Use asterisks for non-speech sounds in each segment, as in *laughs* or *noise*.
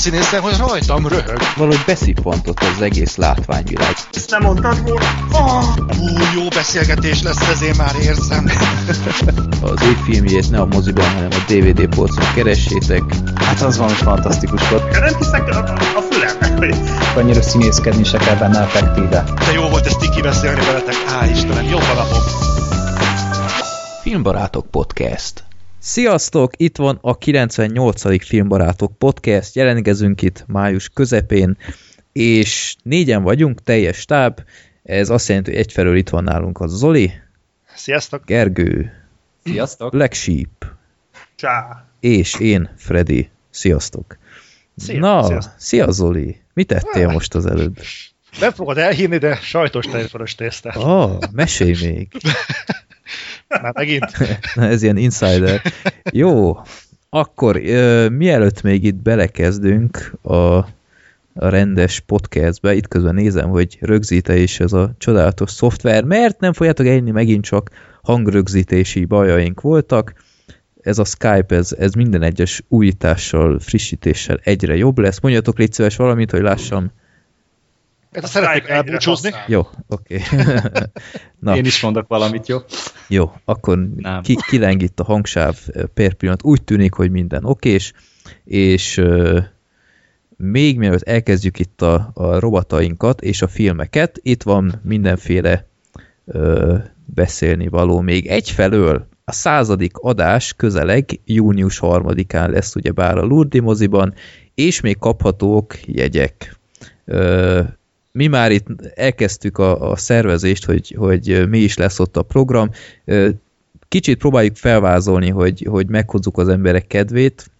színészen, hogy rajtam röhög. Valahogy beszippantott az egész látványvilág. Ezt nem mondtad volna? Oh, ú, jó beszélgetés lesz, ezért már érzem. *laughs* Az év filmjét ne a moziban, hanem a DVD polcon keressétek. Hát az valami fantasztikus volt. Nem hiszek a, a fülemnek, hogy Annyira színészkedni se kell benne effektíve. De jó volt ezt tiki beszélni veletek. Á, Istenem, a napom. Filmbarátok Podcast. Sziasztok! Itt van a 98. Filmbarátok Podcast. Jelentkezünk itt május közepén, és négyen vagyunk, teljes stáb. Ez azt jelenti, hogy egyfelől itt van nálunk a Zoli, Sziasztok. Gergő, Sziasztok! Black Sheep, csá. és én, Freddy. Sziasztok! Szia, Na, sziasztok. szia Zoli! Mi tettél Ah. most az előbb? Nem fogod elhinni, de sajtos tejfölös tésztát. Ah, mesélj még! *laughs* Már megint. *laughs* Na, ez ilyen insider. Jó, akkor mielőtt még itt belekezdünk a, a rendes podcastbe, itt közben nézem, hogy rögzíte is ez a csodálatos szoftver, mert nem fogjátok elhinni, megint csak hangrögzítési bajaink voltak. Ez a Skype, ez, ez minden egyes újítással, frissítéssel egyre jobb lesz. Mondjatok légy szíves valamit, hogy lássam. Ez A szeretnék elbúcsúzni. Jó, oké. *laughs* Na. Én is mondok valamit, jó? Jó, akkor Nem. ki, kileng itt a hangsáv per pillanat. Úgy tűnik, hogy minden okés, és ö, még mielőtt elkezdjük itt a, a robatainkat és a filmeket, itt van mindenféle ö, beszélni való még egyfelől. A századik adás közeleg június harmadikán lesz ugyebár a Lurdi moziban, és még kaphatók jegyek. Ö, mi már itt elkezdtük a, a szervezést, hogy, hogy mi is lesz ott a program. Kicsit próbáljuk felvázolni, hogy, hogy meghozzuk az emberek kedvét,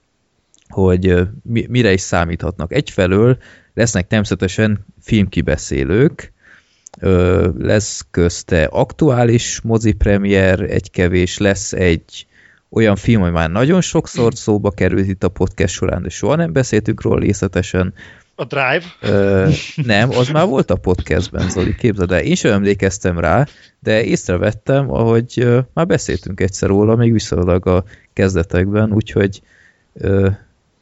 hogy mire is számíthatnak. Egyfelől lesznek természetesen filmkibeszélők, lesz közte aktuális mozipremier, egy kevés, lesz egy olyan film, hogy már nagyon sokszor szóba került itt a podcast során, de soha nem beszéltünk róla részletesen, A Drive. Ö, nem, az már volt a podcastben, Zoli, képzeld el. Én sem emlékeztem rá, de észrevettem, ahogy ö, már beszéltünk egyszer róla, még viszonylag a kezdetekben, úgyhogy ö,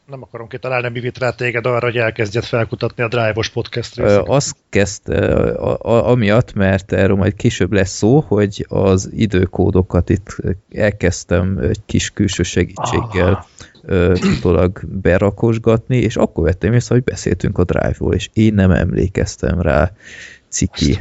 Nem akarom kitalálni, mi vitt rá téged arra, hogy elkezdjed felkutatni a Drive-os podcast részeket. azt kezdte, a, a, amiatt, mert erről majd később lesz szó, hogy az időkódokat itt elkezdtem egy kis külső segítséggel ö, utólag berakosgatni, és akkor vettem észre, hogy beszéltünk a Drive-ról, és én nem emlékeztem rá, ciki.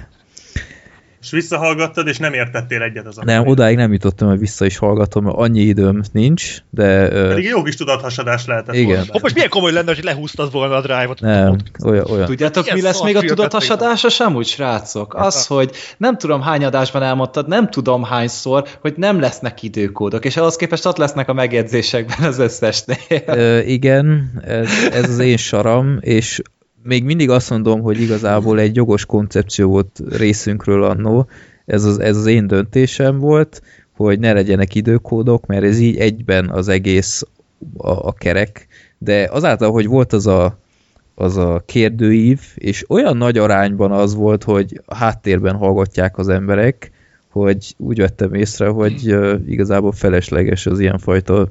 És visszahallgattad, és nem értettél egyet az Nem, odáig nem jutottam, hogy vissza is hallgatom, mert annyi időm nincs, de ö, Pedig jó kis tudathasadás lehetett Igen. volna. Hopp, most milyen komoly lenne, hogy lehúztad volna a Drive-ot? nem, olyan, olyan. Tudjátok, Ilyen mi lesz még a szarfilmet tudathasadása sem úgy, srácok? Az, hogy nem tudom hány adásban elmondtad, nem tudom hányszor, hogy nem lesznek időkódok, és ahhoz képest ott lesznek a megjegyzésekben az összesnél. Ö, igen, ez, ez az én saram, és még mindig azt mondom, hogy igazából egy jogos koncepció volt részünkről annó, ez az, ez az én döntésem volt, hogy ne legyenek időkódok, mert ez így egyben az egész a, a kerek, de azáltal, hogy volt az a, az a kérdőív, és olyan nagy arányban az volt, hogy a háttérben hallgatják az emberek, hogy úgy vettem észre, hogy igazából felesleges az ilyenfajta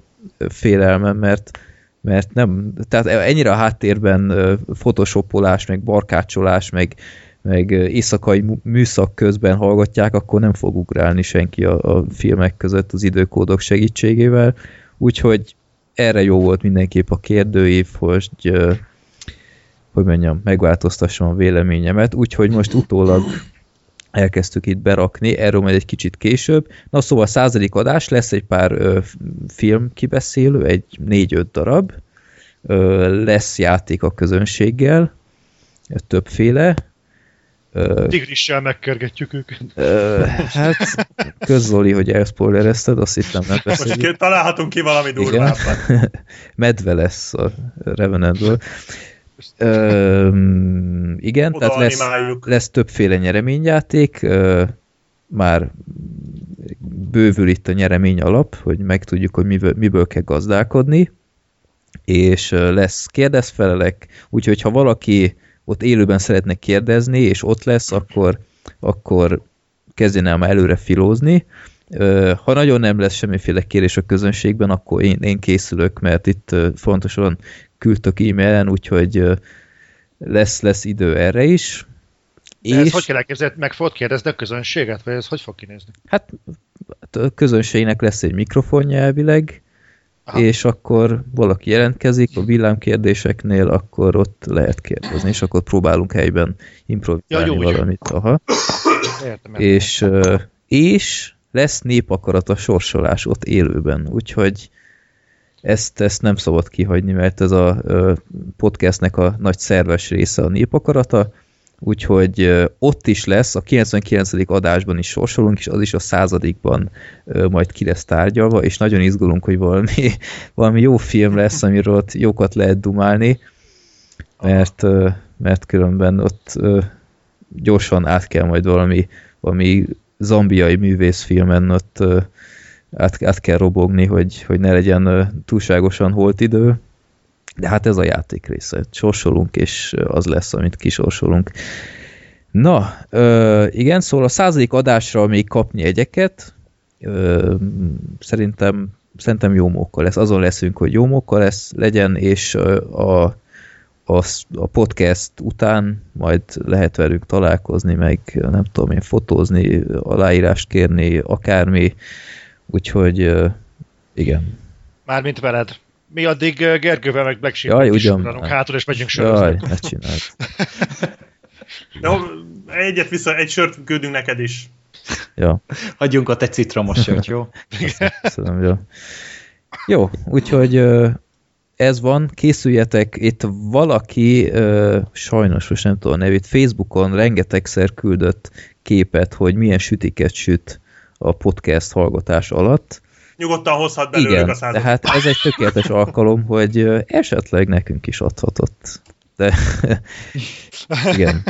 félelmem, mert mert nem, tehát ennyire a háttérben photoshopolás, meg barkácsolás, meg, meg éjszakai mű- műszak közben hallgatják, akkor nem fog ugrálni senki a, a filmek között az időkódok segítségével, úgyhogy erre jó volt mindenképp a kérdőív, hogy hogy mondjam, megváltoztassam a véleményemet, úgyhogy most utólag elkezdtük itt berakni, erről majd egy kicsit később. Na szóval a századik adás, lesz egy pár ö, film kibeszélő, egy négy-öt darab, lesz játék a közönséggel, többféle. Tigrissel megkergetjük őket. ö, hát közzoli, hogy elspoilerezted, azt hittem nem Most beszéljük. ki- találhatunk ki valami durvábbat. *laughs* Medve lesz a Revenantből. Ö, igen, Oda tehát lesz, animáljuk. lesz többféle nyereményjáték, ö, már bővül itt a nyeremény alap, hogy megtudjuk, hogy miből, miből kell gazdálkodni, és lesz kérdezfelelek, úgyhogy ha valaki ott élőben szeretne kérdezni, és ott lesz, akkor, akkor kezdjen el már előre filózni. Ha nagyon nem lesz semmiféle kérés a közönségben, akkor én, én készülök, mert itt fontosan küldtök e-mailen, úgyhogy lesz, lesz idő erre is. És... Ez hogy kell elképzelni? Meg fogod kérdezni a közönséget? Vagy ez hogy fog kinézni? Hát a közönségnek lesz egy mikrofonja elvileg, Aha. és akkor valaki jelentkezik a villámkérdéseknél, akkor ott lehet kérdezni, és akkor próbálunk helyben improvizálni ja, jó, valamit. Aha. Értem, és, és lesz népakarat a sorsolás ott élőben, úgyhogy ezt, ezt nem szabad kihagyni, mert ez a podcastnek a nagy szerves része a népakarata, úgyhogy ott is lesz, a 99. adásban is sorsolunk, és az is a századikban majd ki lesz tárgyalva, és nagyon izgulunk, hogy valami, *laughs* valami jó film lesz, amiről ott jókat lehet dumálni, mert, mert különben ott gyorsan át kell majd valami, valami zombiai művészfilmen ott át, át kell robogni, hogy, hogy ne legyen túlságosan holt idő, de hát ez a játék része. Sorsolunk, és az lesz, amit kisorsolunk. Na, ö, igen, szóval a századik adásra még kapni egyeket. Ö, szerintem, szerintem jó mókkal lesz. Azon leszünk, hogy jó mókkal lesz, legyen, és a, a, a podcast után majd lehet velük találkozni, meg nem tudom én, fotózni, aláírást kérni, akármi. Úgyhogy igen. Mármint veled mi addig Gergővel meg Black Sheep is hátul, és megyünk sörözni. Jaj, ne csináld. *laughs* Jó, egyet vissza, egy sört küldünk neked is. Ja. Hagyjunk ott egy citromos sört, jó? Köszönöm, jó. Jó, úgyhogy ez van, készüljetek, itt valaki, sajnos most nem tudom a nevét, Facebookon rengetegszer küldött képet, hogy milyen sütiket süt a podcast hallgatás alatt, nyugodtan hozhat belőlük Igen, a százat. tehát ez egy tökéletes alkalom, hogy esetleg nekünk is adhatott. De *laughs* igen,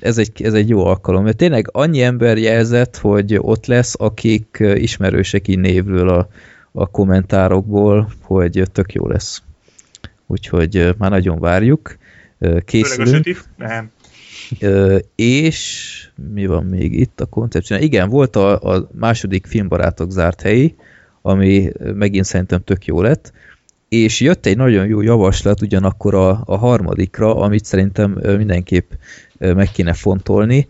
ez egy, ez egy jó alkalom. Mert tényleg annyi ember jelzett, hogy ott lesz, akik ismerősek így névről a, a kommentárokból, hogy tök jó lesz. Úgyhogy már nagyon várjuk. Készülünk. Nem. És mi van még itt a koncepció? Igen, volt a, a második filmbarátok zárt helyi, ami megint szerintem tök jó lett, és jött egy nagyon jó javaslat ugyanakkor a, a harmadikra, amit szerintem mindenképp meg kéne fontolni,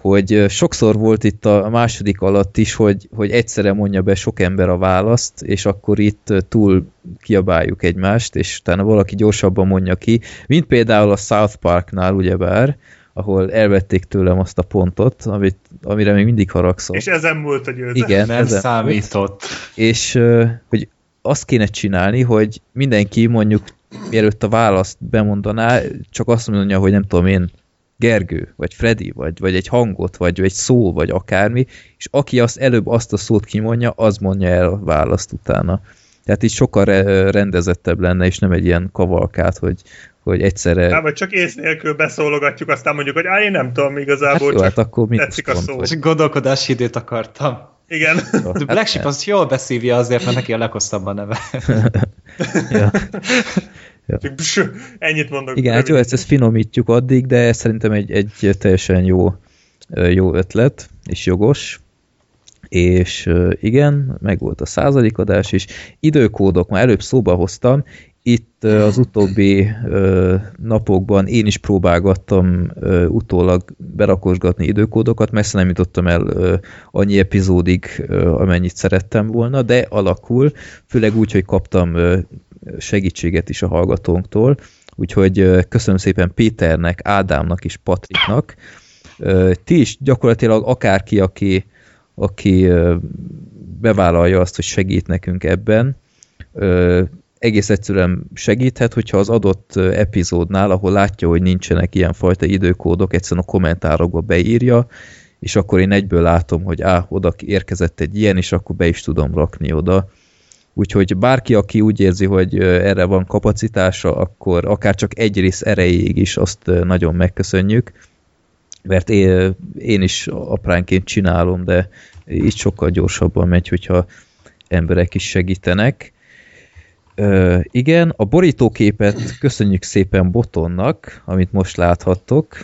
hogy sokszor volt itt a második alatt is, hogy, hogy egyszerre mondja be sok ember a választ, és akkor itt túl kiabáljuk egymást, és utána valaki gyorsabban mondja ki, mint például a South Parknál, ugyebár, ahol elvették tőlem azt a pontot, amit, amire még mindig haragszom. És ezen múlt a győzelem. Igen, nem ezen számított. Múlt. És hogy azt kéne csinálni, hogy mindenki mondjuk mielőtt a választ bemondaná, csak azt mondja, hogy nem tudom én, Gergő, vagy Freddy, vagy, vagy egy hangot, vagy egy szó, vagy akármi, és aki azt előbb azt a szót kimondja, az mondja el a választ utána. Tehát így sokkal rendezettebb lenne, és nem egy ilyen kavalkát, hogy hogy egyszerre... Hát, vagy csak ész nélkül beszólogatjuk, aztán mondjuk, hogy á, én nem tudom igazából, hát jó, csak hát akkor mit tetszik a szó. Csak gondolkodási időt akartam. Igen. De Black Sheep az jól beszívja azért, mert neki a leghosszabb a neve. *laughs* ja. Ja. Csak ennyit mondok. Igen, hát jó, ezt, ezt finomítjuk addig, de szerintem egy, egy teljesen jó, jó ötlet, és jogos. És igen, meg volt a századik adás is. Időkódok, már előbb szóba hoztam, itt az utóbbi napokban én is próbálgattam utólag berakosgatni időkódokat, messze nem jutottam el annyi epizódig, amennyit szerettem volna, de alakul, főleg úgy, hogy kaptam segítséget is a hallgatónktól, úgyhogy köszönöm szépen Péternek, Ádámnak és Patriknak. Ti is gyakorlatilag akárki, aki, aki bevállalja azt, hogy segít nekünk ebben, egész egyszerűen segíthet, hogyha az adott epizódnál, ahol látja, hogy nincsenek ilyenfajta időkódok, egyszerűen a kommentárokba beírja, és akkor én egyből látom, hogy á, oda érkezett egy ilyen, és akkor be is tudom rakni oda. Úgyhogy bárki, aki úgy érzi, hogy erre van kapacitása, akkor akár csak egy rész erejéig is azt nagyon megköszönjük, mert én, is apránként csinálom, de így sokkal gyorsabban megy, hogyha emberek is segítenek. Ö, igen, a borítóképet köszönjük szépen Botonnak, amit most láthattok.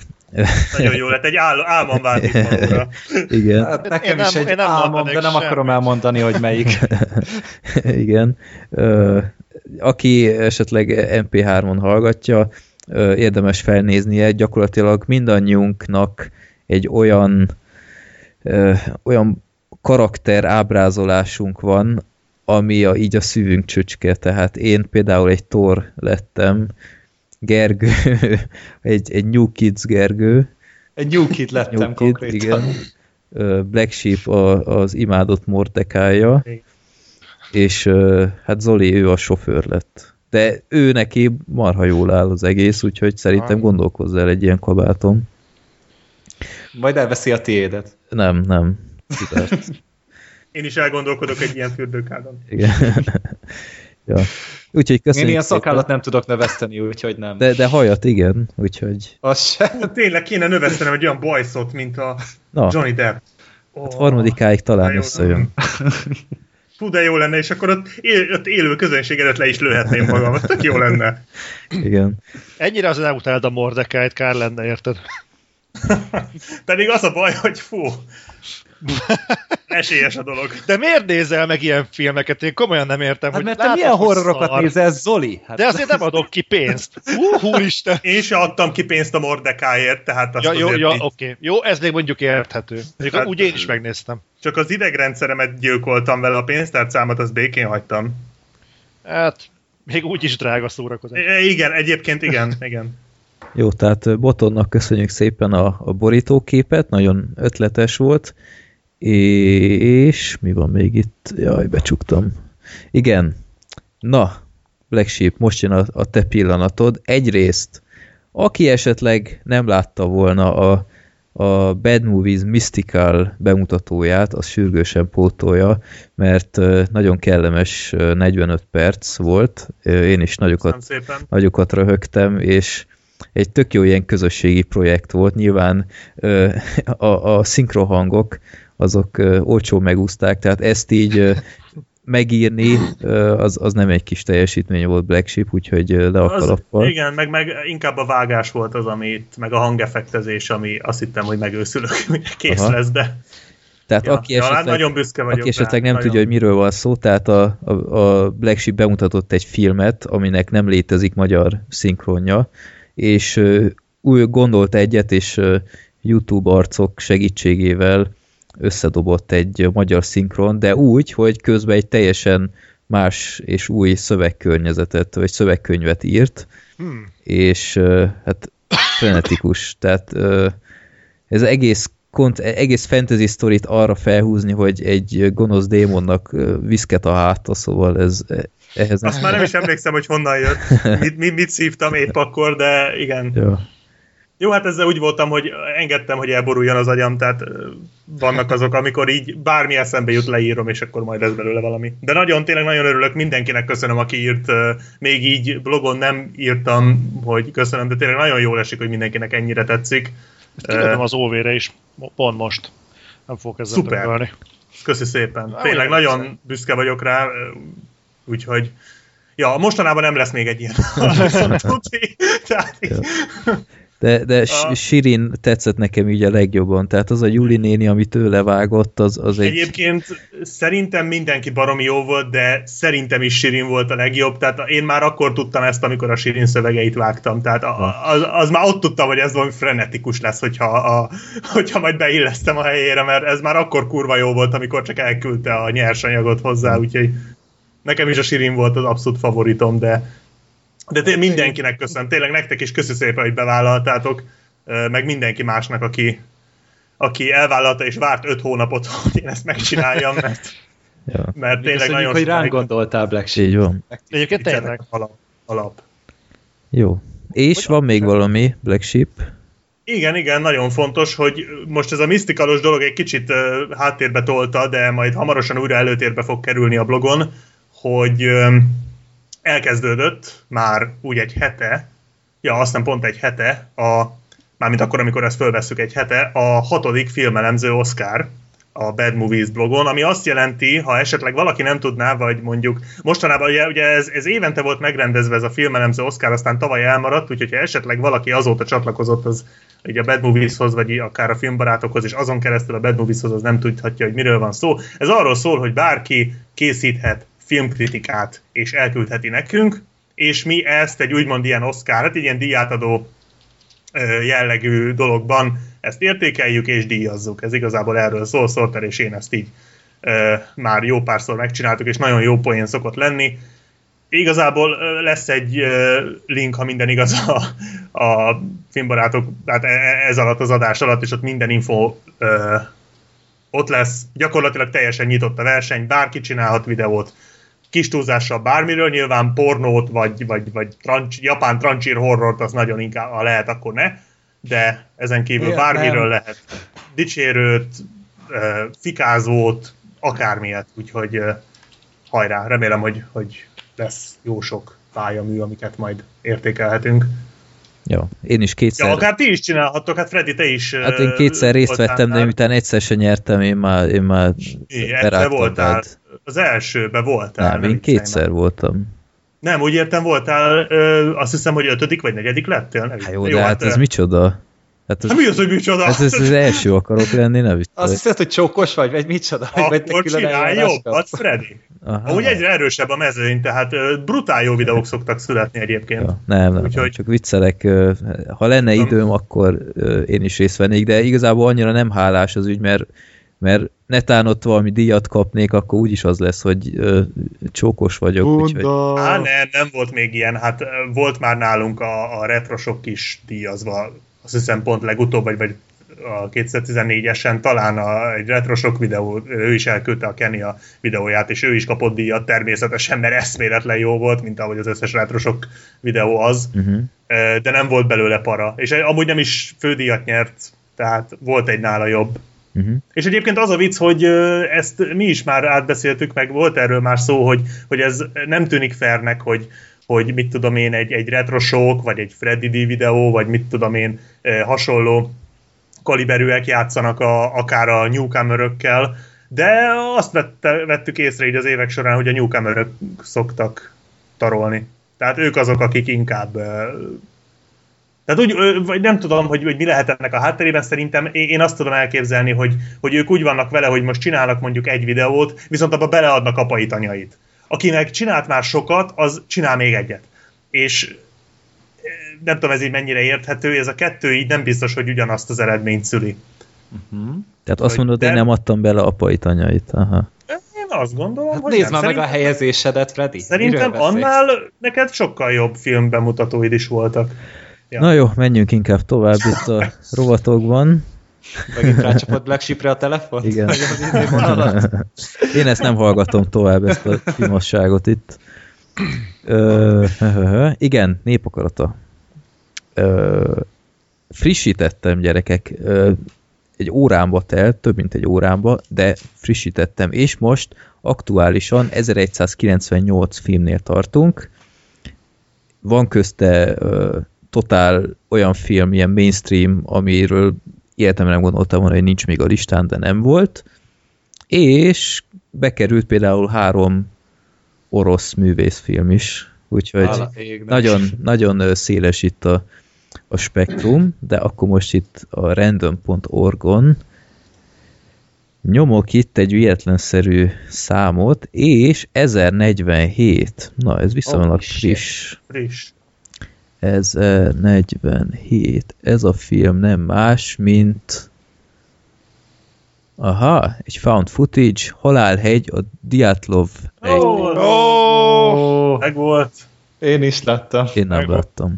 Nagyon jó lett, egy ál, álmom vált *laughs* Igen. Hát nekem én is nem, egy én nem álmom, de nem sem. akarom elmondani, hogy melyik. *laughs* igen. Ö, aki esetleg MP3-on hallgatja, érdemes felnéznie, gyakorlatilag mindannyiunknak egy olyan olyan karakter ábrázolásunk van, ami a, így a szívünk csücske, tehát én például egy Thor lettem, Gergő, *laughs* egy, egy New Kids Gergő. Egy New Kid lettem New Kid, konkrétan. Igen. Black Sheep a, az imádott Mordekája, és hát Zoli ő a sofőr lett. De ő neki marha jól áll az egész, úgyhogy szerintem gondolkozz el egy ilyen kabáton. Majd elveszi a tiédet. Nem, nem. *laughs* Én is elgondolkodok egy ilyen fürdőkádon. Igen. *laughs* ja. Úgyhogy köszönjük Én ilyen szakállat nem tudok növeszteni, úgyhogy nem. De, de hajat igen, úgyhogy... Az se. Hú, *laughs* tényleg kéne növesztenem egy olyan bajszot, mint a Na. Johnny Depp. Oh, hát harmadikáig talán összejön. Fú, de jó lenne, és akkor ott, él, ott élő közönség előtt le is lőhetném magam, az tök jó lenne. *laughs* Igen. Ennyire az nem utáld a Mordekájt, kár lenne, érted? Pedig az a baj, hogy fú, *laughs* Esélyes a dolog. De miért nézel meg ilyen filmeket? Én komolyan nem értem. Hát hogy mert te milyen horrorokat szar. nézel, Zoli? Hát De azért nem adok ki pénzt. Hú, húristen. Én se adtam ki pénzt a Mordekáért, tehát azt ja, jó, jó, oké. Okay. Jó, ez még mondjuk érthető. hát, úgy én is megnéztem. Csak az idegrendszeremet gyilkoltam vele a pénztárcámat, az békén hagytam. Hát, még úgy is drága szórakozás. igen, egyébként igen, *laughs* igen. Jó, tehát Botonnak köszönjük szépen a, a borítóképet, nagyon ötletes volt, és mi van még itt? Jaj, becsuktam. Igen, na, Black Sheep, most jön a, a te pillanatod. Egyrészt, aki esetleg nem látta volna a, a Bad Movies Mystical bemutatóját, az sürgősen pótolja, mert nagyon kellemes 45 perc volt, én is nagyokat, nagyokat röhögtem, és egy tök jó ilyen közösségi projekt volt. Nyilván *laughs* a, a szinkrohangok azok olcsó megúzták, tehát ezt így megírni, az, az nem egy kis teljesítmény volt Black Sheep, úgyhogy le a kalappal. Igen, meg, meg inkább a vágás volt az, amit, meg a hangeffektezés, ami azt hittem, hogy megőszülök, *laughs* kész Aha. lesz, de... Tehát ja, aki esetleg, ja, nagyon büszke vagyok aki esetleg nem nagyon. tudja, hogy miről van szó, tehát a, a, a Black Sheep bemutatott egy filmet, aminek nem létezik magyar szinkronja, és úgy gondolt egyet, és YouTube arcok segítségével összedobott egy magyar szinkron, de úgy, hogy közben egy teljesen más és új szövegkörnyezetet, vagy szövegkönyvet írt, hmm. és hát frenetikus. Tehát ez egész kont, egész fantasy sztorit arra felhúzni, hogy egy gonosz démonnak viszket a háta, szóval ez ehhez Azt már nem is emlékszem, hogy honnan jött, *laughs* mit, mit, mit szívtam épp akkor, de igen. Jó. Jó, hát ezzel úgy voltam, hogy engedtem, hogy elboruljon az agyam, tehát vannak azok, amikor így bármi eszembe jut, leírom, és akkor majd ez belőle valami. De nagyon, tényleg nagyon örülök, mindenkinek köszönöm, aki írt, még így blogon nem írtam, hogy köszönöm, de tényleg nagyon jól esik, hogy mindenkinek ennyire tetszik. Ezt az óvére is, pont most. Nem fogok ezzel Szuper. Többölni. Köszi szépen. Tényleg nagyon büszke vagyok rá, úgyhogy ja, mostanában nem lesz még egy ilyen. *laughs* Tehát, de, de a... Sirin tetszett nekem így a legjobban, tehát az a Juli néni, amit ő levágott, az, az egy... Egyébként szerintem mindenki baromi jó volt, de szerintem is Sirin volt a legjobb, tehát én már akkor tudtam ezt, amikor a Sirin szövegeit vágtam, tehát az, az már ott tudtam, hogy ez valami frenetikus lesz, hogyha, a, hogyha majd beillesztem a helyére, mert ez már akkor kurva jó volt, amikor csak elküldte a nyersanyagot hozzá, úgyhogy nekem is a Sirin volt az abszolút favoritom, de de mindenkinek köszönöm, tényleg nektek is köszi szépen, hogy bevállaltátok, meg mindenki másnak, aki, aki elvállalta és várt öt hónapot, *laughs* hogy én ezt megcsináljam, mert, *laughs* ja. mert tényleg Köszönjük, nagyon hogy ránk gondoltál, Black Sheep. Így van. Egyébként tényleg. Alap. alap. Jó. És hogy van még valami, Black Sheep? Igen, igen, nagyon fontos, hogy most ez a misztikalos dolog egy kicsit uh, háttérbe tolta, de majd hamarosan újra előtérbe fog kerülni a blogon, hogy um, elkezdődött már úgy egy hete, ja, aztán pont egy hete, a, mármint akkor, amikor ezt fölvesszük egy hete, a hatodik filmelemző Oscar a Bad Movies blogon, ami azt jelenti, ha esetleg valaki nem tudná, vagy mondjuk mostanában ugye, ugye ez, ez évente volt megrendezve ez a filmelemző Oscar, aztán tavaly elmaradt, úgyhogy ha esetleg valaki azóta csatlakozott az ugye a Bad Movieshoz, vagy akár a filmbarátokhoz, és azon keresztül a Bad Movieshoz az nem tudhatja, hogy miről van szó. Ez arról szól, hogy bárki készíthet filmkritikát, és elküldheti nekünk, és mi ezt egy úgymond ilyen Oscar, hát egy ilyen díjátadó jellegű dologban ezt értékeljük és díjazzuk. Ez igazából erről szól, Sorter és én ezt így már jó párszor megcsináltuk, és nagyon jó poén szokott lenni. Igazából lesz egy link, ha minden igaz a, a filmbarátok, tehát e, e, ez alatt az adás alatt, és ott minden info ott lesz. Gyakorlatilag teljesen nyitott a verseny, bárki csinálhat videót, kis túlzással bármiről, nyilván pornót, vagy, vagy, vagy trancs, japán trancsír horrort, az nagyon inkább, ha lehet, akkor ne, de ezen kívül ja, bármiről nem. lehet. Dicsérőt, fikázót, akármilyet, úgyhogy hajrá, remélem, hogy, hogy lesz jó sok pályamű, amiket majd értékelhetünk. Jó, én is kétszer... Ja, akár ti is csinálhattok, hát Freddy, te is Hát én kétszer részt vettem, de miután egyszer sem nyertem, én már, én már Egyszer voltál, rád. Az elsőbe voltál. Nem, nem én kétszer nem. voltam. Nem, úgy értem, voltál, ö, azt hiszem, hogy ötödik vagy negyedik lettél. Nem, hát jó, jó, de hát, hát ez micsoda? Hát, ez, hát mi az, hogy micsoda? Hát ez az első akarok lenni, ne viccelj. Azt hiszed, hogy csókos vagy, vagy micsoda? Akkor vagy csinálj jobbat, Freddy. Aha. Úgy egyre erősebb a mezőny, tehát brutál jó videók szoktak születni egyébként. Ja, nem, nem, Úgyhogy... csak viccelek. Ha lenne időm, akkor én is részt vennék, de igazából annyira nem hálás az ügy, mert mert netán ott valami díjat kapnék, akkor úgyis az lesz, hogy ö, csókos vagyok. Úgyhogy... Á, nem, nem volt még ilyen. Hát volt már nálunk a, a retrosok is díjazva azt hiszem pont legutóbb, vagy, vagy a 2014-esen talán a, egy retrosok videó, ő is elküldte a Kenny a videóját, és ő is kapott díjat természetesen, mert eszméletlen jó volt, mint ahogy az összes retrosok videó az, uh-huh. de nem volt belőle para. És amúgy nem is fődíjat nyert, tehát volt egy nála jobb. Uh-huh. És egyébként az a vicc, hogy ezt mi is már átbeszéltük, meg volt erről már szó, hogy, hogy ez nem tűnik fernek, hogy, hogy mit tudom én, egy, egy retrosok, vagy egy Freddy D videó, vagy mit tudom én, hasonló kaliberűek játszanak a, akár a newcomerökkel, de azt vette, vettük észre így az évek során, hogy a newcomerök szoktak tarolni. Tehát ők azok, akik inkább tehát úgy, vagy nem tudom, hogy, hogy mi lehet ennek a hátterében, szerintem én azt tudom elképzelni, hogy, hogy ők úgy vannak vele, hogy most csinálnak mondjuk egy videót, viszont abba beleadnak apait, anyait akinek csinált már sokat, az csinál még egyet. És nem tudom, ez így mennyire érthető, ez a kettő így nem biztos, hogy ugyanazt az eredményt szüli. Uh-huh. Tehát azt mondod, de... én nem adtam bele apait, anyait. Aha. Én azt gondolom, hát hogy Nézd már meg a helyezésedet, Freddy. Szerintem annál neked sokkal jobb filmbemutatóid is voltak. Ja. Na jó, menjünk inkább tovább itt a *laughs* rovatokban. Megint rácsapott Black Sheep-re a telefon? Igen. *laughs* Én ezt nem hallgatom tovább, ezt a fimasságot itt. Ö, igen, népakarata. Ö, frissítettem, gyerekek. Ö, egy órámba telt, több mint egy órámba, de frissítettem, és most aktuálisan 1198 filmnél tartunk. Van közte totál olyan film, ilyen mainstream, amiről életemben nem gondoltam volna, hogy nincs még a listán, de nem volt. És bekerült például három orosz művészfilm is, úgyhogy nagyon, nagyon széles itt a, a spektrum, de akkor most itt a random.org-on nyomok itt egy ügyetlenszerű számot, és 1047. Na, ez viszonylag oh, friss. Friss. 1047. Ez a film nem más, mint Aha, egy found footage, Halálhegy, a Diatlov hegy. Oh, oh, meg volt. Én is láttam. Én nem láttam.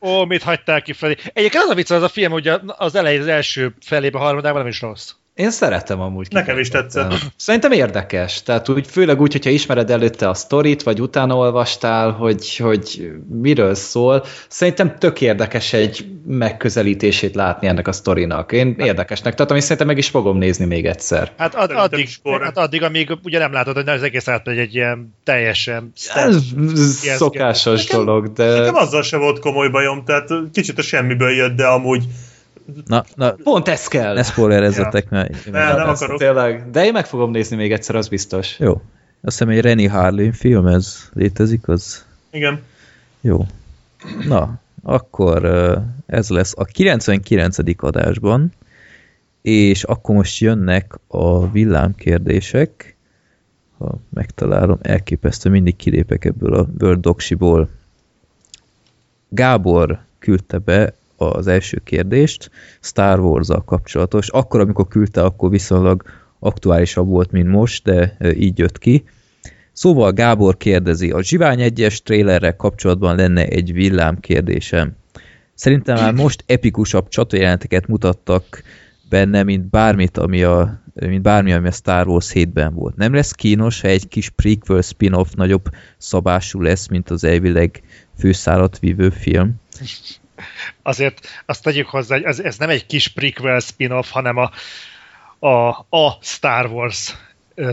Ó, mit hagytál ki Freddy? Egyébként az a vicc, az a film, hogy az elején az első felébe, harmadában nem is rossz. Én szeretem amúgy. Nekem is tetszett. Szerintem érdekes. Tehát úgy, főleg úgy, hogyha ismered előtte a sztorit, vagy utána olvastál, hogy, hogy miről szól. Szerintem tök érdekes egy megközelítését látni ennek a sztorinak. Én érdekesnek tartom, és szerintem meg is fogom nézni még egyszer. Hát, ad, addig, hát addig, amíg ugye nem látod, hogy az egész átmegy egy ilyen teljesen... Ez szokásos nekem, dolog, de... Nekem azzal se volt komoly bajom, tehát kicsit a semmiből jött, de amúgy Na, na, Pont ez kell. Ne spoilerezzetek, ja. mert... Ne, nem akarok. Tényleg. De én meg fogom nézni még egyszer, az biztos. Jó. Azt hiszem egy Renny Harlin film, ez létezik, az... Igen. Jó. Na, akkor ez lesz a 99. adásban, és akkor most jönnek a villámkérdések. ha megtalálom, elképesztő, mindig kilépek ebből a Word Doksiból. Gábor küldte be az első kérdést, Star wars kapcsolatos. Akkor, amikor küldte, akkor viszonylag aktuálisabb volt, mint most, de így jött ki. Szóval Gábor kérdezi, a Zsivány 1-es trailerrel kapcsolatban lenne egy villám kérdésem. Szerintem már most epikusabb csatajelenteket mutattak benne, mint bármit, ami a, mint bármi, ami a Star Wars 7-ben volt. Nem lesz kínos, ha egy kis prequel spin-off nagyobb szabású lesz, mint az elvileg főszárat vívő film? Azért azt tegyük hozzá, hogy ez, ez nem egy kis prequel spin-off, hanem a, a, a Star Wars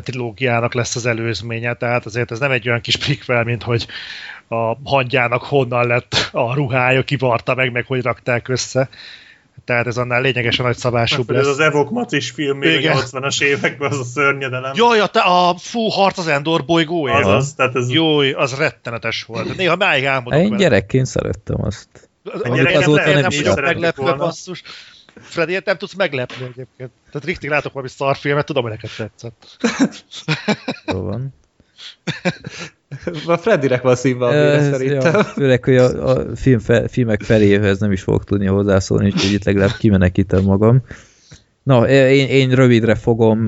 trilógiának lesz az előzménye, tehát azért ez nem egy olyan kis prequel, mint hogy a hangyának honnan lett a ruhája, kivarta meg, meg hogy rakták össze. Tehát ez annál lényegesen nagy szabásúbb lesz. Ez az Evok Macis film még a 80-as években, az a szörnyedelem. Jaj, a, te, a fú, harc az Endor bolygója. Az, az, tehát ez... Jó, az rettenetes volt. Néha máig álmodok Én gyerekként szerettem azt. Gyerekként azóta nem, nem vagyok meglepve, basszus. Freddy, nem tudsz meglepni egyébként. Tehát Riktig látok valami szarfilmet, tudom, hogy neked tetszett. *laughs* Jó van. A Freddynek van szívva a vére, szerintem. Ja, főleg, hogy a, a film fe, filmek feléhez nem is fogok tudni hozzászólni, úgyhogy itt legalább kimenekítem magam. Na, én, én rövidre fogom,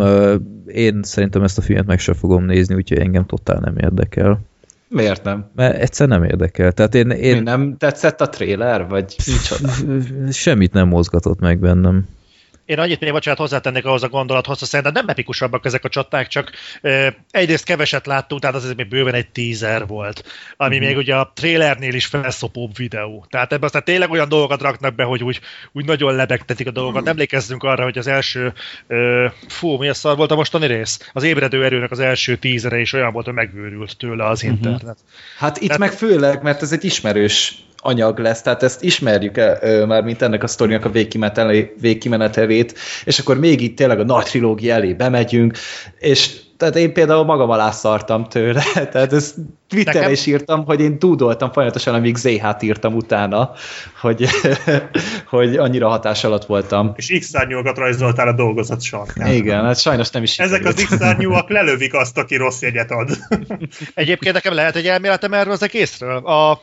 én szerintem ezt a filmet meg sem fogom nézni, úgyhogy engem totál nem érdekel. Miért nem? Mert egyszer nem érdekel. Tehát én, én... Mi nem tetszett a tréler, vagy micsoda? *laughs* Semmit nem mozgatott meg bennem. Én annyit még bocsánat hozzátennék ahhoz a gondolathoz, hogy szerintem nem epikusabbak ezek a csaták, csak e, egyrészt keveset láttunk, tehát az még bőven egy teaser volt, ami mm-hmm. még ugye a trailernél is felszopóbb videó. Tehát ebben aztán tényleg olyan dolgokat raknak be, hogy úgy, úgy nagyon lebegtetik a dolgokat. Mm-hmm. Emlékezzünk arra, hogy az első, e, fú, mi a szar volt a mostani rész? Az ébredő erőnek az első tízere is olyan volt, hogy megőrült tőle az mm-hmm. internet. Hát itt Tehát, meg főleg, mert ez egy ismerős anyag lesz, tehát ezt ismerjük el, már, mint ennek a sztorinak a végkimenetelét, és akkor még itt tényleg a nagy trilógia elé bemegyünk, és tehát én például magam alá szartam tőle, *laughs* tehát ezt Twitterre Nekem... is írtam, hogy én dúdoltam folyamatosan, amíg ZH-t írtam utána, hogy, *laughs* hogy annyira hatás alatt voltam. És x szárnyúakat rajzoltál a dolgozat sarkán. Igen, hát sajnos nem is Ezek az x szárnyúak lelövik azt, aki rossz jegyet ad. Egyébként nekem lehet egy elméletem erről az egészről. A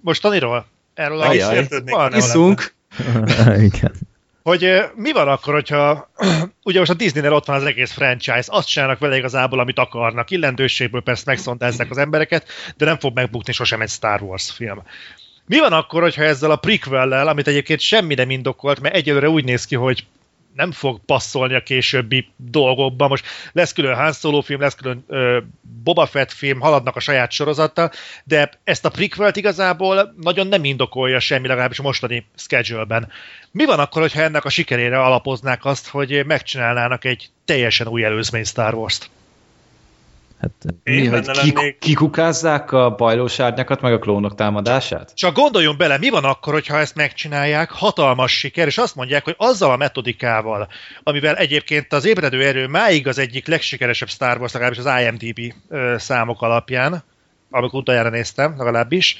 mostaniról? Erről a van, Iszunk. *laughs* Igen. Hogy mi van akkor, hogyha *clears throat* ugye most a Disney-nél ott van az egész franchise, azt csinálnak vele igazából, amit akarnak. Illendőségből persze megszondázzák az embereket, de nem fog megbukni sosem egy Star Wars film. Mi van akkor, hogyha ezzel a prequel amit egyébként semmi nem indokolt, mert egyelőre úgy néz ki, hogy nem fog passzolni a későbbi dolgokba. Most lesz külön Han Solo film, lesz külön ö, Boba Fett film, haladnak a saját sorozata, de ezt a prequelt igazából nagyon nem indokolja semmi, legalábbis a mostani schedule-ben. Mi van akkor, hogyha ennek a sikerére alapoznák azt, hogy megcsinálnának egy teljesen új előzmény Star Wars-t? Hát, mi, hogy kik, kikukázzák a bajlós árnyakat, meg a klónok támadását? Csak gondoljon bele, mi van akkor, hogyha ezt megcsinálják, hatalmas siker, és azt mondják, hogy azzal a metodikával, amivel egyébként az ébredő erő máig az egyik legsikeresebb Star Wars, legalábbis az IMDb számok alapján, amikor utoljára néztem, legalábbis,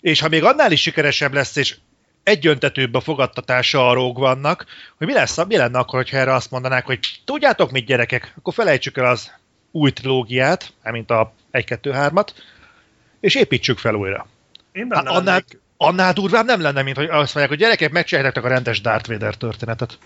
és ha még annál is sikeresebb lesz, és egyöntetőbb a fogadtatása a róg vannak, hogy mi, lesz, mi lenne akkor, hogyha erre azt mondanák, hogy tudjátok mit gyerekek, akkor felejtsük el az új trilógiát, mint a 1-2-3-at, és építsük fel újra. Én benne annál, lennék. annál durvább nem lenne, mint hogy azt mondják, hogy gyerekek, megcsináljátok a rendes Darth Vader történetet.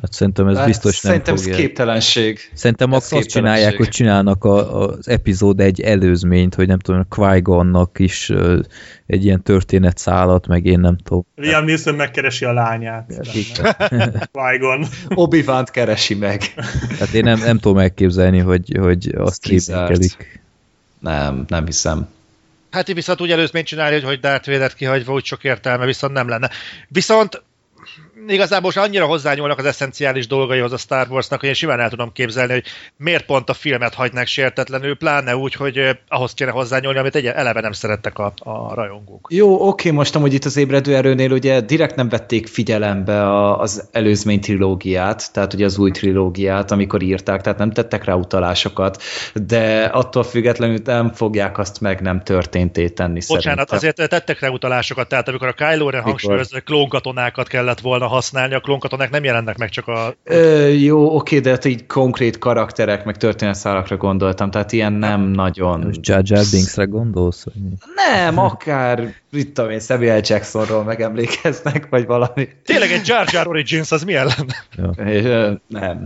Hát szerintem ez hát biztos nem Szerintem fogja. ez képtelenség. Szerintem ez azt csinálják, hogy csinálnak a, az epizód egy előzményt, hogy nem tudom, qui is uh, egy ilyen történetszálat, meg én nem tudom. Liam Neeson megkeresi a lányát. *laughs* Qui-Gon. obi keresi meg. Hát én nem, nem tudom elképzelni, hogy, hogy azt képzelik. Nem, nem hiszem. Hát én viszont úgy előzményt csinálni, hogy Darth Vader kihagyva úgy sok értelme viszont nem lenne. Viszont igazából most annyira hozzányúlnak az eszenciális dolgaihoz a Star Warsnak, hogy én simán el tudom képzelni, hogy miért pont a filmet hagynák sértetlenül, pláne úgy, hogy ahhoz kéne hozzányúlni, amit egy eleve nem szerettek a, a rajongók. Jó, oké, most amúgy itt az ébredő erőnél ugye direkt nem vették figyelembe a, az előzmény trilógiát, tehát ugye az új trilógiát, amikor írták, tehát nem tettek rá utalásokat, de attól függetlenül nem fogják azt meg nem történté tenni Bocsánat, szerintem. azért tettek rá utalásokat, tehát amikor a Kylo Ren hangsúlyozza, klónkatonákat kellett volna használni, a klónkatonák nem jelennek meg csak a... Ö, jó, oké, de hát így konkrét karakterek, meg történetszálakra gondoltam, tehát ilyen nem nagyon... Most Jar Jar Binksre gondolsz? Hogy? Nem, akár, mit tudom én, Samuel Jacksonról megemlékeznek, vagy valami. Tényleg egy Jar Jar Origins, az mi ellen? És, ö, nem,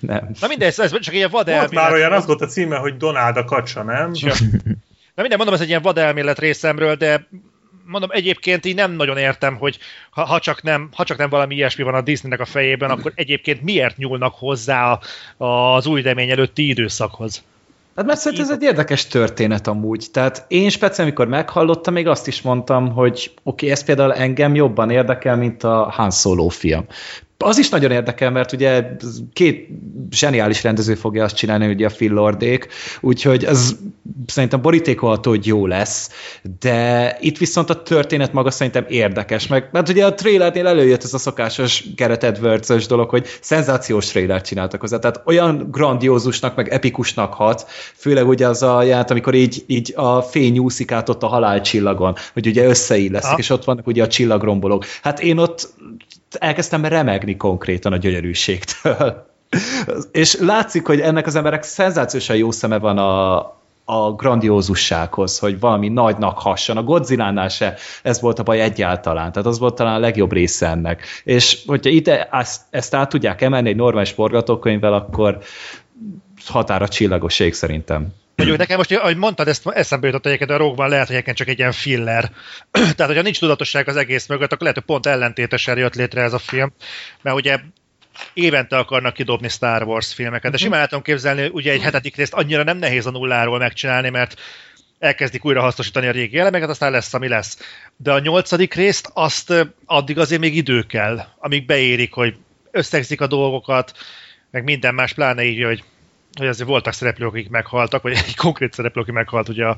nem. Na mindegy, ez csak ilyen vad Volt már olyan, az volt a címe, hogy Donald a kacsa, nem? Ja. *laughs* Na minden, mondom, ez egy ilyen vad elmélet részemről, de mondom, egyébként így nem nagyon értem, hogy ha, ha, csak nem, ha csak nem valami ilyesmi van a Disneynek a fejében, akkor egyébként miért nyúlnak hozzá a, az új remény előtti időszakhoz? Hát mert szerintem ez egy érdekes történet amúgy. Tehát én speciál, amikor meghallottam, még azt is mondtam, hogy oké, okay, ez például engem jobban érdekel, mint a Han Solo film. Az is nagyon érdekel, mert ugye két zseniális rendező fogja azt csinálni, ugye a Phil Lordék, úgyhogy ez szerintem borítékolható, hogy jó lesz, de itt viszont a történet maga szerintem érdekes, meg mert ugye a trailernél előjött ez a szokásos Gareth edwards dolog, hogy szenzációs trailert csináltak hozzá, tehát olyan grandiózusnak, meg epikusnak hat, főleg ugye az a ját, amikor így, így a fény úszik át ott a halálcsillagon, hogy ugye összeilleszik, és ott vannak ugye a csillagrombolók. Hát én ott elkezdtem remegni konkrétan a gyönyörűségtől. És látszik, hogy ennek az emberek szenzációsan jó szeme van a, a grandiózussághoz, hogy valami nagynak hasson. A Godzilla-nál se ez volt a baj egyáltalán, tehát az volt talán a legjobb része ennek. És hogyha ide ezt, ezt át tudják emelni egy normális forgatókönyvvel, akkor határa csillagos ég szerintem. Mondjuk nekem most, ahogy mondtad, ezt eszembe jutott egyébként, a Rogue lehet, hogy egyébként csak egy ilyen filler. *clears throat* Tehát, hogyha nincs tudatosság az egész mögött, akkor lehet, hogy pont ellentétesen jött létre ez a film, mert ugye évente akarnak kidobni Star Wars filmeket, de simán el tudom képzelni, ugye egy hetedik részt annyira nem nehéz a nulláról megcsinálni, mert elkezdik újra hasznosítani a régi elemeket, aztán lesz, ami lesz. De a nyolcadik részt azt addig azért még idő kell, amíg beérik, hogy összegzik a dolgokat, meg minden más, pláne így, hogy, hogy azért voltak szereplők, akik meghaltak, vagy egy konkrét szereplő, aki meghalt ugye a,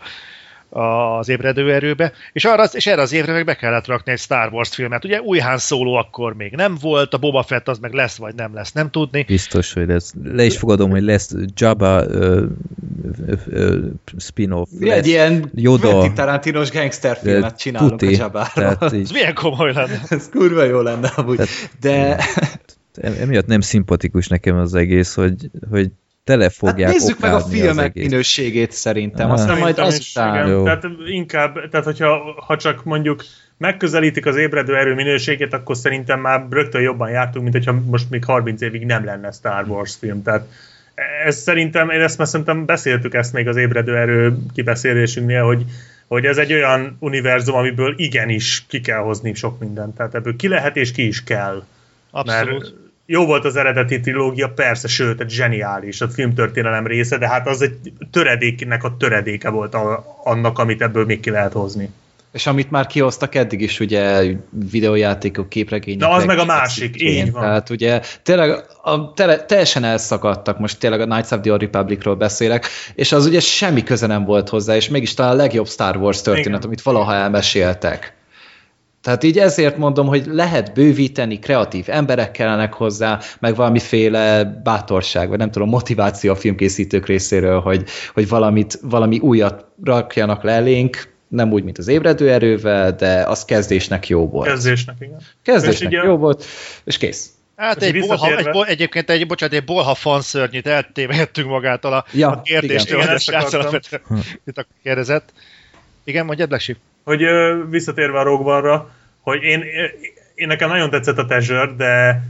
a, az ébredő erőbe, és, arra, és erre az évre meg be kellett rakni egy Star Wars filmet. Ugye új Han Solo akkor még nem volt, a Boba Fett az meg lesz, vagy nem lesz, nem tudni. Biztos, hogy lesz. Le is fogadom, hogy lesz Jabba ö, ö, ö, spin-off. Lesz. egy ilyen Yoda. Tarantinos gangsterfilmet csinálunk tuti. a így, Ez milyen komoly lenne. *laughs* Ez kurva jó lenne amúgy. Tehát- De emiatt nem szimpatikus nekem az egész, hogy, hogy tele hát fogják nézzük meg a filmek minőségét szerintem, Ah. aztán majd azután. igen. Jó. Tehát inkább, tehát hogyha ha csak mondjuk megközelítik az ébredő erő minőségét, akkor szerintem már rögtön jobban jártunk, mint hogyha most még 30 évig nem lenne Star Wars film. Tehát ez szerintem, én ezt már szerintem beszéltük ezt még az ébredő erő kibeszélésünknél, hogy, hogy ez egy olyan univerzum, amiből igenis ki kell hozni sok mindent. Tehát ebből ki lehet és ki is kell. Abszolút. Mert jó volt az eredeti trilógia, persze, sőt, egy zseniális, a filmtörténelem része, de hát az egy töredéknek a töredéke volt a, annak, amit ebből még ki lehet hozni. És amit már kihoztak eddig is, ugye videójátékok, képregények. Na, az meg a másik, cikkén. így van. Tehát ugye tényleg a, tele, teljesen elszakadtak, most tényleg a Knights of the Old Republicról beszélek, és az ugye semmi köze nem volt hozzá, és mégis talán a legjobb Star Wars történet, Igen. amit valaha elmeséltek. Tehát így ezért mondom, hogy lehet bővíteni, kreatív emberek kellenek hozzá, meg valamiféle bátorság, vagy nem tudom, motiváció a filmkészítők részéről, hogy, hogy valamit, valami újat rakjanak le elénk, nem úgy, mint az ébredő erővel, de az kezdésnek jó volt. Kezdésnek, igen. Kezdésnek jó volt, és kész. Hát egy bolha, egy, egyébként egy, bocsánat, egy bolha fanszörnyit eltévehettünk magától a, Ja, a kérdéstől, igen, hogy ezt akartam. mit a kérdezett. Igen, mondjad, Lesi? Hogy visszatérve a Rogue hogy én, én nekem nagyon tetszett a Treasure, de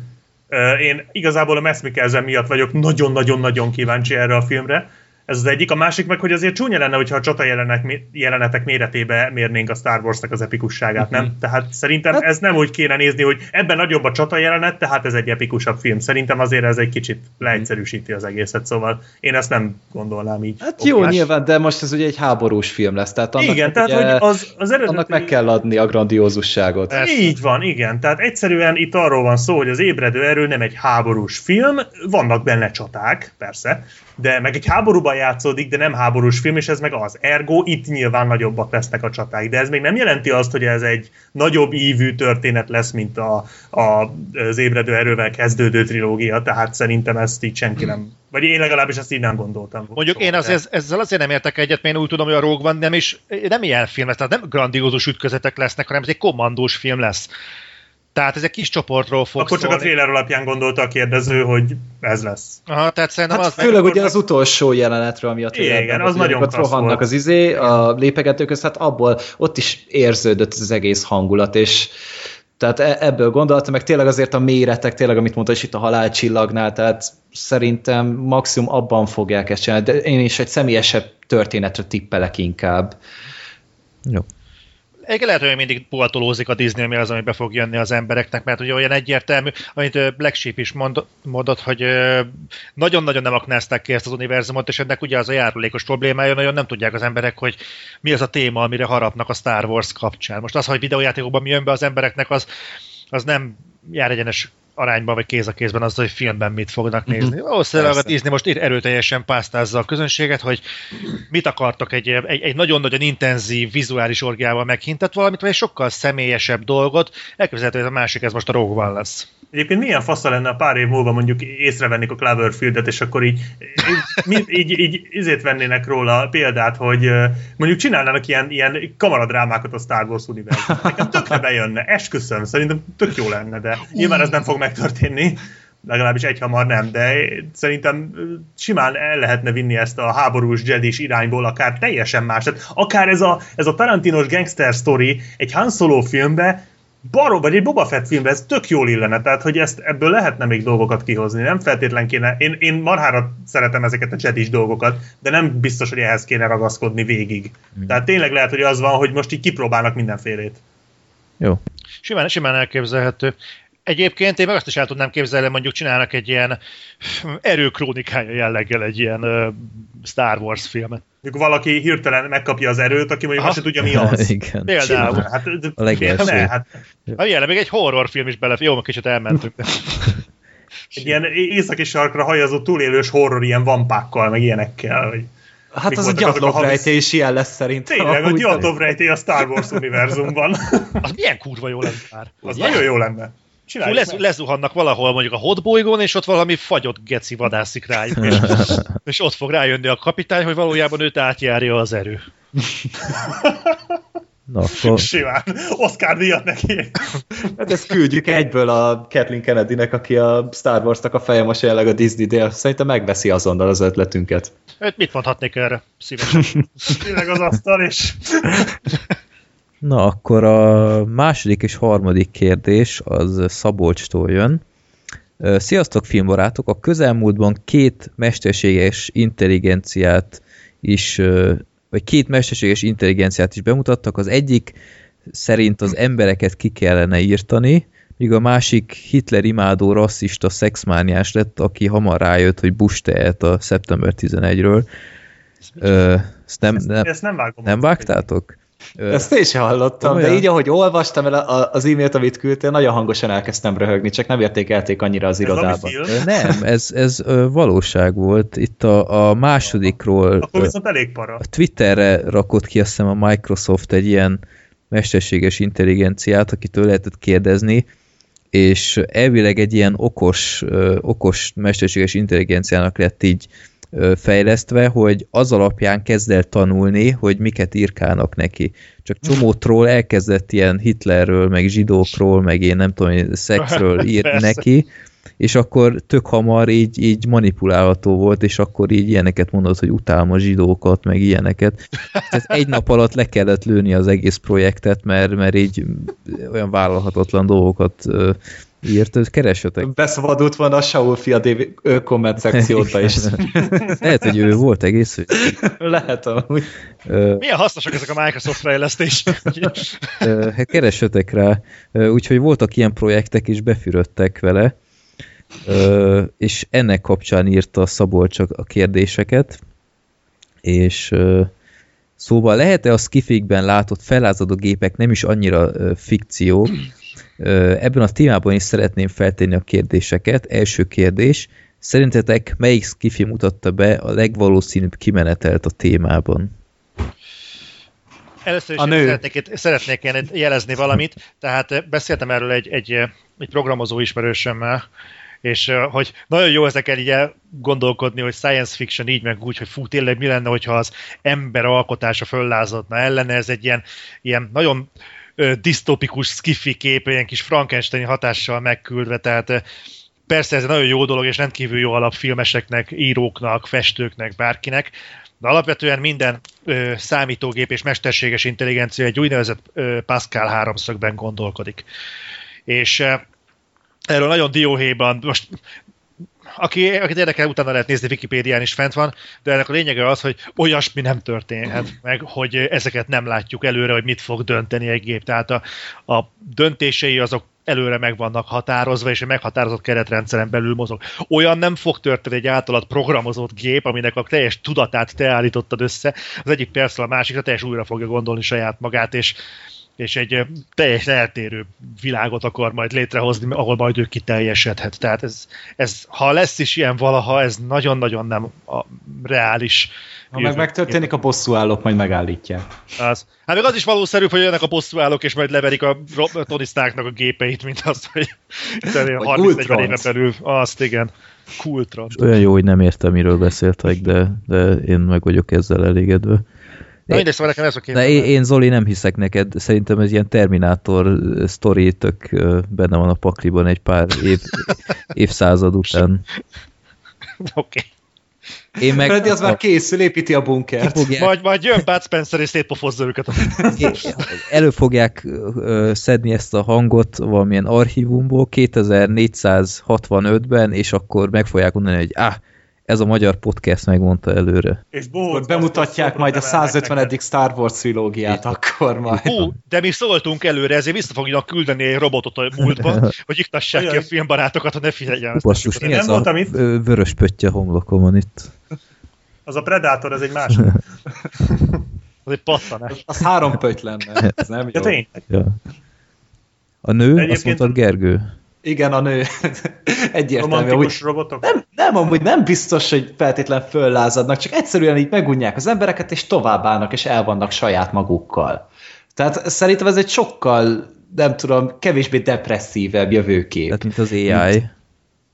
én igazából a Mads Mikkelsen miatt vagyok nagyon-nagyon-nagyon kíváncsi erre a filmre. Ez az egyik. A másik meg, hogy azért csúnya lenne, hogyha a csata jelenek, jelenetek méretébe mérnénk a Star Wars-nak az epikusságát, nem? Tehát szerintem Hát- ez nem úgy kéne nézni, hogy ebben nagyobb a csata jelenet, tehát ez egy epikusabb film. Szerintem azért ez egy kicsit leegyszerűsíti az egészet, szóval én ezt nem gondolnám így. Hát jó, okás. nyilván, de most ez ugye egy háborús film lesz, tehát annak, Igen, tehát ugye, hogy az, az eredeti... annak meg kell adni a grandiózusságot. Így van, igen. Tehát egyszerűen itt arról van szó, hogy az ébredő erő nem egy háborús film, vannak benne csaták, persze, de meg egy háborúban játszódik, de nem háborús film, és ez meg az. Ergo itt nyilván nagyobbak lesznek a csaták. De ez még nem jelenti azt, hogy ez egy nagyobb ívű történet lesz, mint a, a, az ébredő erővel kezdődő trilógia, tehát szerintem ezt így senki nem, vagy én legalábbis ezt így nem gondoltam. Mondjuk soha, én azért, ezzel azért nem értek egyet, mert én úgy tudom, hogy a Rogue One nem is, nem ilyen film lesz, tehát nem grandiózus ütközetek lesznek, hanem ez egy kommandós film lesz. Tehát ez egy kis csoportról fog Akkor csak a szólni. trailer alapján gondolta a kérdező, hogy ez lesz. Aha, tehát szerintem Hát az főleg ugye az utolsó jelenetről, ami a trailerben Igen, az ugye, nagyon klassz rohannak volt. az izé, a lépegetők közt, hát abból ott is érződött az egész hangulat, és tehát e- ebből gondoltam, meg tényleg azért a méretek, tényleg amit mondta is itt a halálcsillagnál, tehát szerintem maximum abban fogják ezt csinálni, de én is egy személyesebb történetre tippelek inkább. Jó. Egyébként lehet, hogy mindig puhatolózik a Disney, mi az, ami be fog jönni az embereknek, mert ugye olyan egyértelmű, amit Black Sheep is mond, mondott, hogy nagyon-nagyon nem aknázták ki ezt az univerzumot, és ennek ugye az a járulékos problémája, nagyon nem tudják az emberek, hogy mi az a téma, amire harapnak a Star Wars kapcsán. Most az, hogy videójátékokban mi jön be az embereknek, az, az nem jár egyenes arányban, vagy kéz a kézben azzal, hogy filmben mit fognak nézni. Uh-huh. Valószínűleg a. Disney most erőteljesen pásztázza a közönséget, hogy mit akartok egy, egy, egy nagyon-nagyon intenzív vizuális orgiával meghintet valamit, vagy egy sokkal személyesebb dolgot. Elképzelhető, hogy a másik, ez most a Rogue One lesz. Egyébként milyen fasza lenne a pár év múlva mondjuk észrevennék a Cloverfieldet, és akkor így, így, így, így izét vennének róla példát, hogy mondjuk csinálnának ilyen, ilyen kamaradrámákat a Star Wars univerzum. Nekem tökre bejönne, esküszöm, szerintem tök jó lenne, de nyilván ez nem fog megtörténni, legalábbis egy hamar nem, de szerintem simán el lehetne vinni ezt a háborús jedis irányból, akár teljesen más. Tehát akár ez a, ez a Tarantinos gangster story egy Han Solo filmbe barom, vagy egy Boba Fett filmbe, ez tök jól illene, tehát hogy ezt ebből lehetne még dolgokat kihozni, nem feltétlen kéne, én, én marhára szeretem ezeket a jedis dolgokat, de nem biztos, hogy ehhez kéne ragaszkodni végig. Tehát tényleg lehet, hogy az van, hogy most így kipróbálnak mindenfélét. Jó. Simán, simán elképzelhető. Egyébként én meg azt is el tudnám képzelni, mondjuk csinálnak egy ilyen erőkrónikája jelleggel egy ilyen uh, Star Wars filmet. Mondjuk valaki hirtelen megkapja az erőt, aki mondjuk Aha. azt se tudja, mi az. *laughs* Igen. Például. Hát, A legelső. Ne, hát Ha ilyen, még egy horrorfilm is bele. Jó, kicsit elmentünk. *laughs* Egy ilyen északi sarkra hajazó túlélős horror ilyen vampákkal, meg ilyenekkel. Vagy... Hát az a gyatlókrejté is ilyen lesz szerintem. Tényleg, a amúgy. Gyatov rejtély a Star Wars univerzumban. *laughs* Az milyen kurva jó lenne már. Az Ugye? nagyon jó lenne. Csináljuk lez, meg. lezuhannak valahol mondjuk a hotbolygón, és ott valami fagyott geci vadászik rájuk, és, *laughs* és ott fog rájönni a kapitány, hogy valójában őt átjárja az erő. *laughs* Na, akkor Simán. Oscar díjat neki. *laughs* Hát ezt küldjük egyből a Kathleen Kennedynek, aki a Star Wars-nak a feje most jelenleg a Disney dél. Szerintem megveszi azonnal az ötletünket. Őt mit mondhatnék erre? Szívesen. Tényleg az asztal, és Na, akkor a második és harmadik kérdés az Szabolcstól jön. Sziasztok, filmbarátok! A közelmúltban két mesterséges intelligenciát is, vagy két mesterséges intelligenciát is bemutattak. Az egyik szerint az embereket ki kellene írtani, míg a másik Hitler imádó rasszista szexmániás lett, aki hamar rájött, hogy Bush tehet a szeptember 11-ről. Ö, ezt nem, nem, ezt nem vágom. nem vágtátok? Ö, Ezt én sem hallottam, de Komolyan? így, ahogy olvastam el a- az e-mailt, amit küldtél, nagyon hangosan elkezdtem röhögni, csak nem értékelték annyira az irodában. Nem, *laughs* ez, ez valóság volt. Itt a, a másodikról Akkor viszont elég para. a Twitterre rakott ki azt hiszem a Microsoft egy ilyen mesterséges intelligenciát, akitől lehetett kérdezni, és elvileg egy ilyen okos, okos mesterséges intelligenciának lett így fejlesztve, hogy az alapján kezd el tanulni, hogy miket írkálnak neki. Csak csomó troll elkezdett ilyen Hitlerről, meg zsidókról, meg én nem tudom, szexről *laughs* írni neki, és akkor tök hamar így, így manipulálható volt, és akkor így ilyeneket mondott, hogy utálom a zsidókat, meg ilyeneket. Tehát egy nap alatt le kellett lőni az egész projektet, mert, mert így olyan vállalhatatlan dolgokat írt, hogy keressetek. Beszabadult volna a Saul fia DV komment szekcióta is. Lehet, hogy ő volt egész, hogy Lehet amúgy. ö, Milyen hasznosak ezek a Microsoft fejlesztések? Ö, hát keressetek rá. Úgyhogy voltak ilyen projektek, és befürödtek vele, és ennek kapcsán írta Szabolcs a a kérdéseket, és ö, szóval lehet-e a skifikben látott felázadó gépek nem is annyira fikció? Ebben a témában is szeretném feltenni a kérdéseket. Első kérdés, szerintetek melyik skifi mutatta be a legvalószínűbb kimenetelt a témában? Először is A nő. szeretnék, szeretnék én jelezni valamit, tehát eh, beszéltem erről egy, egy, egy programozó ismerősömmel, és hogy nagyon jó ezeken így gondolkodni, hogy science fiction így meg úgy, hogy fú, tényleg mi lenne, hogyha az ember alkotása föllázadna ellene, ez egy ilyen, ilyen nagyon ö, disztopikus skifi kép, ilyen kis Frankenstein hatással megküldve, tehát persze ez egy nagyon jó dolog, és rendkívül jó alap filmeseknek, íróknak, festőknek, bárkinek, de alapvetően minden ö, számítógép és mesterséges intelligencia egy úgynevezett ö, Pascal háromszögben gondolkodik. És ö, erről nagyon dióhéjban, most aki, akit érdekel, utána lehet nézni, Wikipédián is fent van, de ennek a lényege az, hogy olyasmi nem történhet meg, hogy ezeket nem látjuk előre, hogy mit fog dönteni egy gép. Tehát a, a döntései azok előre meg vannak határozva, és egy meghatározott keretrendszeren belül mozog. Olyan nem fog történni egy általad programozott gép, aminek a teljes tudatát te állítottad össze, az egyik percről a másikra teljes újra fogja gondolni saját magát, és és egy teljesen eltérő világot akar majd létrehozni, ahol majd ő kiteljesedhet. Tehát ez, ez ha lesz is ilyen valaha, ez nagyon-nagyon nem a reális. Ha meg megtörténik, a bosszúállók majd megállítják. Az. Hát még az is valószerűbb, hogy jönnek a bosszúállók, és majd leverik a Tony Starknak a gépeit, mint azt, hogy 30 éve belül. Azt, igen. Kultrans. Olyan jó, hogy nem értem, miről beszéltek, de, de én meg vagyok ezzel elégedve. Na mindegy, szóval nekem ez a De én, én, Zoli, nem hiszek neked. Szerintem ez ilyen Terminátor sztori tök benne van a pakliban egy pár év, *laughs* évszázad után. Oké. Okay. Én meg... Freddy az már készül, építi a bunkert. Fogják... Majd, majd jön Bud Spencer és szétpofozza őket. Elő fogják szedni ezt a hangot valamilyen archívumból 2465-ben, és akkor meg fogják mondani, hogy ah, ez a magyar podcast megmondta előre. És bohóc, bemutatják majd a 150. Neked. Star Wars trilógiát, akkor majd. Hú, de mi szóltunk előre, ezért vissza fognak küldeni egy robotot a múltba, *laughs* hogy iktassák ki a filmbarátokat, hogy ne figyeljen. Basszus, mi ez a itt? vörös pöttye homlokomon itt? *laughs* Az a Predator, ez egy másik. *laughs* az egy pattanás. Az három pötty lenne. Ez nem jó. Ja, Ja. A nő, Egyébként azt mondtad Gergő? Igen, a nő. *laughs* Egyértelmű. Romantikus robotok? Nem, nem, amúgy nem biztos, hogy feltétlen föllázadnak, csak egyszerűen így megunják az embereket, és továbbállnak, és elvannak saját magukkal. Tehát szerintem ez egy sokkal, nem tudom, kevésbé depresszívebb jövőkép. Tehát, mint az AI. Mint,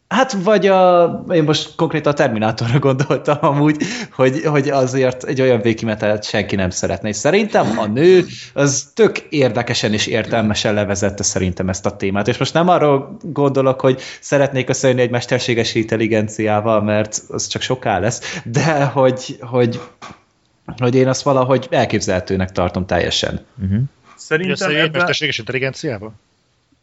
Hát vagy a, én most konkrétan a Terminátorra gondoltam amúgy, hogy, hogy azért egy olyan végkimenetet senki nem szeretne. És szerintem a nő az tök érdekesen és értelmesen levezette szerintem ezt a témát. És most nem arról gondolok, hogy szeretnék összejönni egy mesterséges intelligenciával, mert az csak soká lesz, de hogy, hogy, hogy én azt valahogy elképzelhetőnek tartom teljesen. Uh-huh. Szerintem ebben... mesterséges intelligenciával?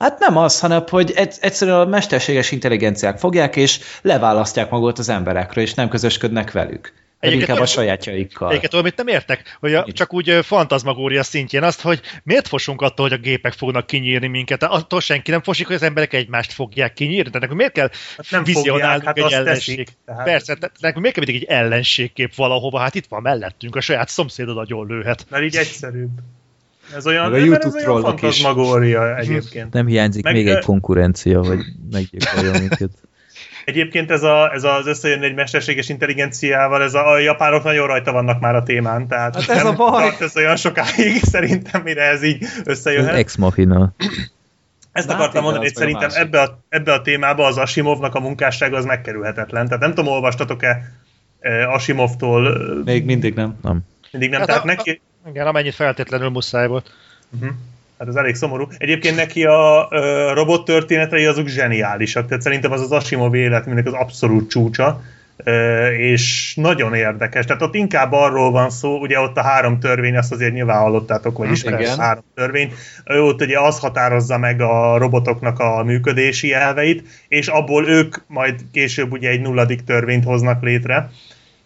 Hát nem az, hanem hogy egyszerűen a mesterséges intelligenciák fogják, és leválasztják magukat az emberekről, és nem közösködnek velük. Egyébként inkább a sajátjaikkal. Egyébként amit nem értek, hogy a, csak úgy fantazmagória szintjén azt, hogy miért fosunk attól, hogy a gépek fognak kinyírni minket? Attól senki nem fosik, hogy az emberek egymást fogják kinyírni. De nekünk miért kell hát nem vizionálnunk hát egy ellenség? Teszik, tehát... Persze, tehát nekünk miért kell mindig egy ellenségkép valahova? Hát itt van mellettünk, a saját szomszédod agyon lőhet. Mert így egyszerűbb. Ez olyan, a YouTube ez olyan fantazmagória egyébként. Nem hiányzik Meg, még egy konkurencia, hogy meggyilkolja minket. Egyébként ez, a, ez az összejönni egy mesterséges intelligenciával, ez a, a japánok nagyon rajta vannak már a témán, tehát hát ez nem a baj. ez olyan sokáig *laughs* szerintem, mire ez így összejöhet. Ex machina. Ezt Na, akartam mondani, hogy szerintem ebbe a, ebbe a témába az Asimovnak a munkássága az megkerülhetetlen. Tehát nem tudom, olvastatok-e Asimovtól? Még mindig nem. Nem. Mindig nem, hát tehát a, neki... Igen, amennyit feltétlenül muszáj volt. Uh-huh. Hát ez elég szomorú. Egyébként neki a ö, robot történetei azok zseniálisak, tehát szerintem az az Asimov életműnek az abszolút csúcsa, ö, és nagyon érdekes. Tehát ott inkább arról van szó, ugye ott a három törvény, azt azért nyilván hallottátok, vagy ismered a három törvény, ő ott ugye az határozza meg a robotoknak a működési elveit, és abból ők majd később ugye egy nulladik törvényt hoznak létre,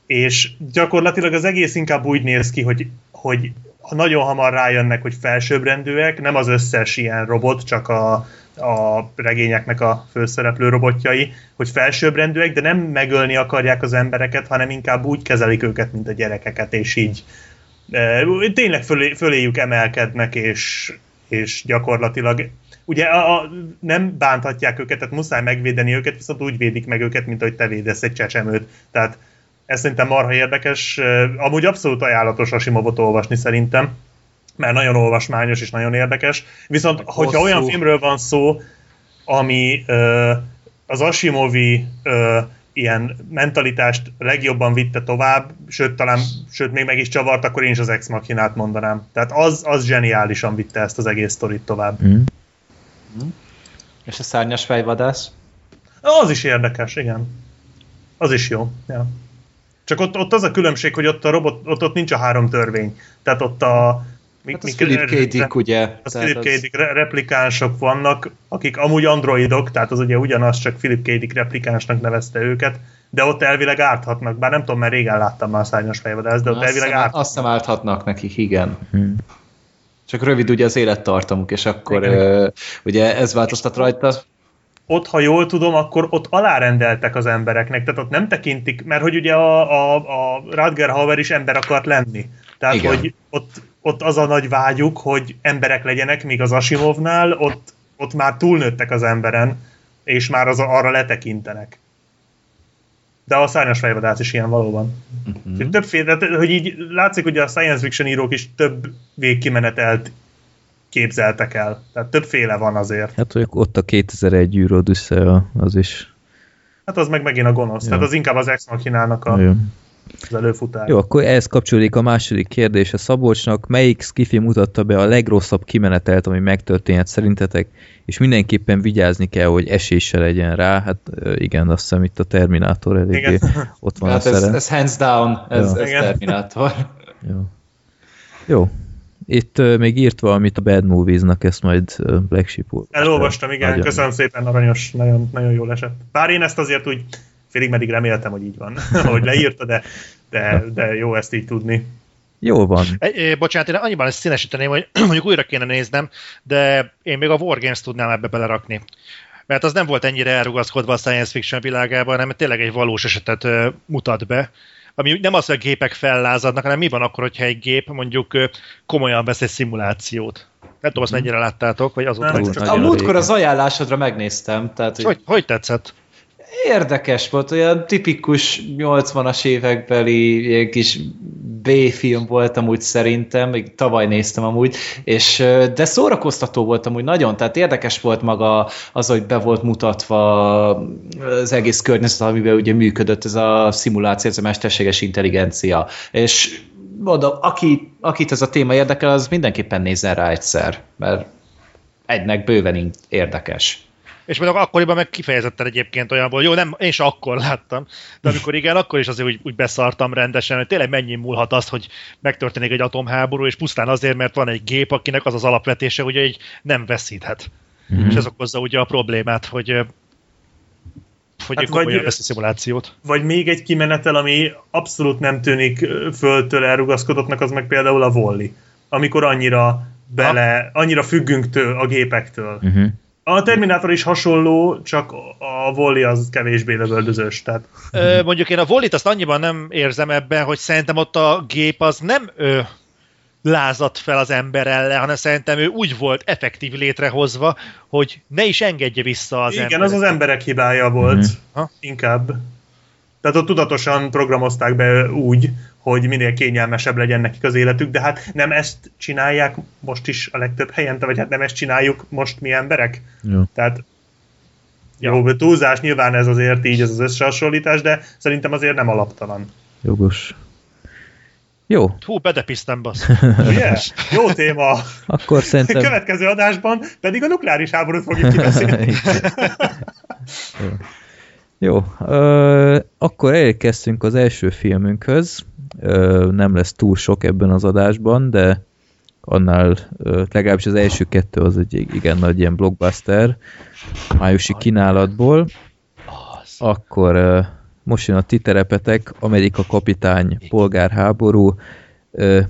és gyakorlatilag az egész inkább úgy néz ki, hogy, hogy nagyon hamar rájönnek, hogy felsőbbrendűek, nem az összes ilyen robot, csak a, a regényeknek a főszereplő robotjai, hogy felsőbbrendűek, de nem megölni akarják az embereket, hanem inkább úgy kezelik őket, mint a gyerekeket, és így e, tényleg fölé, föléjük emelkednek, és, és gyakorlatilag ugye a, a, nem bánthatják őket, tehát muszáj megvédeni őket, viszont úgy védik meg őket, mint ahogy te védesz egy csecsemőt. Tehát ez szerintem marha érdekes. Amúgy abszolút ajánlatos Asimovot olvasni szerintem, mert nagyon olvasmányos és nagyon érdekes. Viszont, Meg hogyha hosszú. olyan filmről van szó, ami ö, az Asimovi ö, ilyen mentalitást legjobban vitte tovább, sőt, talán, sőt, még meg is csavart, akkor én is az Ex Machinát mondanám. Tehát az, az zseniálisan vitte ezt az egész sztorit tovább. Mm. És a szárnyas fejvadász? Az is érdekes, igen. Az is jó. Ja. Csak ott, ott az a különbség, hogy ott a robot, ott, ott nincs a három törvény. Tehát ott a... Mi, Hát az Philip K. Dick, ugye? Az Tehát Philip K. Dick re- replikánsok vannak, akik amúgy androidok, tehát az ugye ugyanaz, csak Philip K. Dick replikánsnak nevezte őket, de ott elvileg árthatnak, bár nem tudom, mert régen láttam már a szárnyas fejvadász, de ott Azt elvileg árthatnak. azt hiszem árthatnak nekik, igen. Mm. Csak rövid ugye az élettartamuk, és akkor Igen. ö, ugye ez változtat rajta. Ott, ha jól tudom, akkor ott alárendeltek az embereknek, tehát ott nem tekintik, mert hogy ugye a, a, a Radger Hauer is ember akart lenni. Tehát, Igen. hogy ott, ott az a nagy vágyuk, hogy emberek legyenek, míg az Asimovnál ott, ott már túlnőttek az emberen, és már az, arra letekintenek. De a szárnyas fejvadász is ilyen valóban. Mm. Többféle, hogy így látszik, hogy a science fiction írók is több végkimenetelt képzeltek el. Tehát többféle van azért. Hát, hogy ott a 2001 űr Odyssea, az is. Hát az meg megint a gonosz. Jó. Tehát az inkább az ex machinának a, Jó. az előfutár. Jó, akkor ehhez kapcsolódik a második kérdés a Szabolcsnak. Melyik skifi mutatta be a legrosszabb kimenetelt, ami megtörténhet szerintetek, és mindenképpen vigyázni kell, hogy esése legyen rá. Hát igen, azt hiszem itt a Terminátor eléggé Igen. ott van Hát a ez, szere. ez hands down, ez, Ja. ez Igen. Terminátor. Jó. Jó. Itt ö, még írt valamit a Bad Movies-nak, ezt majd ö, Black Sheep úr. Elolvastam, igen, Nagyon köszönöm szépen, aranyos, nagyon, nagyon jól esett. Bár én ezt azért úgy félig meddig reméltem, hogy így van, *laughs* ahogy leírta, de, de, de jó ezt így tudni. Jó van. Eh, bocsánat, én annyiban ezt színesíteném, hogy *clears throat* mondjuk újra kéne néznem, de én még a Wargames tudnám ebbe belerakni. Mert az nem volt ennyire elrugaszkodva a science fiction világában, hanem tényleg egy valós esetet mutat be. Ami nem az, hogy a gépek fellázadnak, hanem mi van akkor, hogyha egy gép mondjuk komolyan vesz egy szimulációt. Nem tudom, azt mennyire láttátok, vagy azóta Nem, A múltkor az ajánlásodra megnéztem, tehát hogy hogy, hogy tetszett? Érdekes volt, olyan tipikus 80-as évekbeli ilyen kis B-film volt amúgy szerintem, még tavaly néztem amúgy, és, de szórakoztató volt amúgy nagyon, tehát érdekes volt maga az, hogy be volt mutatva az egész környezet, amiben ugye működött ez a szimuláció, ez a mesterséges intelligencia, és mondom, aki, akit ez a téma érdekel, az mindenképpen nézzen rá egyszer, mert egynek bőven érdekes. És mondjuk akkoriban meg kifejezetten egyébként olyan volt, jó, nem, én is akkor láttam, de amikor igen, akkor is azért úgy, úgy beszartam rendesen, hogy tényleg mennyi múlhat azt, hogy megtörténik egy atomháború, és pusztán azért, mert van egy gép, akinek az az alapvetése, hogy egy nem veszíthet. Mhm. Mm. És ez okozza ugye a problémát, hogy hogy Hát vagy- vesz a szimulációt. Vagy még egy kimenetel, ami abszolút nem tűnik földtől elrugaszkodottnak, az meg például a volley. Amikor annyira bele, annyira függünk től, a gépektől. Uh-huh. A Terminátor is hasonló, csak a volley az kevésbé lövöldözős. Tehát Ö, mondjuk én a volit azt annyiban nem érzem ebben, hogy szerintem ott a gép az nem ö, lázadt fel az ember ellen, hanem szerintem ő úgy volt effektív létrehozva, hogy ne is engedje vissza az Igen, embereket. az az emberek hibája volt. Ha? inkább. Tehát ott tudatosan programozták be úgy, hogy minél kényelmesebb legyen nekik az életük, de hát nem ezt csinálják most is a legtöbb helyen, vagy hát nem ezt csináljuk most mi emberek. Jó. Tehát jó, túlzás nyilván ez azért így, ez az összehasonlítás, de szerintem azért nem alaptalan. Jogos. Jó, Hú, bedepisztem, basz. *laughs* Ugye? Jó téma. akkor szerintem... Következő adásban pedig a nukleáris háborút fogjuk kibeszélni. *laughs* Jó. Jó, ö, akkor elkezdtünk az első filmünkhöz. Nem lesz túl sok ebben az adásban, de annál legalábbis az első kettő az egy igen nagy ilyen blockbuster májusi kínálatból. Akkor most jön a ti terepetek, Amerika kapitány, polgárháború.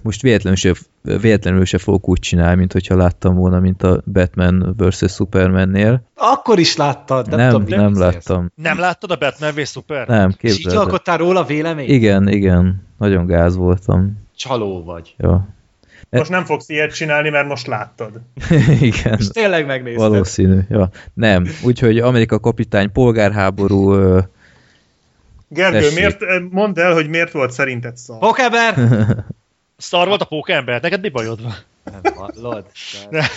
Most véletlenül se, véletlenül se fogok úgy csinálni, mint hogyha láttam volna, mint a Batman vs. Supermannél. Akkor is láttad, nem, Nem, nem, tudom, nem beszélsz. láttam. Nem láttad a Batman v Super? Nem, És így képzeld. alkottál róla véleményt? Igen, igen. Nagyon gáz voltam. Csaló vagy. Ja. Most nem fogsz ilyet csinálni, mert most láttad. *laughs* igen. És tényleg megnézted. Valószínű. Ja. Nem. Úgyhogy Amerika kapitány polgárháború ö, Gergő, Tessék. miért, mondd el, hogy miért volt szerinted szar? Pokeber! *laughs* Szar volt a pókember? Neked mi bajod van? Nem hallod? De-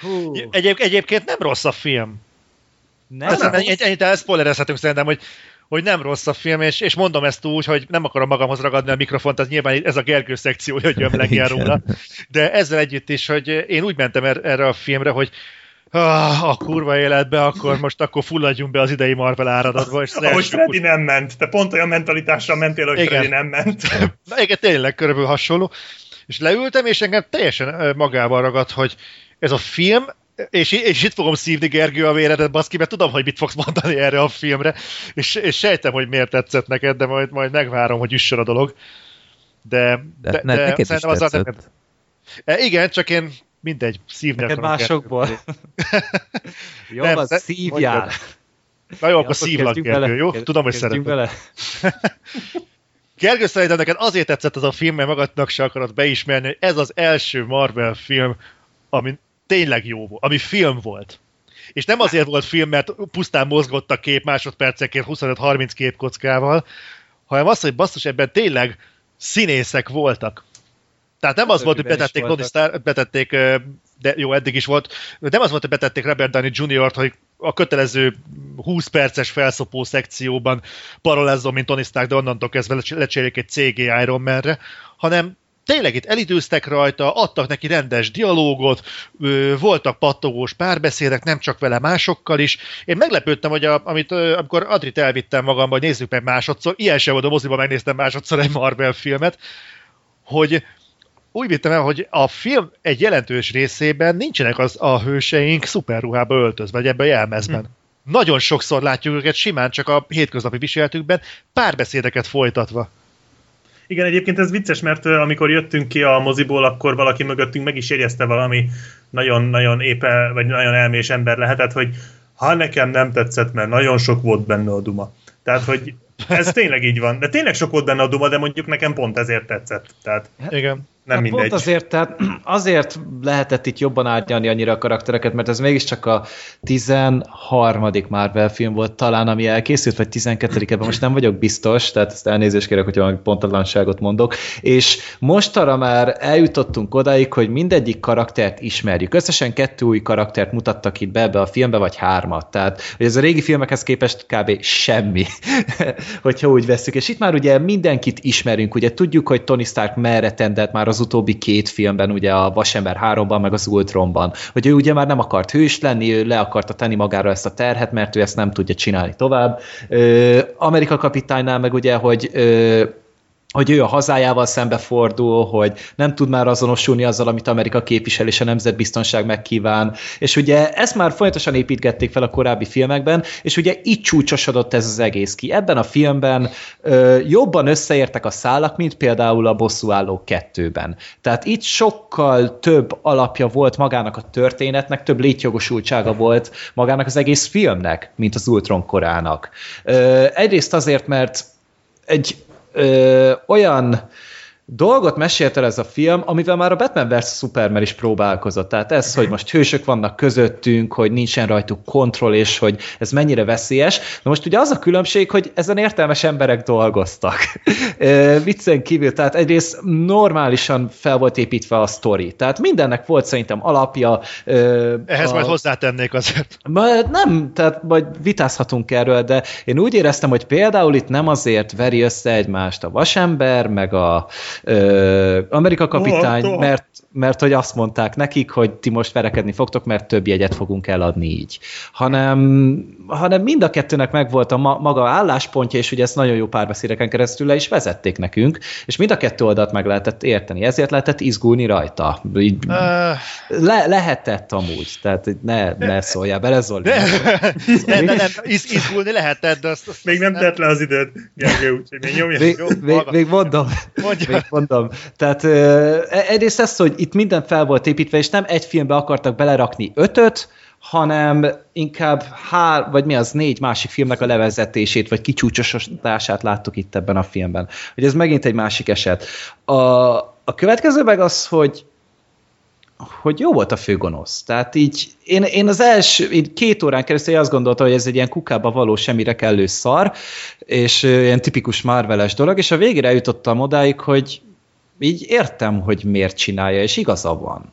Hú. Egyéb, egyébként nem rossz a film. Nem, nem. Ennyit, ennyit elspoilerezhetünk szerintem, hogy hogy nem rossz a film, és, és mondom ezt úgy, hogy nem akarom magamhoz ragadni a mikrofont, az nyilván ez a Gergő szekció, hogy legyen róla, de ezzel együtt is, hogy én úgy mentem er, erre a filmre, hogy ah, a kurva életbe, akkor most akkor fulladjunk be az idei Marvel áradatba. És Ahogy Freddy nem ment. Te pont olyan mentalitással mentél, hogy Igen. Freddy nem ment. Igen, tényleg körülbelül hasonló. És leültem, és engem teljesen magával ragadt, hogy ez a film, és, és itt fogom szívni Gergő a véredet, baszki, mert tudom, hogy mit fogsz mondani erre a filmre, és, és sejtem, hogy miért tetszett neked, de majd, majd megvárom, hogy üssön a dolog. De, de, de, ne, de neked is az tetszett. Neked... E, igen, csak én mindegy, szívni Neked másokból. *laughs* jó, nem, az szívjál. Na jó, akkor szívlak, Gergő, jó? Tudom, hogy szeretem. Bele. *laughs* Gergő, szerintem neked azért tetszett ez a film, mert magadnak se akarod beismerni, hogy ez az első Marvel film, ami tényleg jó volt, ami film volt. És nem azért volt film, mert pusztán mozgott a kép másodpercekért 25-30 képkockával, hanem az, hogy basszus, ebben tényleg színészek voltak. Tehát nem az volt, hogy betették, Tony Star, betették, de jó, eddig is volt, nem az volt, hogy betették Robert Downey Jr.-t, hogy a kötelező 20 perces felszopó szekcióban parolezzon, mint Tony Stark, de onnantól kezdve lecserélik egy CG Iron Man-re, hanem tényleg itt elidőztek rajta, adtak neki rendes dialógot, voltak pattogós párbeszédek, nem csak vele, másokkal is. Én meglepődtem, hogy a, amit, amikor Adrit elvittem magamba, hogy nézzük meg másodszor, ilyen sem volt a moziban, megnéztem másodszor egy Marvel filmet, hogy úgy vittem el, hogy a film egy jelentős részében nincsenek az a hőseink szuperruhába öltözve, vagy ebben a jelmezben. Hm. Nagyon sokszor látjuk őket simán csak a hétköznapi viseletükben párbeszédeket folytatva. Igen, egyébként ez vicces, mert amikor jöttünk ki a moziból, akkor valaki mögöttünk meg is jegyezte valami nagyon-nagyon épe, vagy nagyon elmés ember lehetett, hogy ha nekem nem tetszett, mert nagyon sok volt benne a duma. Tehát, hogy ez *laughs* tényleg így van. De tényleg sok volt benne a duma, de mondjuk nekem pont ezért tetszett. Tehát... Igen nem hát mindegy. Pont azért, tehát *clears throat* azért lehetett itt jobban átnyalni annyira a karaktereket, mert ez mégiscsak a 13. Marvel film volt talán, ami elkészült, vagy 12 ebben most nem vagyok biztos, tehát ezt elnézést kérek, hogyha pontatlanságot mondok, és mostanra már eljutottunk odáig, hogy mindegyik karaktert ismerjük. Összesen kettő új karaktert mutattak itt be ebbe a filmbe, vagy hármat. Tehát, hogy ez a régi filmekhez képest kb. semmi, *laughs* hogyha úgy veszük. És itt már ugye mindenkit ismerünk, ugye tudjuk, hogy Tony Stark merre tendelt már az az utóbbi két filmben, ugye a Vasember 3-ban, meg az Ultronban, hogy ő ugye már nem akart hős lenni, ő le akarta tenni magára ezt a terhet, mert ő ezt nem tudja csinálni tovább. Ö, Amerika kapitánynál meg ugye, hogy ö, hogy ő a hazájával szembefordul, hogy nem tud már azonosulni azzal, amit Amerika képvisel és a nemzetbiztonság megkíván. És ugye ezt már folyamatosan építgették fel a korábbi filmekben, és ugye itt csúcsosodott ez az egész ki. Ebben a filmben ö, jobban összeértek a szálak, mint például a Bosszúálló kettőben. Tehát itt sokkal több alapja volt magának a történetnek, több létjogosultsága volt magának az egész filmnek, mint az Ultron korának. Ö, egyrészt azért, mert egy ö, olyan dolgot mesélt el ez a film, amivel már a Batman vs. Superman is próbálkozott. Tehát ez, hogy most hősök vannak közöttünk, hogy nincsen rajtuk kontroll, és hogy ez mennyire veszélyes. Na most ugye az a különbség, hogy ezen értelmes emberek dolgoztak. *laughs* Viccen kívül, tehát egyrészt normálisan fel volt építve a sztori. Tehát mindennek volt szerintem alapja. Ehhez a... majd hozzátennék azért. Nem, tehát majd vitázhatunk erről, de én úgy éreztem, hogy például itt nem azért veri össze egymást a vasember, meg a Amerika kapitány, oh, mert, mert hogy azt mondták nekik, hogy ti most verekedni fogtok, mert több jegyet fogunk eladni így. Hanem, hanem mind a kettőnek megvolt a ma, maga álláspontja, és ugye ezt nagyon jó párbeszédeken keresztül le is vezették nekünk, és mind a kettő oldalt meg lehetett érteni, ezért lehetett izgulni rajta. Így, uh, le, lehetett amúgy, tehát ne, ne szóljál bele, Zoli. Ne, ne, ne, nem, iz, izgulni lehetett, de azt, azt még nem tett le az időt, Gergő, úgyhogy még nyomja. Még, még, még mondom, Mondja mondom. Tehát egyrészt ez, hogy itt minden fel volt építve, és nem egy filmbe akartak belerakni ötöt, hanem inkább hár, vagy mi az, négy másik filmnek a levezetését, vagy kicsúcsosítását láttuk itt ebben a filmben. Hogy ez megint egy másik eset. A, a következő meg az, hogy hogy jó volt a főgonosz. Tehát így én, én az első, így két órán keresztül azt gondoltam, hogy ez egy ilyen kukába való semmire kellő szar, és ilyen tipikus Marveles dolog, és a végére jutottam odáig, hogy így értem, hogy miért csinálja, és igaza van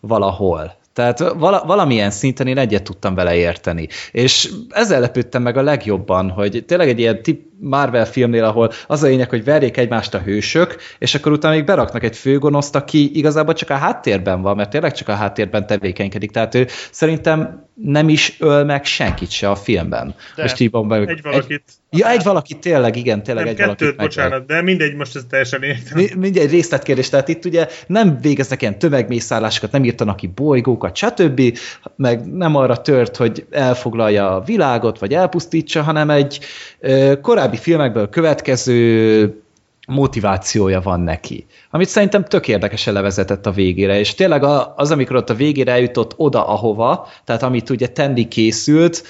valahol. Tehát vala, valamilyen szinten én egyet tudtam vele érteni. És ezzel lepődtem meg a legjobban, hogy tényleg egy ilyen tip Marvel filmnél, ahol az a lényeg, hogy verjék egymást a hősök, és akkor utána még beraknak egy főgonoszt, aki igazából csak a háttérben van, mert tényleg csak a háttérben tevékenykedik. Tehát ő szerintem nem is öl meg senkit se a filmben. De, most így van egy valakit. Egy, ja, egy valakit, tényleg, igen, tényleg Nem, egy kettőt, valakit bocsánat, de mindegy, most ez teljesen. Mi- Mindegy részletkérdés, tehát itt ugye nem végeznek ilyen tömegmészállásokat, nem írtanak ki bolygókat, stb., meg nem arra tört, hogy elfoglalja a világot, vagy elpusztítsa, hanem egy ö, korábbi filmekből következő motivációja van neki. Amit szerintem tök érdekesen levezetett a végére, és tényleg az, amikor ott a végére eljutott oda, ahova, tehát amit ugye tenni készült,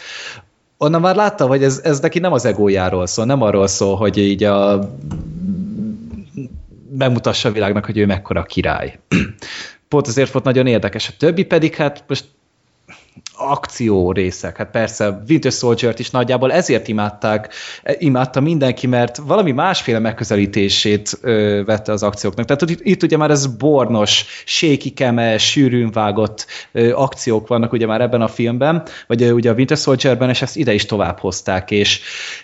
onnan már látta, hogy ez, ez neki nem az egójáról szól, nem arról szól, hogy így a megmutassa a világnak, hogy ő mekkora király. *clears throat* Pont azért volt nagyon érdekes. A többi pedig hát most akció részek. Hát persze Winter Soldier-t is nagyjából ezért imádták, imádta mindenki, mert valami másféle megközelítését ö, vette az akcióknak. Tehát itt, itt ugye már ez bornos, sékikeme, sűrűn vágott ö, akciók vannak ugye már ebben a filmben, vagy ugye a Winter Soldier-ben, és ezt ide is tovább hozták, és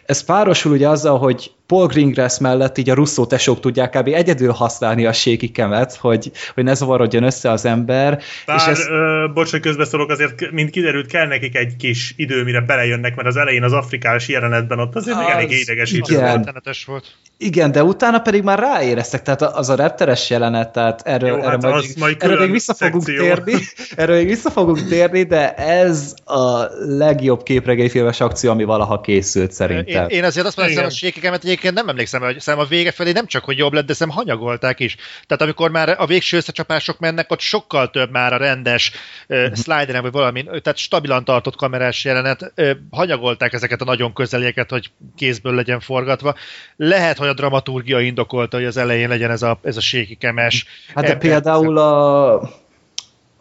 ez párosul ugye azzal, hogy Paul Greengrass mellett így a russzó tesók tudják kb. egyedül használni a sékikemet, hogy, hogy ne zavarodjon össze az ember. Bár, és ez... ö, bocs, hogy közbeszólok, azért, mint kiderült, kell nekik egy kis idő, mire belejönnek, mert az elején az afrikás jelenetben ott azért még Az- elég idegesítő. igen. volt. Igen, de utána pedig már ráéreztek, tehát az a repteres jelenet, tehát erről, Jó, erre hát majd, majd külön még vissza fogunk térni, erről még vissza fogunk térni, de ez a legjobb képregényfilmes akció, ami valaha készült Én, szerintem. én azért azt mondom, hogy a sékekemet egyébként nem emlékszem, hogy szem a vége felé nem csak, hogy jobb lett, de szem hanyagolták is. Tehát amikor már a végső összecsapások mennek, ott sokkal több már a rendes uh, Mhm. slideren, vagy valami, tehát stabilan tartott kamerás jelenet, uh, hanyagolták ezeket a nagyon közelieket, hogy kézből legyen forgatva. Lehet, hogy a dramaturgia indokolta, hogy az elején legyen ez a, ez a sékikemes. Hát de Ebben- például a,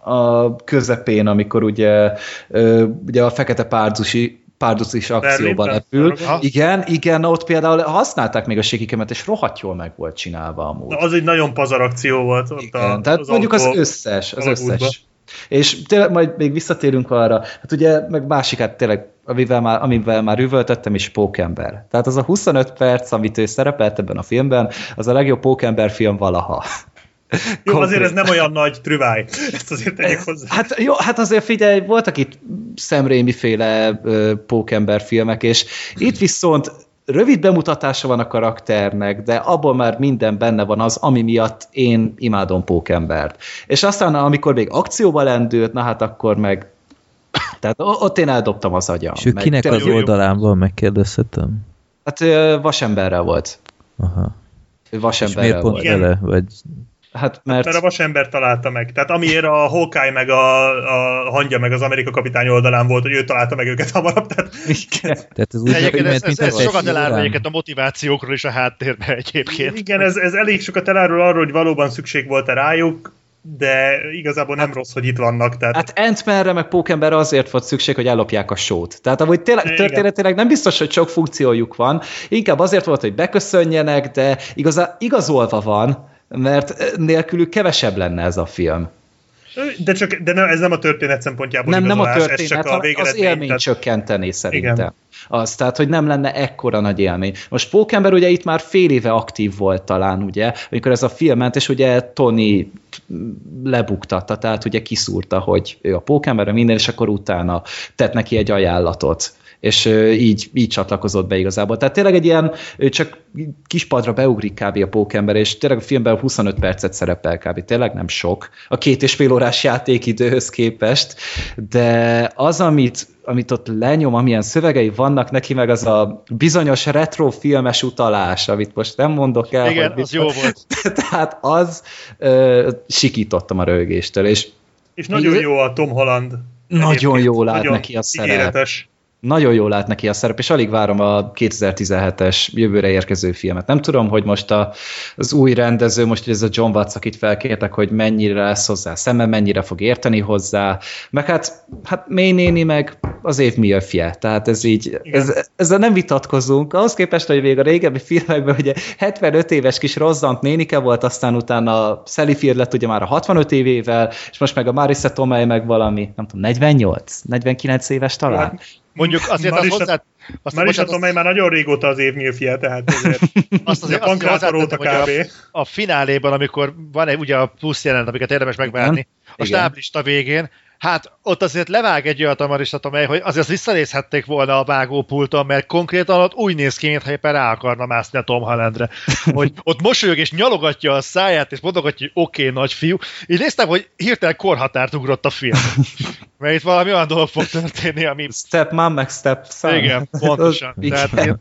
a közepén, amikor ugye, ugye a fekete párdusi párducis akcióban repül. Igen, igen, ott például használták még a sékikemet, és rohadt jól meg volt csinálva amúgy. Na, az egy nagyon pazar akció volt. Ott Igen, a, tehát mondjuk az összes, az összes. És tényleg majd még visszatérünk arra, hát ugye meg másikát tényleg, amivel már, amivel már üvöltöttem is Pókember. Tehát az a 25 perc, amit ő szerepelt ebben a filmben, az a legjobb Pókember film valaha. Jó, azért ez nem olyan nagy trüváj. Ezt azért tegyük hozzá. Hát jó, hát azért figyelj, voltak itt Sam Raimi féle ö, pókember filmek, és itt viszont rövid bemutatása van a karakternek, de abban már minden benne van az, ami miatt én imádom pókembert. És aztán, amikor még akcióba lendült, na hát akkor meg *coughs* tehát ott én eldobtam az agyam. És ő Meg kinek az oldalán van, megkérdezhetem? Hát vasemberrel volt. Aha. Ő És vasemberrel miért pont volt. Vele? Vagy... Hát mert... Mert a vasember találta meg. Tehát amiért a Hawkeye meg a, a hangja meg az Amerika kapitány oldalán volt, hogy ő találta meg őket hamarabb. Tehát Igen. Tehát ez úgy Egyébként ez, ez, ez sokat elárul egyébként a motivációkról is a háttérben egyébként. igen, ez, ez elég sokat elárul arról, hogy valóban szükség volt-e rájuk, de igazából nem rossz, hogy itt vannak. Tehát Hát Ant-Manre meg Pókemberre azért volt szükség, hogy ellopják a sót. Tehát amúgy tényleg, történetileg nem biztos, hogy sok funkciójuk van, inkább azért volt, hogy beköszönjenek, de igazá, igazolva van, mert nélkülük kevesebb lenne ez a film. De, csak, de nem, ez nem a történet szempontjából Nem, nem a igazolás, ez történet, csak a hanem az végeredmény. élmény tehát- csökkenteni szerintem. Igen. Az, tehát, hogy nem lenne ekkora nagy élmény. Most Pókember ugye itt már fél éve aktív volt talán, ugye, amikor ez a film ment, és ugye Tony lebuktatta, tehát ugye kiszúrta, hogy ő a Pókemberre minden, és akkor utána tett neki egy ajánlatot és így, így csatlakozott be igazából. Tehát tényleg egy ilyen, csak kis padra beugrik kb. a pókember, és tényleg a filmben 25 percet szerepel kb. Tényleg nem sok a két és fél órás játékidőhöz képest, de az, amit, amit ott lenyom, amilyen szövegei vannak neki, meg az a bizonyos retro filmes utalás, amit most nem mondok el. Igen, hogy az jó volt. *laughs* Tehát az ö, sikítottam a rögéstől, és És nagyon jó a Tom Holland. Nagyon jól lát Nagyon neki a szerep. ígéretes. Nagyon jól lát neki a szerep, és alig várom a 2017-es jövőre érkező filmet. Nem tudom, hogy most a, az új rendező, most ez a John Watts, akit felkértek, hogy mennyire lesz hozzá szeme, mennyire fog érteni hozzá, meg hát, hát May néni meg az év milfje. Tehát ez így, ez, ezzel nem vitatkozunk. Ahhoz képest, hogy még a régebbi filmekben ugye 75 éves kis rozzant nénike volt, aztán utána Sally Field lett ugye már a 65 évével, és most meg a Marissa Tomei meg valami, nem tudom, 48, 49 éves talán. Hát, Mondjuk azért Marisa, az hozzá... Azt Marisa bocsánat, Tomei már nagyon régóta az év milfje, tehát azért *laughs* azt azért, azt azért óta kb. A, a fináléban, amikor van egy ugye a plusz jelent, amiket érdemes megvárni, a stáblista végén, Hát ott azért levág egy olyat a Marisa Tomei, hogy azért visszanézhették volna a vágópulton, mert konkrétan ott úgy néz ki, mintha éppen rá akarna mászni a Tom Hollandre. *laughs* Hogy ott mosolyog és nyalogatja a száját, és mondogatja, hogy oké, okay, nagyfiú. Így néztem, hogy hirtelen korhatárt ugrott a film. *laughs* Mert itt valami olyan dolog fog történni, ami... Step mom, meg step son. Igen, pontosan. *laughs* Tehát én,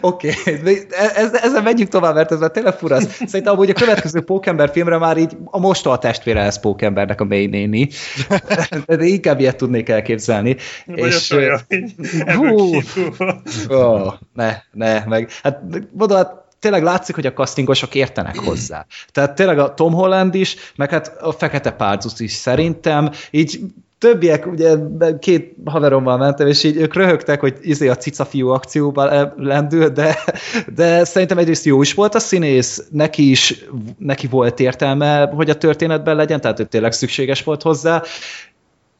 Oké, okay. ez, ezzel megyünk tovább, mert ez már tényleg fura. Szerintem amúgy a következő Pókember filmre már így a mosta a testvére lesz Pókembernek a mély néni. De inkább ilyet tudnék elképzelni. Vagy és, a hú, ó, ne, ne, meg. Hát mondom, hát tényleg látszik, hogy a castingosok értenek hozzá. Tehát tényleg a Tom Holland is, meg hát a Fekete Párduc is szerintem, így többiek, ugye két haverommal mentem, és így ők röhögtek, hogy izé a cica fiú akcióban lendül, de, de szerintem egyrészt jó is volt a színész, neki is neki volt értelme, hogy a történetben legyen, tehát ő tényleg szükséges volt hozzá,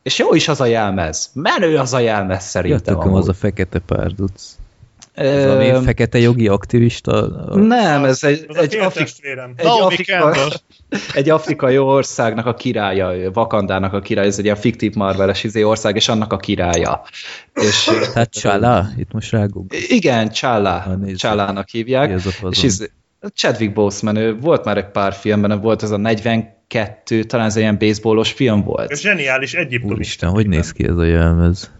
és jó is az a jelmez. Menő az a jelmez szerintem. Ja, az a fekete párduc. Ez valami fekete jogi aktivista? A... Nem, ez egy, egy, Afrik, egy, Afrika, *laughs* egy afrikai országnak a királya, Vakandának a királya, ez egy ilyen fiktív marveles izé ország, és annak a királya. És, Tehát Csála? Itt most rágunk. Igen, Csála. Csálának hívják. És ez, Chadwick Boseman, ő volt már egy pár filmben, volt ez a 42, talán ez egy ilyen baseballos film volt. Ez zseniális Egyiptom. Úristen, hogy néz ki ez a jelmez?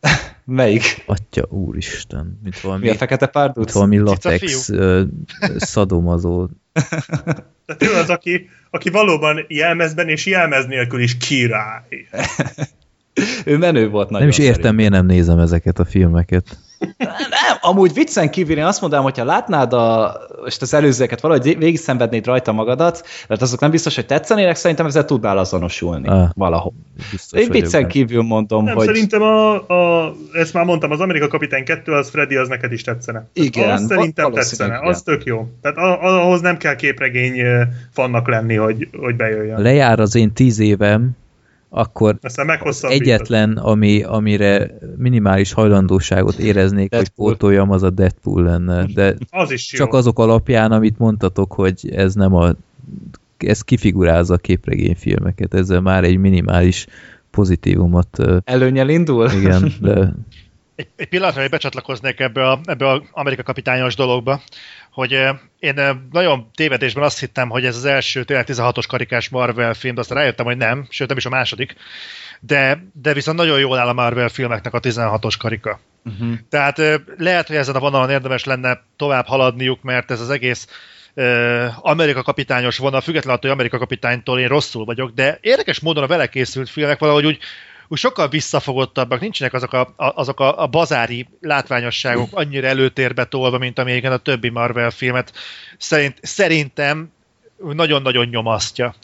*laughs* Melyik? Atya úristen. Mint valami, Mi a fekete párduc? Mint valami latex uh, szadomazó. Tehát ő az, aki, aki valóban jelmezben és jelmez nélkül is király. *laughs* ő menő volt nagyon. Nem is értem, szerint. miért nem nézem ezeket a filmeket. Nem, amúgy viccen kívül én azt mondanám, hogyha látnád a, most az előzőket valahogy végig szenvednéd rajta magadat, mert azok nem biztos, hogy tetszenének, szerintem ezzel tudnál azonosulni ah, valahol. Biztos én viccen kívül mondom, nem, hogy... Szerintem a, a, ezt már mondtam, az Amerika Kapitány 2, az Freddy, az neked is tetszene. Igen. Az szerintem tetszene, igen. az tök jó. Tehát ahhoz nem kell képregény fannak lenni, hogy, hogy bejöjjön. Lejár az én tíz évem, akkor egyetlen, ami, amire minimális hajlandóságot éreznék, Deadpool. hogy pótoljam, az a Deadpool lenne. De az is csak jó. azok alapján, amit mondtatok, hogy ez nem a ez kifigurázza a képregényfilmeket, ezzel már egy minimális pozitívumot... Előnyel indul? Igen, de... *laughs* Egy, egy pillanatra, hogy becsatlakoznék ebbe a, ebbe a Amerika kapitányos dologba, hogy én nagyon tévedésben azt hittem, hogy ez az első tényleg 16-os karikás Marvel film, de aztán rájöttem, hogy nem, sőt nem is a második, de, de viszont nagyon jól áll a Marvel filmeknek a 16-os karika. Uh-huh. Tehát lehet, hogy ezen a vonalon érdemes lenne tovább haladniuk, mert ez az egész Amerika kapitányos vonal, függetlenül attól, hogy Amerika kapitánytól én rosszul vagyok, de érdekes módon a vele készült filmek valahogy úgy úgy sokkal visszafogottabbak, nincsenek azok a, azok a, a bazári látványosságok annyira előtérbe tolva, mint amilyen a többi Marvel filmet szerint, szerintem nagyon-nagyon nyomasztja.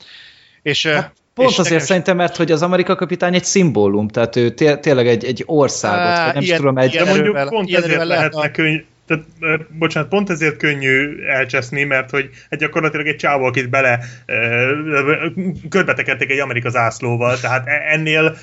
És, hát, Pont és azért nekem... szerintem, mert hogy az Amerika kapitány egy szimbólum, tehát ő té- tényleg egy, egy országot, vagy nem ilyen, tudom, egy... Ilyen mondjuk erővel, pont ezért lehetne könyv, tehát, bocsánat, pont ezért könnyű elcseszni, mert hogy egy gyakorlatilag egy csávó, akit bele körbetekedték egy Amerika zászlóval, tehát e- ennél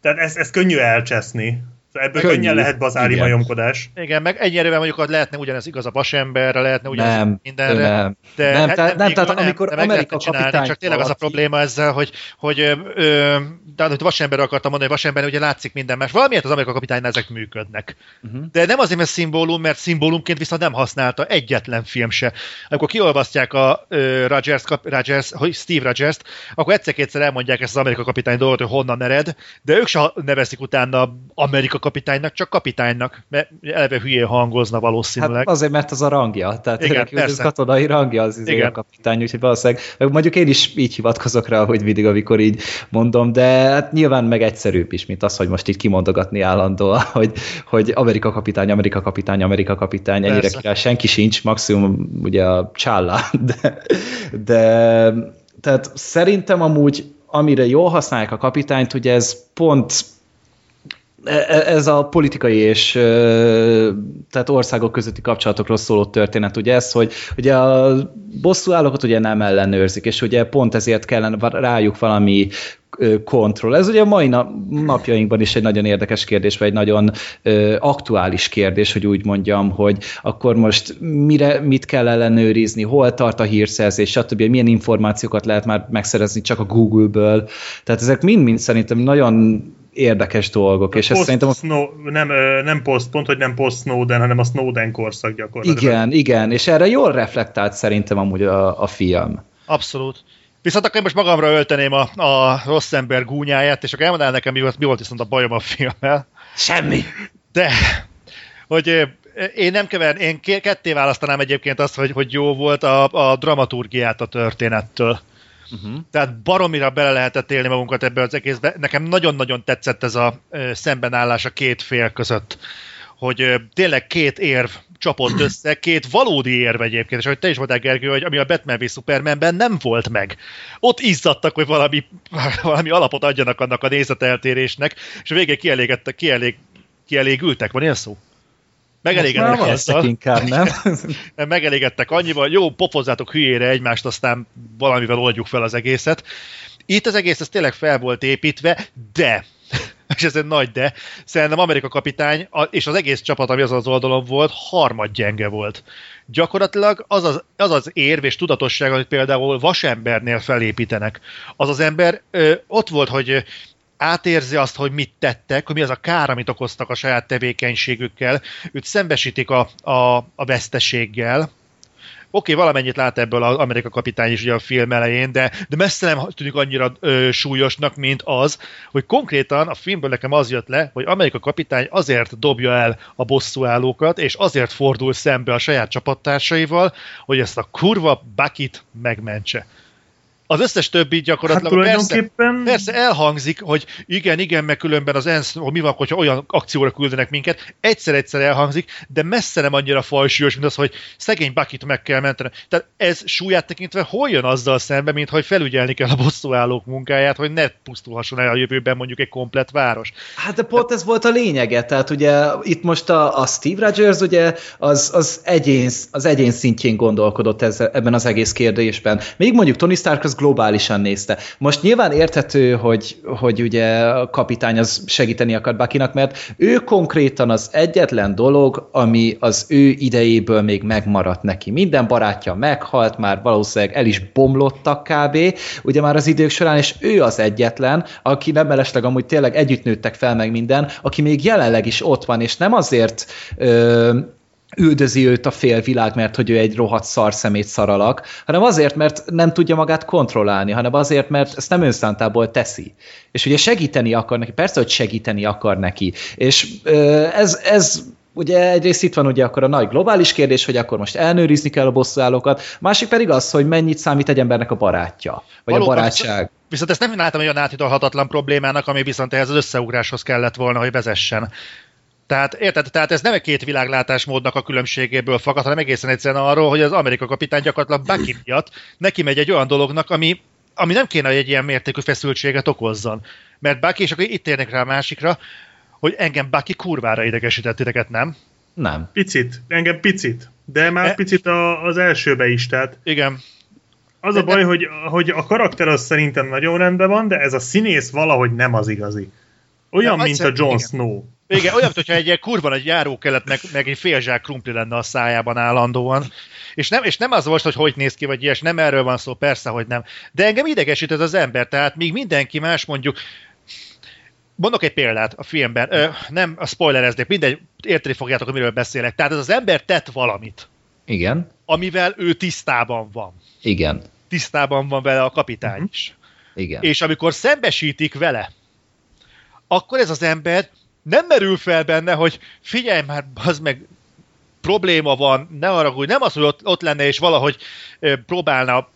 tehát ezt, ezt könnyű elcseszni. Ebből Könnyű. könnyen lehet bazári Igen. majomkodás. Igen, meg ennyire mondjuk lehetne ugyanez igaz a vasemberre, lehetne ugyanez nem, mindenre. Nem, de nem, hát nem, nem tehát nem, amikor de Amerika csinálni, csak tényleg az a probléma ezzel, hogy, hogy ö, ö, de hogy vasember akartam mondani, hogy vasember ugye látszik minden más. Valamiért az Amerika kapitánynál ezek működnek. Uh-huh. De nem azért, mert szimbólum, mert szimbólumként viszont nem használta egyetlen film se. Amikor kiolvasztják a uh, Rogers, Rogers, hogy Steve Rogers-t, akkor egyszer-kétszer elmondják ezt az Amerika kapitány dolgot, hogy honnan ered, de ők se nevezik utána Amerika kapitánynak, csak kapitánynak, mert eleve hülyén hangozna valószínűleg. Hát azért, mert az a rangja, tehát Igen, az katonai rangja az izé Igen. a kapitány, úgyhogy valószínűleg, mondjuk én is így hivatkozok rá, hogy mindig, amikor így mondom, de hát nyilván meg egyszerűbb is, mint az, hogy most így kimondogatni állandóan, *laughs* hogy, hogy Amerika kapitány, Amerika kapitány, Amerika kapitány, ennyire Persze. király senki sincs, maximum ugye a csálla, *laughs* de, de tehát szerintem amúgy amire jól használják a kapitányt, ugye ez pont ez a politikai és tehát országok közötti kapcsolatokról szóló történet, ugye ez, hogy ugye a bosszúállókat ugye nem ellenőrzik, és ugye pont ezért kellene rájuk valami kontroll. Ez ugye a mai napjainkban is egy nagyon érdekes kérdés, vagy egy nagyon aktuális kérdés, hogy úgy mondjam, hogy akkor most mire, mit kell ellenőrizni, hol tart a hírszerzés, stb. Milyen információkat lehet már megszerezni csak a Google-ből. Tehát ezek mind-mind szerintem nagyon érdekes dolgok. A és post ez szerintem... Snow, nem, nem post, pont, hogy nem post Snowden, hanem a Snowden korszak gyakorlatilag. Igen, igen, és erre jól reflektált szerintem amúgy a, a film. Abszolút. Viszont akkor én most magamra ölteném a, a rossz ember gúnyáját, és akkor elmondanál nekem, mi volt, mi volt viszont a bajom a filmmel. Semmi. De, hogy én nem kever, én ketté választanám egyébként azt, hogy, hogy jó volt a, a dramaturgiát a történettől. Uh-huh. Tehát baromira bele lehetett élni magunkat ebbe az egészbe. Nekem nagyon-nagyon tetszett ez a szembenállás a két fél között, hogy tényleg két érv csapott össze, két valódi érv egyébként, és ahogy te is mondtál, Gergő, hogy ami a Batman v Supermanben nem volt meg. Ott izzadtak, hogy valami, *laughs* valami alapot adjanak annak a nézeteltérésnek, és a végén kielégedtek, kielég, kielégültek, van ilyen szó? Megelégedtek azzal. inkább, *laughs* nem? Megelégedtek annyival, jó, popozzátok hülyére egymást, aztán valamivel oldjuk fel az egészet. Itt az egész ez tényleg fel volt építve, de *laughs* és ez egy nagy de, szerintem Amerika kapitány és az egész csapat, ami az az oldalon volt, harmad gyenge volt. Gyakorlatilag az az, az, az érv és tudatosság, amit például vasembernél felépítenek. Az az ember ö, ott volt, hogy átérzi azt, hogy mit tettek, hogy mi az a kár, amit okoztak a saját tevékenységükkel, őt szembesítik a, a, a veszteséggel, Oké, okay, valamennyit lát ebből az Amerika kapitány is ugye a film elején, de, de messze nem tűnik annyira ö, súlyosnak, mint az, hogy konkrétan a filmből nekem az jött le, hogy Amerika kapitány azért dobja el a bosszúállókat, és azért fordul szembe a saját csapattársaival, hogy ezt a kurva Bakit megmentse. Az összes többi gyakorlatilag hát persze, persze elhangzik, hogy igen, igen, meg különben az ENSZ, hogy mi van, hogyha olyan akcióra küldenek minket, egyszer-egyszer elhangzik, de messze nem annyira fajsúlyos, mint az, hogy szegény Bakit meg kell menteni. Tehát ez súlyát tekintve hol jön azzal szembe, mint hogy felügyelni kell a bosszúállók munkáját, hogy ne pusztulhasson el a jövőben mondjuk egy komplet város. Hát de pont ez volt a lényege, tehát ugye itt most a, a Steve Rogers ugye az, az, egyén, az egyén szintjén gondolkodott ez, ebben az egész kérdésben. Még mondjuk Tony Stark az globálisan nézte. Most nyilván érthető, hogy, hogy ugye a kapitány az segíteni akar Bakinak, mert ő konkrétan az egyetlen dolog, ami az ő idejéből még megmaradt neki. Minden barátja meghalt, már valószínűleg el is bomlottak kb. ugye már az idők során, és ő az egyetlen, aki nem mellesleg amúgy tényleg együtt nőttek fel meg minden, aki még jelenleg is ott van, és nem azért ö, üldözi őt a félvilág, mert hogy ő egy rohadt szar szemét szaralak, hanem azért, mert nem tudja magát kontrollálni, hanem azért, mert ezt nem önszántából teszi. És ugye segíteni akar neki, persze, hogy segíteni akar neki. És ez, ez ugye egyrészt itt van ugye akkor a nagy globális kérdés, hogy akkor most elnőrizni kell a bosszúállókat, másik pedig az, hogy mennyit számít egy embernek a barátja, vagy Valóban, a barátság. Viszont ezt nem láttam olyan áthidalhatatlan problémának, ami viszont ehhez az összeugráshoz kellett volna, hogy vezessen. Tehát érted? Tehát ez nem egy két világlátásmódnak a különbségéből fakad, hanem egészen egyszerűen arról, hogy az Amerika kapitány gyakorlatilag Bucky miatt neki megy egy olyan dolognak, ami, ami nem kéne, hogy egy ilyen mértékű feszültséget okozzon. Mert Bucky, és akkor itt térnek rá a másikra, hogy engem Bucky kurvára idegesített titeket, nem? Nem. Picit, engem picit. De már e... picit a, az elsőbe is, tehát... Igen. Az a baj, hogy, hogy a karakter az szerintem nagyon rendben van, de ez a színész valahogy nem az igazi. Olyan, mint a Jon Snow. Igen, olyan, mintha egy ilyen kurva egy járókelet, meg, meg egy fél zsák krumpli lenne a szájában állandóan. És nem, és nem az volt, hogy hogy néz ki, vagy ilyes, nem erről van szó, persze, hogy nem. De engem idegesít ez az ember, tehát míg mindenki más mondjuk, Mondok egy példát a filmben, Ö, nem a spoilereznék, mindegy, érteni fogjátok, amiről beszélek. Tehát ez az ember tett valamit. Igen. Amivel ő tisztában van. Igen. Tisztában van vele a kapitány uh-huh. is. Igen. És amikor szembesítik vele, akkor ez az ember nem merül fel benne, hogy figyelj már, az meg probléma van, ne haragudj, nem az, hogy ott, ott lenne és valahogy próbálna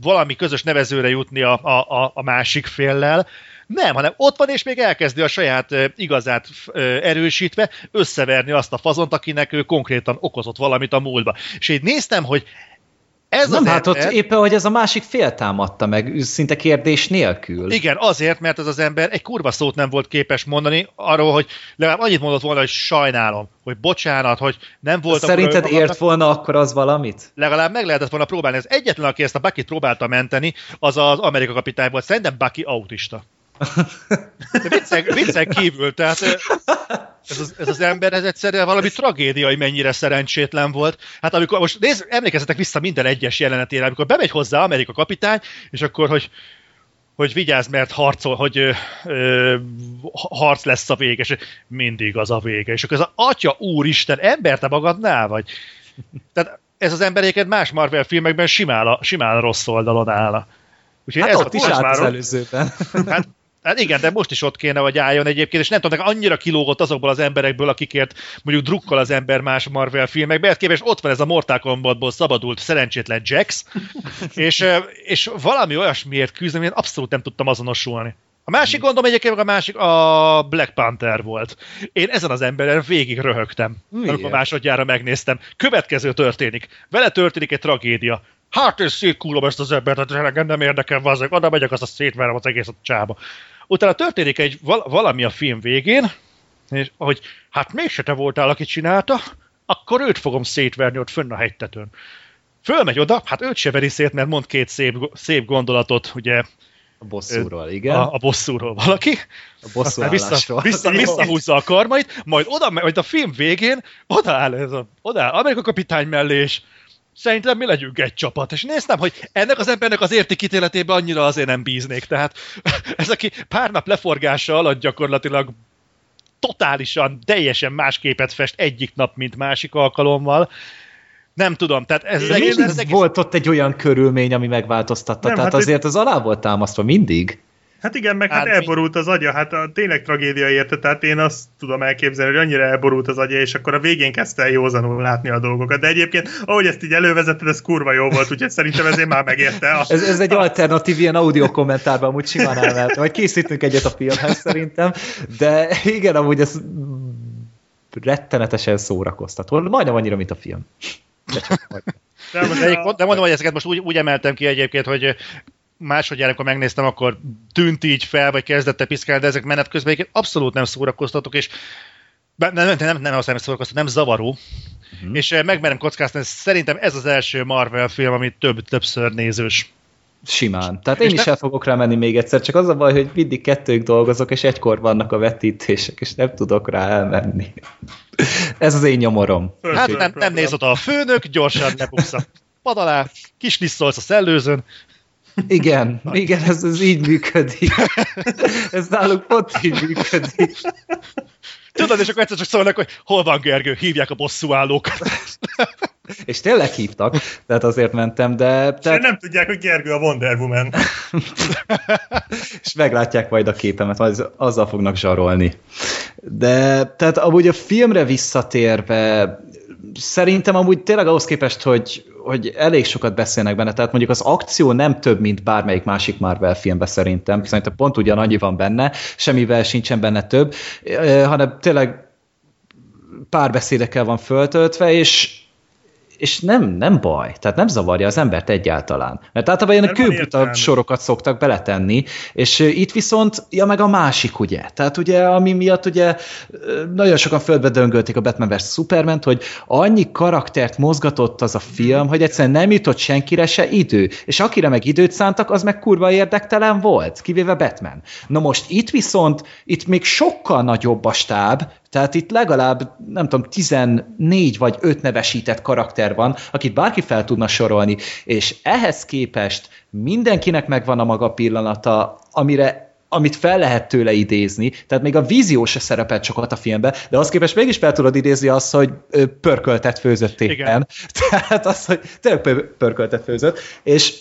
valami közös nevezőre jutni a, a, a másik féllel, nem, hanem ott van, és még elkezdi a saját ö, igazát ö, erősítve összeverni azt a fazont, akinek ő konkrétan okozott valamit a múltba. És én néztem, hogy Ez Nem, az hát ott éppen, hogy ez a másik fél támadta meg, szinte kérdés nélkül. Igen, azért, mert ez az ember egy kurva szót nem volt képes mondani arról, hogy legalább annyit mondott volna, hogy sajnálom, hogy bocsánat, hogy nem volt Szerinted ért volna akkor az valamit? legalább meg lehetett volna próbálni. Az egyetlen, aki ezt a Bucky-t próbálta menteni, az az Amerika kapitány volt. Szerintem Bucky autista. De viccen, viccen kívül, tehát ez az, ez az ember, ez egyszerűen valami tragédia, hogy mennyire szerencsétlen volt. Hát amikor, most nézd, emlékezzetek vissza minden egyes jelenetére, amikor bemegy hozzá Amerika kapitány, és akkor, hogy hogy vigyázz, mert harcol, hogy ö, ö, harc lesz a vége, és mindig az a vége. És akkor ez a atya úristen, ember, te magadnál vagy? Tehát ez az ember egyébként más Marvel filmekben simán a, simán a rossz oldalon állna. Úgyhogy Hát ez ott a is állt az előzőben. Hát, hát igen, de most is ott kéne, hogy álljon egyébként, és nem tudom, annyira kilógott azokból az emberekből, akikért mondjuk drukkol az ember más Marvel filmekbe, hát képest ott van ez a Mortal Kombatból szabadult szerencsétlen Jax, *laughs* és, és valami olyasmiért küzd, amilyen abszolút nem tudtam azonosulni. A másik gondom egyébként a másik a Black Panther volt. Én ezen az emberen végig röhögtem, Miért? amikor másodjára megnéztem. Következő történik. Vele történik egy tragédia. Hát én szétkúlom ezt az embert, hát tényleg nem érdekel, vazzak, oda megyek, azt a szétverem az egészet csába. Utána történik egy val- valami a film végén, és hogy hát mégse te voltál, aki csinálta, akkor őt fogom szétverni ott fönn a hegytetőn. Fölmegy oda, hát őt se veri szét, mert mond két szép, szép gondolatot, ugye A bosszúról, igen. a, a bosszúról valaki, A bosszú vissza, vissza, visszahúzza a karmait, majd oda, majd a film végén odaáll, ez a, odaáll Amerika kapitány mellé, és szerintem mi legyünk egy csapat. És néztem, hogy ennek az embernek az értékítéletében annyira azért nem bíznék. Tehát *laughs* ez, aki pár nap leforgása alatt gyakorlatilag totálisan, teljesen más képet fest egyik nap, mint másik alkalommal. Nem tudom, tehát ez az egész, ez egész volt ott egy olyan körülmény, ami megváltoztatta. Nem, Tehát hát azért az alá volt támasztva mindig. Hát igen, meg hát Hát elborult az agya, hát a, tényleg tragédia érte, tehát én azt tudom elképzelni, hogy annyira elborult az agya, és akkor a végén kezdte el józanul látni a dolgokat. De egyébként, ahogy ezt így elővezetted, ez kurva jó volt, úgyhogy szerintem ezért már megérte. A... *laughs* Ez, ez egy alternatív ilyen audio kommentárban amúgy simán elmehet. Vagy készítünk egyet a filmhez szerintem. De igen, amúgy ez rettenetesen szórakoztató. Majdnem annyira, mint a film. De csak. De De, de mondom, hogy ezeket most úgy, úgy emeltem ki egyébként, hogy másodjára, amikor megnéztem, akkor tűnt így fel, vagy kezdett piszkálni, de ezek menet közben abszolút nem szórakoztatok, és nem, nem, nem, nem azt nem szórakoztató, nem zavaró. Uh-huh. És eh, megmerem kockáztatni, szerintem ez az első Marvel film, ami több, többször nézős. Simán. Tehát én És is nem- el fogok rá menni még egyszer, csak az a baj, hogy mindig kettők dolgozok, és egykor vannak a vetítések, és nem tudok rá elmenni. Ez az én nyomorom. Hát nem, nem néz oda a főnök, gyorsan lebuksz a pad alá, kis liszolsz a szellőzőn, Igen, igen, ez, ez így működik. Ez náluk pont így működik. Tudod, és akkor egyszer csak szólnak, hogy hol van Gergő, hívják a bosszúállókat. És tényleg hívtak, tehát azért mentem, de És tehát, nem tudják, hogy Gergő a Wonder Woman. és meglátják majd a képemet, majd azzal fognak zsarolni. De tehát amúgy a filmre visszatérve, szerintem amúgy tényleg ahhoz képest, hogy, hogy elég sokat beszélnek benne, tehát mondjuk az akció nem több, mint bármelyik másik Marvel filmben szerintem, szerintem pont ugyanannyi van benne, semmivel sincsen benne több, eh, hanem tényleg párbeszédekkel van föltöltve, és és nem, nem baj, tehát nem zavarja az embert egyáltalán. Mert általában ilyen kőbuta sorokat szoktak beletenni, és itt viszont, ja meg a másik, ugye. Tehát ugye, ami miatt ugye nagyon sokan földbe döngölték a Batman vs. Superman, hogy annyi karaktert mozgatott az a film, hogy egyszerűen nem jutott senkire se idő. És akire meg időt szántak, az meg kurva érdektelen volt, kivéve Batman. Na most itt viszont, itt még sokkal nagyobb a stáb, tehát itt legalább, nem tudom, 14 vagy 5 nevesített karakter van, akit bárki fel tudna sorolni, és ehhez képest mindenkinek megvan a maga pillanata, amire amit fel lehet tőle idézni, tehát még a vízió se szerepelt sokat a filmben, de az képest mégis fel tudod idézni azt, hogy pörköltet főzött éppen. Igen. *laughs* Tehát az, hogy tényleg pö- pörköltet főzött, és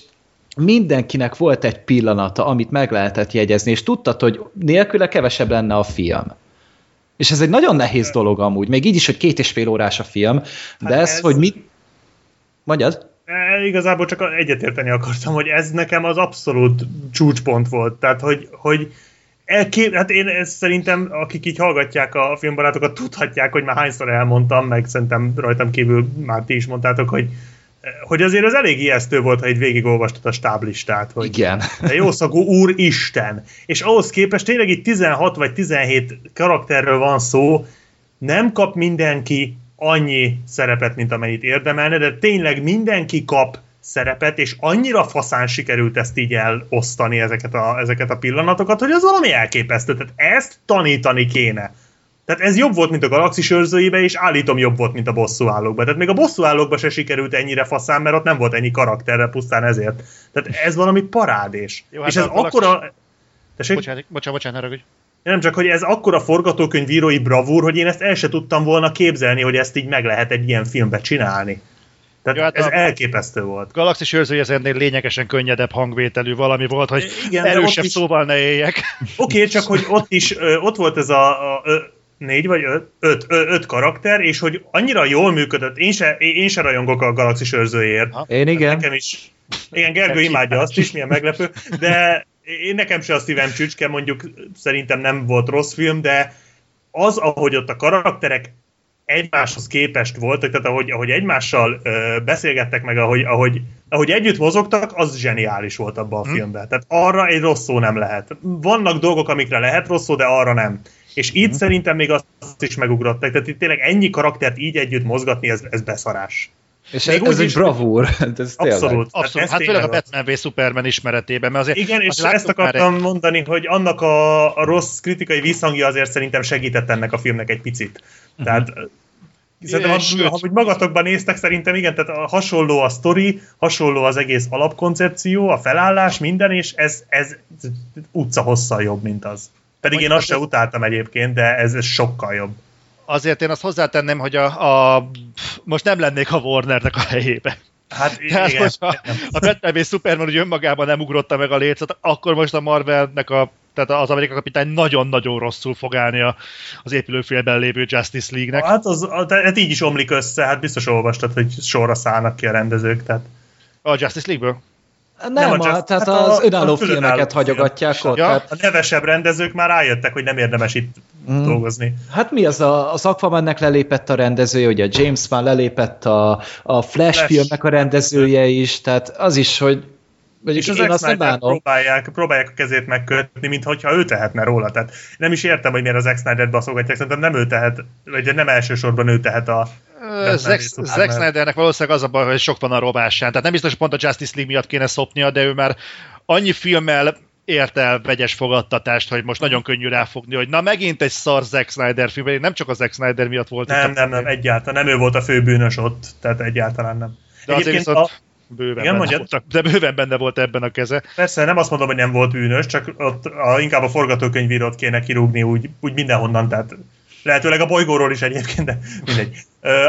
mindenkinek volt egy pillanata, amit meg lehetett jegyezni, és tudtad, hogy nélküle kevesebb lenne a film. És ez egy nagyon nehéz dolog amúgy, még így is, hogy két és fél órás a film, de Hát ez, ez- hogy mit... Mondjad? E, Igazából csak egyetérteni akartam, hogy ez nekem az abszolút csúcspont volt. Tehát, hogy, hogy elkép... hát én ezt szerintem, akik így hallgatják a filmbarátokat, tudhatják, hogy már hányszor elmondtam, meg szerintem rajtam kívül már ti is mondtátok, hogy hogy azért az elég ijesztő volt, ha egy végigolvastad a stáblistát, hogy Igen. de jószagú úr Isten. És ahhoz képest tényleg itt 16 vagy 17 karakterről van szó, nem kap mindenki annyi szerepet, mint amennyit érdemelne, de tényleg mindenki kap szerepet, és annyira faszán sikerült ezt így elosztani ezeket a, ezeket a pillanatokat, hogy az valami elképesztő. Tehát ezt tanítani kéne. Tehát ez jobb volt, mint a galaxis őrzőibe, és állítom jobb volt, mint a bosszúállókba. Tehát még a bosszúállókba se sikerült ennyire faszán, mert ott nem volt ennyi karakterre pusztán ezért. Tehát ez valami parádés. Jó, hát és ez a galaxis- akkora... Tessék? Bocsánat, bocsánat, bocsánat, ne. Nem csak, hogy ez akkora forgatókönyvírói bravúr, hogy én ezt el se tudtam volna képzelni, hogy ezt így meg lehet egy ilyen filmbe csinálni. Tehát Jó, hát ez a- elképesztő volt. Galaxis őrzői ez ennél lényegesen könnyedebb hangvételű valami volt, hogy Igen, erősebb is- szóval ne éljek. Oké, okay, csak hogy ott is, ott volt ez a, a négy vagy öt, öt, öt karakter, és hogy annyira jól működött, én se, én se rajongok a galaxis őrzőjéért. Ha? Én igen. Nekem is. Igen, Gergő imádja azt is, milyen meglepő, de én nekem se a szívem csücske, mondjuk szerintem nem volt rossz film, de az, ahogy ott a karakterek egymáshoz képest voltak, tehát ahogy, ahogy egymással ö, beszélgettek meg, ahogy, ahogy, ahogy együtt mozogtak, az zseniális volt abban a Hm. filmben. Tehát arra egy rossz szó nem lehet. Vannak dolgok, amikre lehet rossz szó, de arra nem. És itt szerintem még azt is megugrottak. Tehát itt tényleg ennyi karaktert így együtt mozgatni, ez, ez beszarás. És Még ez, úgy ez egy is- bravúr. *laughs* Ez tényleg. Abszolút. Tehát Abszolút. ez Hát főleg a tényleg. Batman v Superman ismeretében, mert azért Igen, és ezt akartam mondani, hogy annak a, a rossz kritikai visszhangja azért szerintem segített ennek a filmnek egy picit. Tehát Szerintem, ha, hogy magatokban néztek, szerintem igen, tehát a, hasonló a sztori, hasonló az egész alapkoncepció, a felállás, minden, és ez, ez utca hosszal jobb, mint az. Pedig én azt az se utáltam egyébként, de ez, ez sokkal jobb. azért én azt hozzátenném, hogy a, a most nem lennék a Warnernek a helyébe. Hát *laughs* Tehát, igen. hogyha a Batman v Superman úgy önmagában nem ugrotta meg a lécet, akkor most a Marvelnek a tehát az Amerika kapitány nagyon-nagyon rosszul fog állni a, az épülőfélben lévő Justice League-nek. Hát, az, hát így is omlik össze, hát biztos olvastad, hogy sorra szállnak ki a rendezők, tehát A Justice League-ből? Nem, Nem a a, tehát hát a- az önálló a különálló filmeket hagyogatják film. ott. Ja. Tehát, a nevesebb rendezők már rájöttek, hogy nem érdemes itt Mm. dolgozni. hát mi az? A, az Aquamannek lelépett a rendezője, ugye James Wan lelépett a, a Flash, Flash. Filmnek a rendezője is, tehát az is, hogy És az bánom. próbálják, próbálják a kezét megkötni, mintha ő tehetne róla. Tehát nem is értem, hogy miért az Zack Snyder-t baszogatják, szerintem nem ő tehet, vagy nem elsősorban ő tehet a... Zack. Zack Snydernek valószínűleg az a baj, hogy sok van a robásán. Tehát nem biztos, hogy pont a Justice League miatt kéne szopnia, de ő már annyi filmmel ért el vegyes fogadtatást, hogy most nagyon könnyű ráfogni, hogy na megint egy szar Zack Snyder film, nem csak a Zack Snyder miatt volt. Nem, nem, nem, egyáltalán. Nem ő volt a főbűnös ott, tehát egyáltalán nem. De Egyébként viszont a, bőven, Igen, benne volt, de bőven benne volt ebben a keze. persze nem azt mondom, hogy nem volt bűnös, csak ott a, inkább a forgatókönyvírót kéne kirúgni úgy, úgy mindenhonnan, tehát lehetőleg a bolygóról is egyébként, de mindegy.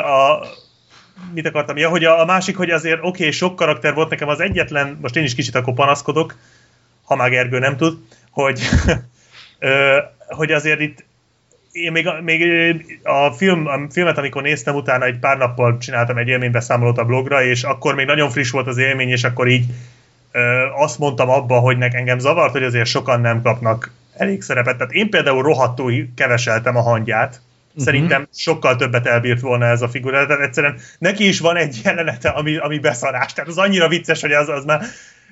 A, mit akartam? Ja, hogy a, a másik, hogy azért oké, okay, sok karakter volt nekem az egyetlen, most én is kicsit akkor panaszkodok, ha már Gergő nem tud, hogy, *laughs* hogy azért itt én még, még a, film, a filmet, amikor néztem, utána egy pár nappal csináltam egy élménybeszámolót a blogra, és akkor még nagyon friss volt az élmény, és akkor így ö, azt mondtam abba, hogy nek engem zavart, hogy azért sokan nem kapnak elég szerepet. Tehát én például rohadtul keveseltem a hangját, Szerintem sokkal többet elbírt volna ez a figura. Tehát egyszerűen neki is van egy jelenete, ami, ami beszarás. Tehát az annyira vicces, hogy az, az már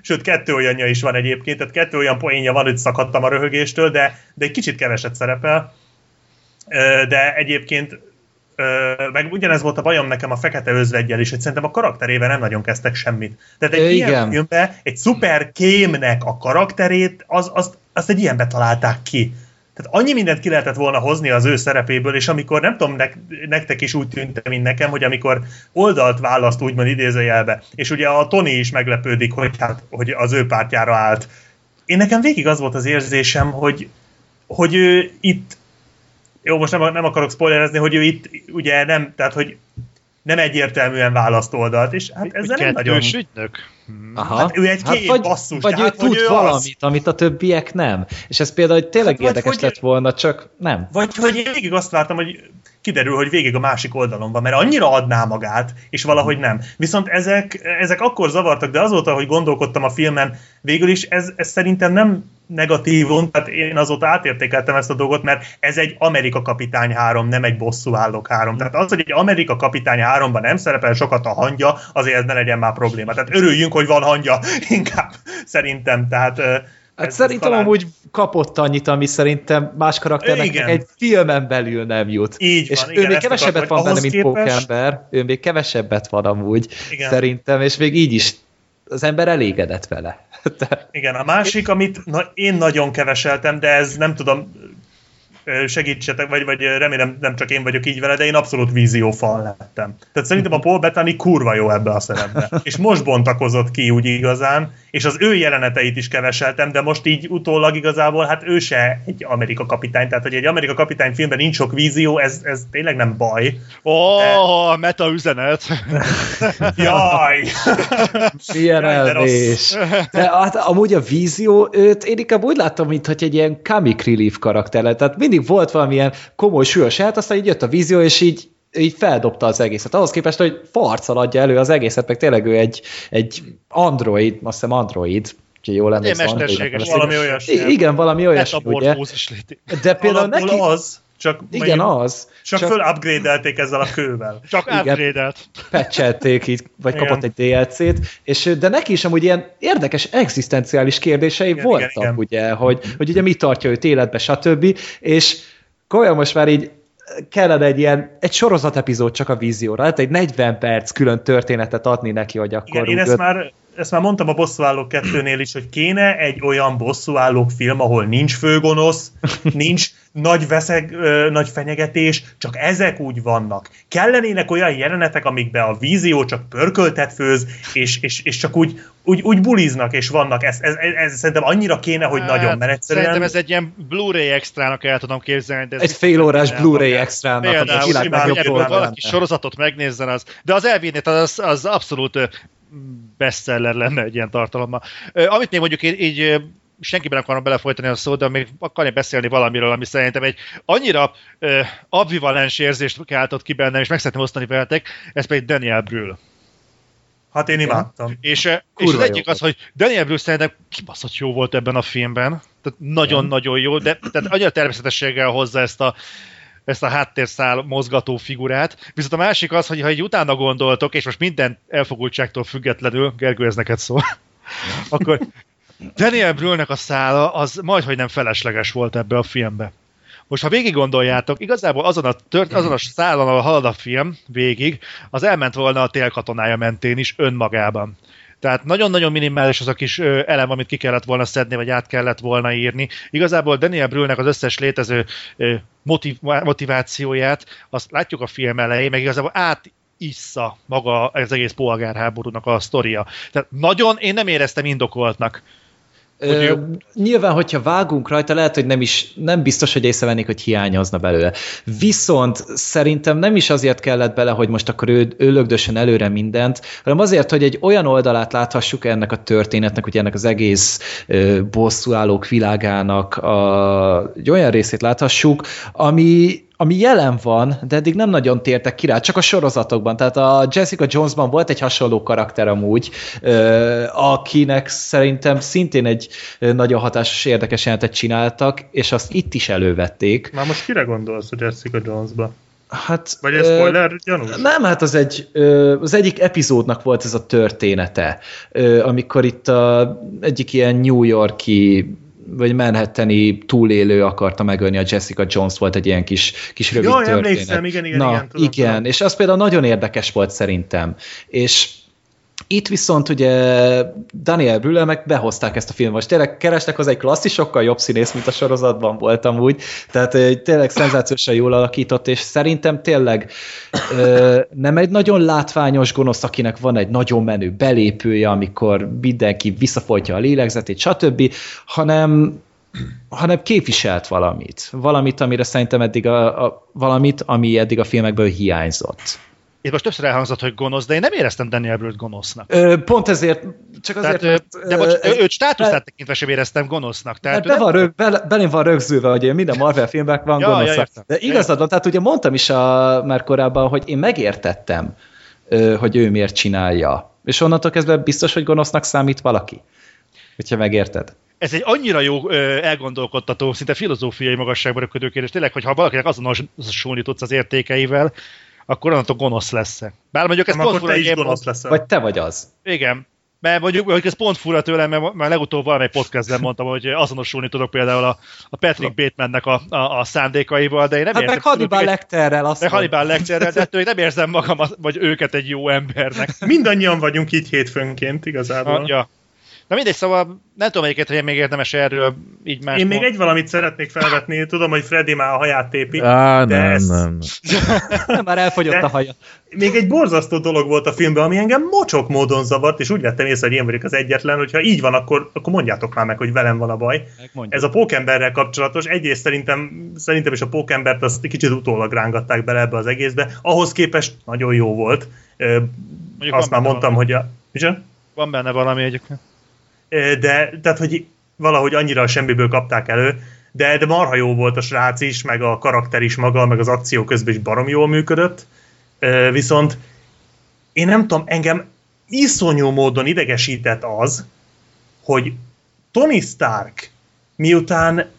Sőt, kettő olyanja is van egyébként, tehát kettő olyan poénja van, hogy szakadtam a röhögéstől, de, de egy kicsit keveset szerepel. De egyébként ö, meg ugyanez volt a bajom nekem a Fekete Özvegyel is, hogy szerintem a karakterével nem nagyon kezdtek semmit. Tehát egy Ö, ilyen igen. filmben egy szuper kémnek a karakterét, az, azt, azt egy ilyenbe találták ki. Tehát annyi mindent ki lehetett volna hozni az ő szerepéből, és amikor nem tudom, nek, nektek is úgy tűnt, mint nekem, hogy amikor oldalt választ úgymond idézőjelbe, és ugye a Tony is meglepődik, hogy, hát, hogy az ő pártjára állt. Én nekem végig az volt az érzésem, hogy, hogy ő itt, jó, most nem, nem akarok spoilerezni, hogy ő itt ugye nem, tehát hogy nem egyértelműen választ oldalt, és hát ezzel nem nagyon... Ügynök? Aha. Hát ő egy kép, vagy, basszus, Vagy ő tehát, hogy tud ő az. valamit, amit a többiek nem. És ez például hogy tényleg Hát, érdekes hogy- lett volna, csak nem. Vagy hogy én végig azt vártam, hogy kiderül, hogy végig a másik oldalon van, mert annyira adná magát, és valahogy nem. Viszont ezek, ezek akkor zavartak, de azóta, hogy gondolkodtam a filmen, végül is ez, ez szerintem nem negatívon, tehát én azóta átértékeltem ezt a dolgot, mert ez egy Amerika Kapitány 3, nem egy állók 3. Tehát az, hogy egy Amerika Kapitány 3-ban nem szerepel sokat a hangja, azért ez ne legyen már probléma. Tehát örüljünk, hogy van hangja, *laughs* inkább szerintem. Tehát Hát ez, szerintem talán... amúgy kapott annyit, ami szerintem más karakternek igen. egy filmen belül nem jut. Így és van, ő igen, még kevesebbet van benne, mint képest... Pókember, ő még kevesebbet van amúgy, igen. szerintem, és még így is az ember elégedett vele. *laughs* Igen, a másik, amit na, én nagyon keveseltem, de ez nem tudom, segítsetek, vagy, vagy remélem nem csak én vagyok így vele, de én abszolút víziófal lettem. Tehát szerintem a Paul Bettany kurva jó ebbe a szerepbe. És most bontakozott ki úgy igazán, és az ő jeleneteit is keveseltem, de most így utólag igazából, hát ő se egy Amerika kapitány, tehát hogy egy Amerika kapitány filmben nincs sok vízió, ez, ez tényleg nem baj. Ó, oh, de... meta üzenet. *laughs* Jaj! Milyen elvés. De hát amúgy a vízió, őt én inkább úgy láttam, mintha egy ilyen comic relief karakter lett. Tehát mindig volt valamilyen komoly, súlyos hát, aztán így jött a vízió, és így így feldobta az egészet. Ahhoz képest, hogy farccal adja elő az egészet, meg tényleg ő egy, egy android, azt hiszem android, úgyhogy jól emlékszem. Valami olyasmi. Igen, valami olyasmi, ugye? De például neki... az, csak igen, az. Csak, csak föl upgrade-elték ezzel a kővel. Csak upgrade-elt. Patchelték így, vagy igen. kapott egy DLC-t, és, de neki is amúgy ilyen érdekes egzisztenciális kérdései igen, voltak, igen, igen. ugye, hogy, hogy ugye mi tartja őt életbe, stb. És komolyan most már így kellene egy ilyen, egy sorozat epizód csak a vízióra, hát egy 40 perc külön történetet adni neki, hogy akkor... Igen, én ezt már ezt már mondtam a bosszúállók kettőnél is, hogy kéne egy olyan bosszúállók film, ahol nincs főgonosz, nincs nagy veszeg, ö, nagy fenyegetés, csak ezek úgy vannak. Kellenének olyan jelenetek, amikben a vízió csak pörköltet főz, és, és, és csak úgy, úgy, úgy buliznak, és vannak. Ez, ez, ez, ez szerintem annyira kéne, hogy hát, nagyon, mert egyszerűen... Szerintem ez egy ilyen Blu-ray extrának el tudom képzelni. De ez egy fél órás Blu-ray extrának. Például, hogy valaki sorozatot megnézzen, az, de az elvinét az, az abszolút bestseller lenne egy ilyen tartalommal. Amit még mondjuk így, így senkiben nem akarom belefolytani a szót, de még akarni beszélni valamiről, ami szerintem egy annyira uh, ambivalens érzést keltott ki bennem, és meg szeretném osztani veletek, ez pedig Daniel Brühl. Hát én imádtam. És, és az egyik az, hogy Daniel Brühl szerintem kibaszott jó volt ebben a filmben. Tehát nagyon-nagyon jó, de tehát annyira természetességgel hozza ezt a ezt a háttérszál mozgató figurát. Viszont a másik az, hogy ha egy utána gondoltok, és most minden elfogultságtól függetlenül, Gergő, ez neked szól, *laughs* akkor Daniel Brühlnek a szála az majdhogy nem felesleges volt ebbe a filmbe. Most, ha végig gondoljátok, igazából azon a, tört, azon a szálon, ahol halad a film végig, az elment volna a télkatonája mentén is önmagában. Tehát nagyon-nagyon minimális az a kis elem, amit ki kellett volna szedni, vagy át kellett volna írni. Igazából Daniel Brühlnek az összes létező motiv- motivációját, azt látjuk a film elején, meg igazából át issza maga az egész polgárháborúnak a sztoria. Tehát nagyon én nem éreztem indokoltnak Ö, nyilván, hogyha vágunk rajta, lehet, hogy nem is, nem biztos, hogy észrevennék, hogy hiányozna belőle. Viszont szerintem nem is azért kellett bele, hogy most akkor ő, ő lögdösen előre mindent, hanem azért, hogy egy olyan oldalát láthassuk ennek a történetnek, hogy ennek az egész ö, bosszúállók világának a, egy olyan részét láthassuk, ami ami jelen van, de eddig nem nagyon tértek ki rá, csak a sorozatokban. Tehát a Jessica Jonesban volt egy hasonló karakter amúgy, akinek szerintem szintén egy nagyon hatásos, érdekes jelentet csináltak, és azt itt is elővették. Már most kire gondolsz a Jessica Jonesba? Hát, Vagy ez spoiler gyanús? Nem, hát az, egy, az egyik epizódnak volt ez a története, amikor itt a, egyik ilyen New Yorki vagy Manhattani túlélő akarta megölni a Jessica Jones, volt egy ilyen kis, kis rövid Jaj, történet. emlékszem, igen, igen, Na, igen. Tudom, igen, tudom. és az például nagyon érdekes volt szerintem. És itt viszont ugye Daniel Brühl meg behozták ezt a filmet. Most tényleg keresnek az egy klasszis, sokkal jobb színész, mint a sorozatban voltam úgy. Tehát tényleg szenzációsan jól alakított, és szerintem tényleg nem egy nagyon látványos gonosz, akinek van egy nagyon menő belépője, amikor mindenki visszafolytja a lélegzetét, stb., hanem hanem képviselt valamit. Valamit, amire szerintem eddig a, a, valamit, ami eddig a filmekből hiányzott. Itt most többször elhangzott, hogy gonosz, de én nem éreztem Daniel Brühl gonosznak. Ö, pont ezért, csak azért, tehát, mert, De ö, őt státuszát tekintve sem éreztem gonosznak. Tehát be van rög, be, belém van rögzülve, hogy minden Marvel filmben van ja, gonosz. Ja, de igazad van, tehát ugye mondtam is a, már korábban, hogy én megértettem, hogy ő miért csinálja. És onnantól kezdve biztos, hogy gonosznak számít valaki. Hogyha megérted. ez egy annyira jó elgondolkodtató, szinte filozófiai magasságban röködő kérdés. Tényleg, hogy ha valakinek azonosulni tudsz az értékeivel, akkor onnantól gonosz lesz -e. Bár mondjuk ez pont te is gonosz leszel. Vagy te vagy az. Igen. Mert mondjuk, hogy ez pont fura tőlem, mert már legutóbb valamely podcastben *laughs* mondtam, hogy azonosulni tudok például a, a Patrick Batemannek a, a, a szándékaival, de én nem hát érzem... meg Hannibal Lecterrel azt Meg Hannibal Lecterrel, de ettől nem érzem magam, vagy őket egy jó embernek. Mindannyian vagyunk így hétfőnként igazából. Ha, ja. Na mindegy, szóval nem tudom melyiket, hogy még érdemes erről így más. Én még egy valamit szeretnék felvetni, tudom, hogy Freddy már a haját tépi. Á, de nem, ez... nem, nem. *laughs* már elfogyott de a haja. Még egy borzasztó dolog volt a filmben, ami engem mocsok módon zavart, és úgy vettem észre, hogy én vagyok az egyetlen, hogyha így van, akkor, akkor mondjátok már meg, hogy velem van a baj. Ez a pókemberrel kapcsolatos. Egyrészt szerintem, szerintem is a pókembert azt kicsit utólag rángatták bele ebbe az egészbe. Ahhoz képest nagyon jó volt. Mondjuk azt már mondtam, valami. hogy a... Micsoda? Van benne valami egyébként de tehát, hogy valahogy annyira a semmiből kapták elő, de, de marha jó volt a srác is, meg a karakter is maga, meg az akció közben is barom jól működött, viszont én nem tudom, engem iszonyú módon idegesített az, hogy Tony Stark miután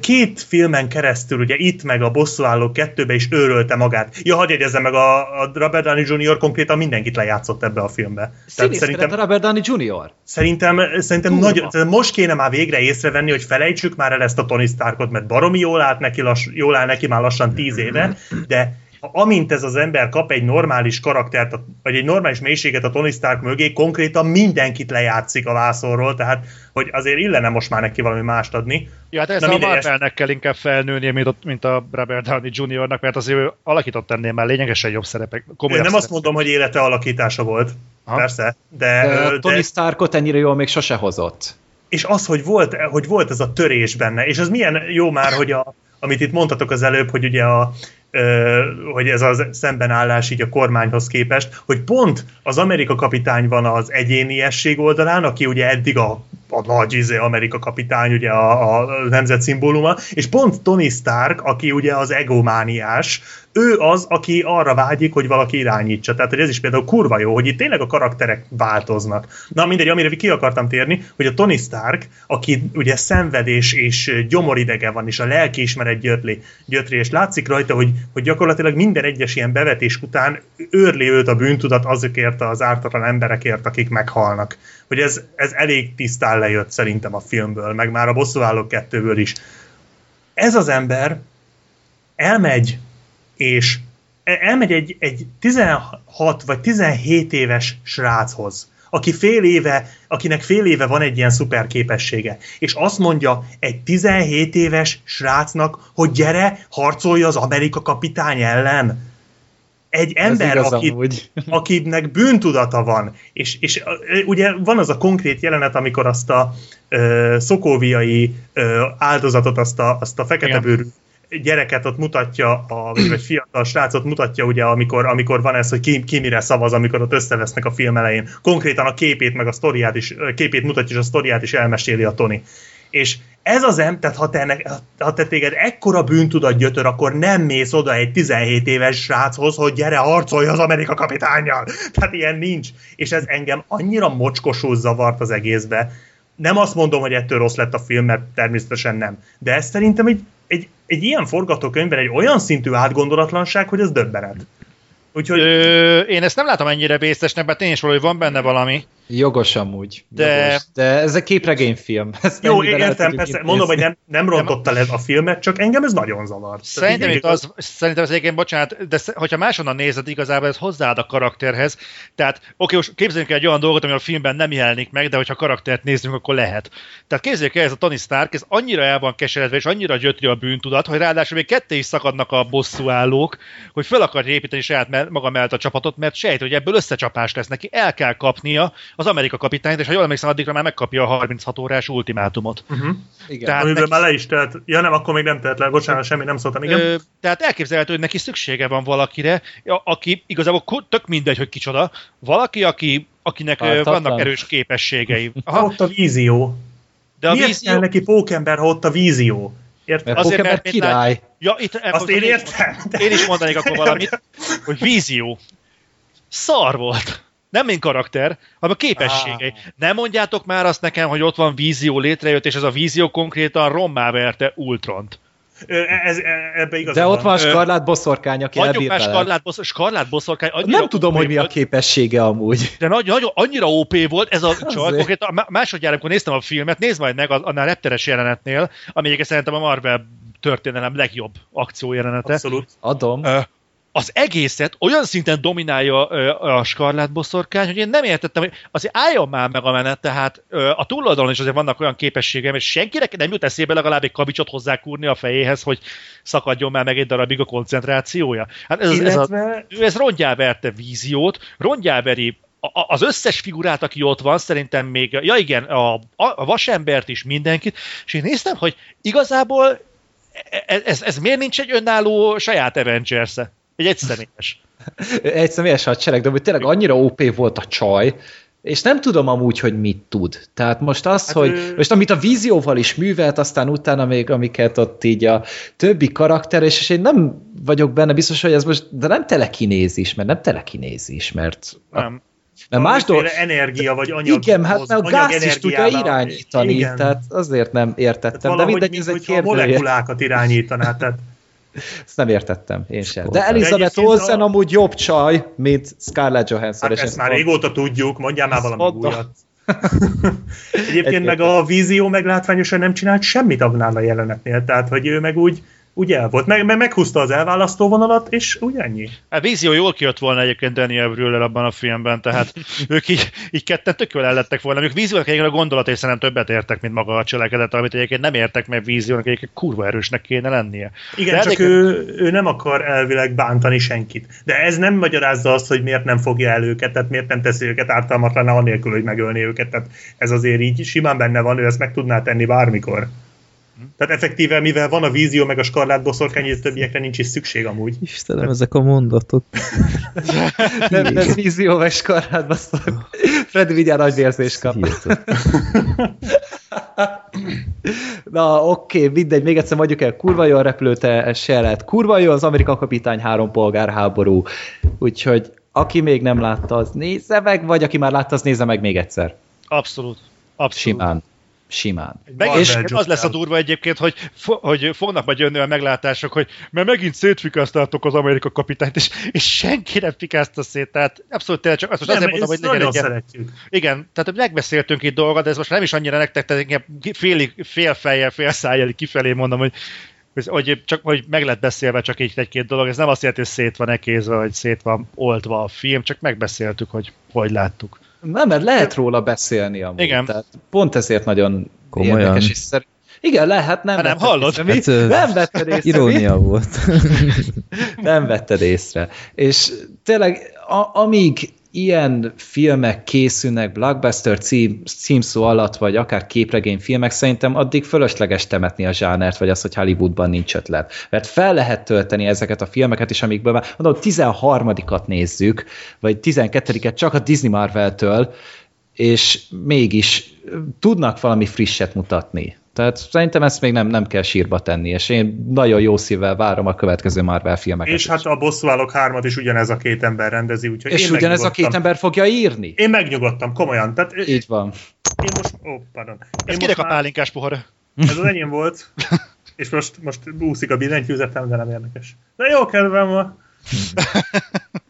két filmen keresztül, ugye itt meg a Bosszúállók kettőbe is őrölte magát. Ja, hagyj egyezzem meg, a, a Robert Downey Jr. konkrétan mindenkit lejátszott ebbe a filmbe. Tehát szerintem, a Robert Downey Jr.? Szerintem, szerintem nagy, most kéne már végre észrevenni, hogy felejtsük már el ezt a Tony Starkot, mert baromi jól, állt neki lass, jól áll neki már lassan tíz éve, de amint ez az ember kap egy normális karaktert, vagy egy normális mélységet a Tony Stark mögé, konkrétan mindenkit lejátszik a vászorról, tehát hogy azért illene most már neki valami mást adni. Ja, hát ez a Marvelnek kell inkább felnőnie, mint, mint a Robert Downey Jr.-nak, mert azért ő alakított ennél már lényegesen jobb szerepek. Én nem szerepek. azt mondom, hogy élete alakítása volt, Aha. persze, de... de, de Tony Starkot ennyire jól még sose hozott. És az, hogy volt, hogy volt ez a törés benne, és ez milyen jó már, hogy a, amit itt mondtatok az előbb, hogy ugye a, hogy ez az szembenállás így a kormányhoz képest, hogy pont az Amerika kapitány van az egyéniesség oldalán, aki ugye eddig a, a nagy izé, Amerika kapitány, ugye a, a nemzet szimbóluma, és pont Tony Stark, aki ugye az egomániás, ő az, aki arra vágyik, hogy valaki irányítsa. Tehát, hogy ez is például kurva jó, hogy itt tényleg a karakterek változnak. Na mindegy, amire ki akartam térni, hogy a Tony Stark, aki ugye szenvedés és gyomoridege van, és a lelkiismeret gyötri, gyötri és látszik rajta, hogy, hogy gyakorlatilag minden egyes ilyen bevetés után őrli őt a bűntudat azokért az ártatlan emberekért, akik meghalnak. Hogy ez, ez elég tisztán lejött szerintem a filmből, meg már a bosszúállók kettőből is. Ez az ember elmegy és elmegy egy, egy 16 vagy 17 éves sráchoz, aki fél éve, akinek fél éve van egy ilyen szuper képessége, és azt mondja egy 17 éves srácnak, hogy gyere, harcolja az Amerika kapitány ellen. Egy ember, aki, *laughs* akinek bűntudata van, és, és ugye van az a konkrét jelenet, amikor azt a ö, szokóviai ö, áldozatot, azt a, azt a fekete bőrű gyereket ott mutatja, a, vagy fiatal srácot mutatja, ugye, amikor, amikor van ez, hogy ki, ki mire szavaz, amikor ott összevesznek a film elején. Konkrétan a képét, meg a sztoriát is, képét mutatja, és a sztoriát is elmeséli a Tony. És ez az em, tehát ha te, ha te téged ekkora bűntudat gyötör, akkor nem mész oda egy 17 éves sráchoz, hogy gyere, harcolj az Amerika kapitányjal. Tehát ilyen nincs. És ez engem annyira mocskosul zavart az egészbe. Nem azt mondom, hogy ettől rossz lett a film, mert természetesen nem. De ez szerintem egy egy, egy ilyen forgatókönyvben egy olyan szintű átgondolatlanság, hogy ez döbbenet. Úgyhogy... Ö, én ezt nem látom ennyire vészesnek, mert én van benne valami. Jogos amúgy. De, jogos. de ez egy képregényfilm. *laughs* Ezt Jó, én értem, persze, mondom, hogy nem, nem rontotta le a filmet, csak engem ez nagyon zavart. Szerintem itt az, szerintem ez egyébként, bocsánat, de hogyha máshonnan nézed, igazából ez hozzáad a karakterhez. Tehát, oké, most képzeljünk el egy olyan dolgot, ami a filmben nem jelenik meg, de hogyha karaktert nézzünk, akkor lehet. Tehát képzeljük el, ez a Tony Stark, ez annyira el van keseredve, és annyira gyötri a bűntudat, hogy ráadásul még ketté is szakadnak a bosszúállók, hogy fel akarja építeni saját maga mellett a csapatot, mert sejt, hogy ebből összecsapás lesz neki, el kell kapnia az Amerika kapitányt, és ha jól emlékszem, addigra már megkapja a 36 órás ultimátumot. Uh-huh. Igen. Tehát Amiből neki... már le is telt. Ja nem, akkor még nem telt le, bocsánat, semmi nem szóltam, igen. Ö, tehát elképzelhető, hogy neki szüksége van valakire, aki igazából tök mindegy, hogy kicsoda, valaki, aki, akinek Ártatlan. vannak erős képességei. Aha. Ott a vízió. De a Miért vízió... kell neki pókember, ha ott a vízió? Érted? Mert Azért, mert király. Minden... Ja, itt, Azt én értem. Én is mondanék akkor valamit, hogy vízió. Szar volt. Nem mint karakter, hanem a képességei. Ah. Nem mondjátok már azt nekem, hogy ott van vízió létrejött, és ez a vízió konkrétan rommá verte Ultront. Ez, ebbe igazán De ott van Skarlát boszorkány, aki Hagyjuk már Skarlát, bosz, Skarlát boszorkány. Nem tudom, hogy mi a képessége amúgy. De nagy, nagy, annyira OP volt ez a *laughs* csaj. Konkrétan másodjára, amikor néztem a filmet, nézd majd meg annál repteres jelenetnél, ami egyébként szerintem a Marvel történelem legjobb akciójelenete. Abszolút. Adom. Uh, az egészet olyan szinten dominálja a skarlát boszorkány, hogy én nem értettem, hogy azért álljon már meg a menet, tehát a túloldalon is azért vannak olyan képességem, és senkinek nem jut eszébe legalább egy kavicsot hozzá a fejéhez, hogy szakadjon már meg egy darabig a koncentrációja. Hát ez, Illetve... ez, a, ő ez rongyáverte víziót, rongyáveri az összes figurát, aki ott van, szerintem még, ja igen, a, a vasembert is, mindenkit, és én néztem, hogy igazából ez, ez, ez miért nincs egy önálló saját avengers -e? Egy egyszemélyes. *laughs* egy személyes hadsereg, de hogy tényleg annyira OP volt a csaj, és nem tudom amúgy, hogy mit tud. Tehát most az, hát hogy ő... most amit a vízióval is művelt, aztán utána még amiket ott így a többi karakter, és, és én nem vagyok benne biztos, hogy ez most, de nem telekinézis, mert nem telekinézis, mert nem. Mert más dolog... energia vagy anyag. Igen, hát mert a gáz is tudja irányítani, igen. tehát azért nem értettem. De mindegy, ez egy kérdője. molekulákat irányítaná, tehát ezt nem értettem, én sem. De Elizabeth Olsen a... amúgy jobb csaj, mint Scarlett Johansson. Hát ezt már régóta tudjuk, mondjál már valami újat. Egyébként meg a vízió meglátványosan nem csinált semmit annál a jelenetnél, tehát hogy ő meg úgy úgy el volt. Meg, meg meghúzta az elválasztó vonalat, és úgy ennyi. A vízió jól kijött volna egyébként Daniel Brüller abban a filmben, tehát *laughs* ők így, így ketten tök jól ellettek volna. Ők víziónak egyébként a gondolat és szerintem többet értek, mint maga a cselekedet, amit egyébként nem értek, mert víziónak egyébként kurva erősnek kéne lennie. Igen, De csak egyébként... ő, ő, nem akar elvileg bántani senkit. De ez nem magyarázza azt, hogy miért nem fogja el őket, tehát miért nem teszi őket ártalmatlan, anélkül, hogy megölni őket. Tehát ez azért így simán benne van, ő ezt meg tudná tenni bármikor. Tehát effektíve, mivel van a vízió, meg a skarlát boszorkány, és többiekre nincs is szükség amúgy. Istenem, ezek a mondatok. *laughs* nem, nem vízió, meg skarlát boszorkány. Freddy vigyár agyvérzés kap. *laughs* Na, oké, okay, mindegy, még egyszer mondjuk el, kurva jó a repülőte, se lehet. Kurva jó az Amerika kapitány három polgárháború. Úgyhogy aki még nem látta, az nézze meg, vagy aki már látta, az nézze meg még egyszer. Abszolút. Abszolút. Simán simán. Meg, és az lesz a durva egyébként, hogy, fo- hogy fognak majd jönni a meglátások, hogy mert megint szétfikáztátok az Amerika kapitányt, és, és senki nem fikázta szét, tehát abszolút tényleg csak azt most nem, azért mondom, hogy legyen egy szeretjük. Igen, tehát megbeszéltünk itt dolgot, de ez most nem is annyira nektek, tehát fél, fél fejjel, fél szájjel kifelé mondom, hogy hogy, csak, hogy meg lett beszélve csak egy, egy-két dolog, ez nem azt jelenti, hogy szét van ekézve, vagy szét van oltva a film, csak megbeszéltük, hogy hogy láttuk. Nem, mert lehet róla beszélni amúgy. Igen. Tehát pont ezért nagyon Komolyan. érdekes és szer... Igen, lehet, nem, nem hallod. Észre. Hát, nem vetted észre. Irónia mi? *laughs* volt. nem vetted észre. És tényleg, a, amíg ilyen filmek készülnek blockbuster cím, címszó alatt, vagy akár képregényfilmek, szerintem addig fölösleges temetni a zsánert, vagy az, hogy Hollywoodban nincs ötlet. Mert fel lehet tölteni ezeket a filmeket is, amikből már, mondom, 13-at nézzük, vagy 12-et csak a Disney Marvel-től, és mégis tudnak valami frisset mutatni. Tehát szerintem ezt még nem, nem kell sírba tenni, és én nagyon jó szívvel várom a következő Marvel filmeket. És hát a bosszúállók hármat is ugyanez a két ember rendezi, úgyhogy És én ugyanez a két ember fogja írni? Én megnyugodtam, komolyan. Tehát, Így van. Én most, ó, oh, pardon. Én ez kinek a pálinkás pohara? Ez az enyém volt, *laughs* és most, most úszik a billentyűzetem, de nem érdekes. De jó kedvem van. *laughs*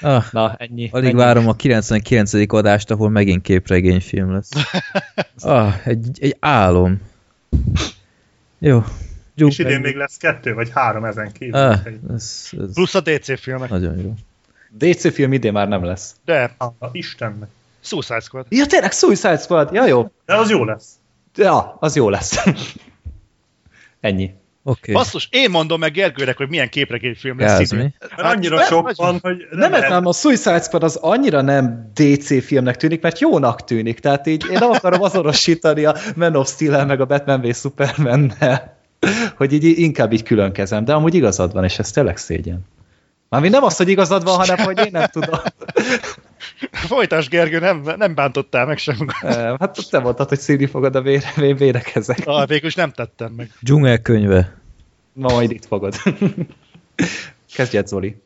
Ah, Na, ennyi. Alig ennyi. várom a 99. adást, ahol megint képregényfilm lesz. *laughs* ah, egy, egy álom. Jó. Gyúk és idén ennyi. még lesz kettő, vagy három ezen kívül. Ah, ez, ez Plusz a DC filmek. Nagyon jó. DC film idén már nem lesz. De. Ah, Istennek. Suicide Squad. Ja, tényleg Suicide Squad. Ja, jó. De az jó lesz. Ja, az jó lesz. *laughs* Ennyi. Okay. Basszus, én mondom meg Gergőnek, hogy milyen képregényfilm lesz idő. Hát, annyira nem, sok van, hogy... Nem, nem, nem, a Suicide Squad az annyira nem DC filmnek tűnik, mert jónak tűnik. Tehát így én nem akarom azonosítani a Man of Steel-el meg a Batman v superman hogy így inkább így külön kezem. De amúgy igazad van, és ez tényleg szégyen. Mármint nem az, hogy igazad van, hanem hogy én nem tudom. Folytás, Gergő, nem, nem bántottál meg sem. Hát te mondtad, hogy színi fogod a vére, én védekezek. Ah, végül nem tettem meg. Dzsungel könyve. Ma majd itt fogod. *laughs* Kezdjed, Zoli.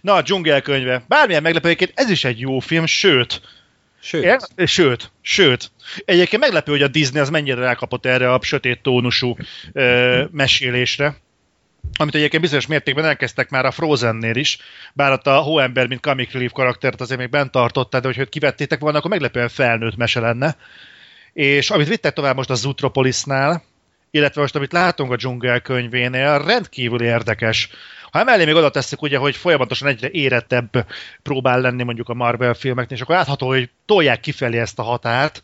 Na, a dzsungelkönyve. Bármilyen meglepőként, ez is egy jó film, sőt, Sőt, Ér? Sőt, sőt. Egyébként meglepő, hogy a Disney az mennyire rákapott erre a sötét tónusú ö, mesélésre amit egyébként bizonyos mértékben elkezdtek már a Frozennél is, bár ott a hóember, mint comic relief karaktert azért még bent tartottál, de hogyha kivettétek volna, akkor meglepően felnőtt mese lenne. És amit vittek tovább most a Zootropolisnál, illetve most amit látunk a dzsungel könyvénél, rendkívül érdekes. Ha emellé még oda tesszük, ugye, hogy folyamatosan egyre érettebb próbál lenni mondjuk a Marvel filmeknél, és akkor látható, hogy tolják kifelé ezt a határt,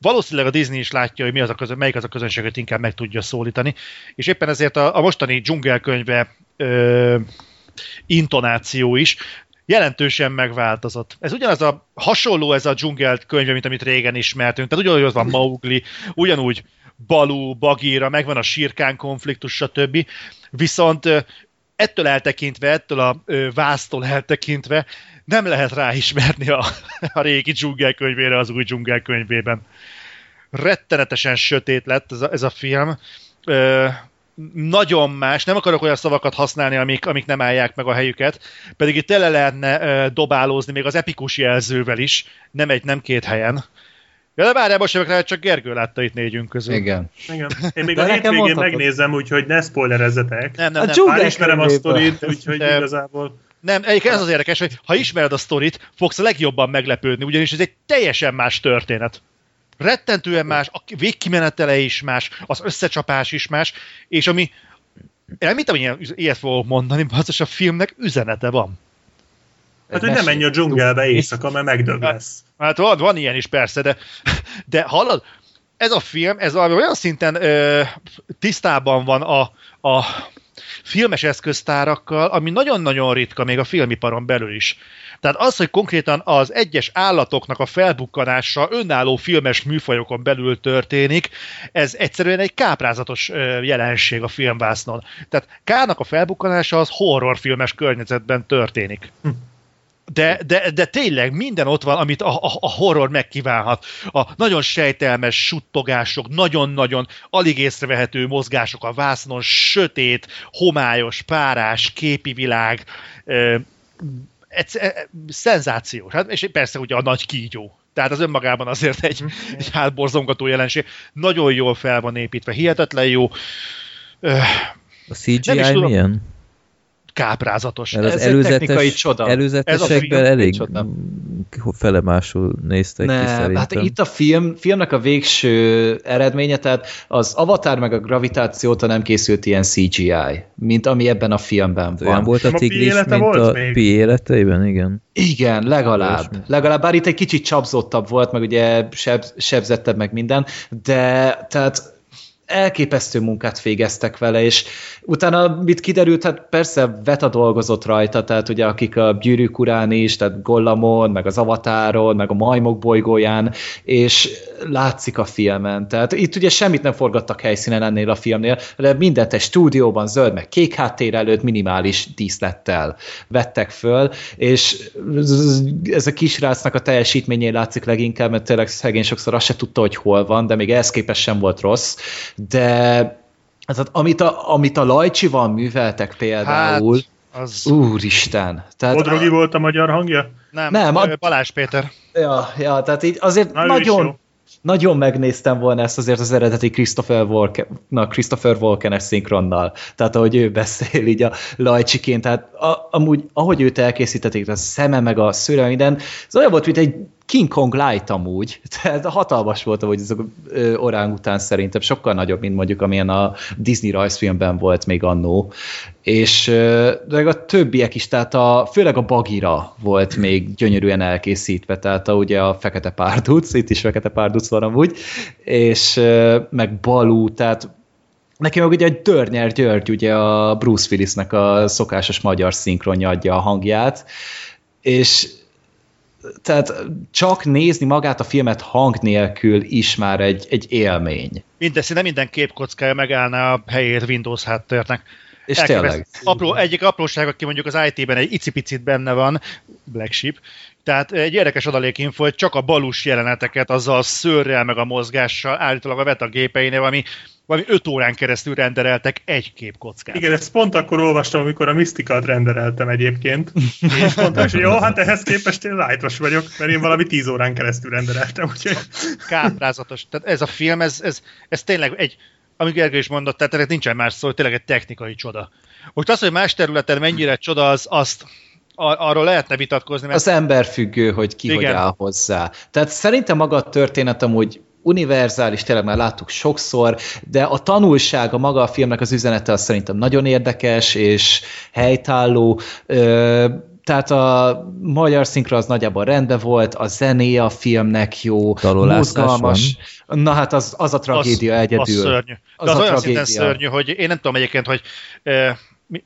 valószínűleg a Disney is látja, hogy mi az a közön, melyik az a közönséget inkább meg tudja szólítani, és éppen ezért a, a mostani dzsungelkönyve ö, intonáció is jelentősen megváltozott. Ez ugyanaz a hasonló ez a dzsungelt könyve, mint amit régen ismertünk. Tehát ugyanúgy ott van Mowgli, ugyanúgy Balú, Bagíra, megvan a sírkán konfliktus, stb. Viszont ettől eltekintve, ettől a vásztól eltekintve nem lehet ráismerni a, a régi dzsungelkönyvére az új dzsungelkönyvében. Rettenetesen sötét lett ez a, ez a film. Ö, nagyon más, nem akarok olyan szavakat használni, amik, amik nem állják meg a helyüket, pedig itt tele lehetne ö, dobálózni még az epikus jelzővel is, nem egy, nem két helyen. Ja, de várjál, most rá, csak Gergő látta itt négyünk közül. igen. Igen. Én még De a hétvégén mondhatod. megnézem, úgyhogy ne spoilerezzetek. Nem, nem, A nem. Már ismerem a sztorit, úgyhogy De- igazából... Nem, egyébként ez az érdekes, hogy ha ismered a sztorit, fogsz a legjobban meglepődni, ugyanis ez egy teljesen más történet. Rettentően más, a végkimenetele is más, az összecsapás is más, és ami én mit tudom, ilyen, ilyet fogok mondani, basszus, a filmnek üzenete van. Hát, hogy nem menj a dzsungelbe éjszaka, mert megdög lesz. Hát van, van ilyen is persze, de, de hallod, ez a film, ez valami olyan szinten ö, tisztában van a, a filmes eszköztárakkal, ami nagyon-nagyon ritka még a filmiparon belül is. Tehát az, hogy konkrétan az egyes állatoknak a felbukkanása önálló filmes műfajokon belül történik, ez egyszerűen egy káprázatos jelenség a filmvásznon. Tehát Kának a felbukkanása az horrorfilmes környezetben történik. De, de, de tényleg minden ott van, amit a, a, a horror megkívánhat. A nagyon sejtelmes suttogások, nagyon-nagyon alig észrevehető mozgások a vásznon, sötét, homályos, párás, képi világ, ö, egyszer- e- szenzációs. Hát, és persze ugye a nagy kígyó. Tehát az önmagában azért egy, egy hátborzongató jelenség. Nagyon jól fel van építve, hihetetlen jó, A CGI is tudom. Káprázatos. Mert az Ez egy technikai előzetes, csoda. előzetesekben Ez a elég csoda. felemásul néztek ki Nem, szerintem. hát itt a film, filmnek a végső eredménye, tehát az Avatar meg a gravitáció óta nem készült ilyen CGI, mint ami ebben a filmben van. Olyan volt a a tigris, élete mint volt a még? Pi életeiben, igen. Igen, legalább. Legalább, bár itt egy kicsit csapzottabb volt, meg ugye seb, sebzettebb meg minden, de tehát elképesztő munkát végeztek vele, és utána mit kiderült, hát persze Veta dolgozott rajta, tehát ugye akik a gyűrűk urán is, tehát Gollamon, meg az Avatáron, meg a Majmok bolygóján, és látszik a filmen. Tehát itt ugye semmit nem forgattak helyszínen ennél a filmnél, de mindent egy stúdióban zöld, meg kék háttér előtt minimális díszlettel vettek föl, és ez a kisrácnak a teljesítményén látszik leginkább, mert tényleg szegény sokszor azt se tudta, hogy hol van, de még ehhez képest sem volt rossz, de tehát, amit, a, amit a Lajcsival műveltek például, Hát, az... úristen. Tehát, Odrogi volt a magyar hangja? Nem, Nem, a- Balázs Péter. Ja, ja, tehát így azért Na, nagyon, nagyon megnéztem volna ezt azért az eredeti Christopher Walken, na, Christopher Walken-es szinkronnal. Tehát ahogy ő beszél így a lajcsiként, tehát a, amúgy, ahogy őt elkészítették, a szeme meg a szőre, minden, ez olyan volt, mint egy King Kong Light amúgy. *laughs* Tehát hatalmas volt, hogy ez orán után szerintem sokkal nagyobb, mint mondjuk amilyen a Disney rajzfilmben volt még annó. És de a többiek is, tehát a, főleg a Bagira volt még gyönyörűen elkészítve, tehát a, ugye a Fekete Párduc, itt is Fekete Párduc van amúgy, és meg Balú, tehát Neki meg ugye egy Dörnyer György, ugye a Bruce Willisnek a szokásos magyar szinkronja adja a hangját, és tehát csak nézni magát a filmet hang nélkül is már egy, egy élmény. Minden, szinte minden képkockája megállná a helyét Windows háttérnek. És Elképesztő. tényleg. Apró, egyik apróság, aki mondjuk az IT-ben egy icipicit benne van, Black Sheep, tehát egy érdekes adalékinfo, hogy csak a balus jeleneteket azzal a szőrrel meg a mozgással állítólag a Veta gépeinél, ami valami 5 órán keresztül rendereltek egy képkockát. Igen, ezt pont akkor olvastam, amikor a Mystical-t rendereltem egyébként. És mondtam, hogy jó, hát ehhez képest én lájtos vagyok, mert én valami 10 órán keresztül rendereltem, úgyhogy... Káprázatos. Tehát ez a film, ez, ez, ez tényleg egy, amíg Gergő is mondott, tehát ennek nincsen más szó, tényleg egy technikai csoda. Most az, hogy más területen mennyire csoda, az, azt ar- arról lehetne vitatkozni. Mert... Az ember függő, hogy ki Igen. hogy áll hozzá. Tehát szerintem maga a történet amúgy univerzális, tényleg már láttuk sokszor, de a tanulsága maga a filmnek az üzenete az szerintem nagyon érdekes és helytálló. Tehát a magyar szinkra az nagyjából rendben volt, a zené a filmnek jó, mozgalmas. Na hát az, az a tragédia az, egyedül. Az szörnyű. Az, az a olyan tragédia. szinten szörnyű, hogy én nem tudom egyébként, hogy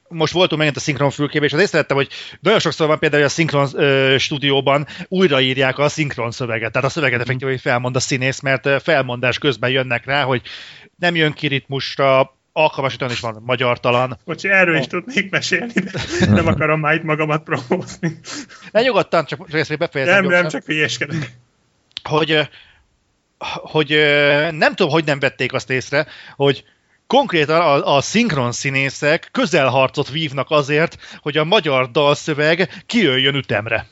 most voltunk megint a szinkron fülkébe, és az észrevettem, hogy nagyon sokszor van például, hogy a szinkron ö, stúdióban újraírják a szinkron szöveget. Tehát a szöveget mhm. effektív, hogy felmond a színész, mert felmondás közben jönnek rá, hogy nem jön ki ritmusra, alkalmasítan is van magyartalan. Bocsi, erről is tudnék mesélni, de nem akarom már itt magamat promózni. Ne nyugodtan, csak, ezt még befejezem. Nem, nem, csak hülyeskedek. Hogy, hogy nem tudom, hogy nem vették azt észre, hogy konkrétan a, a szinkron színészek közelharcot vívnak azért, hogy a magyar dalszöveg kijöjjön ütemre.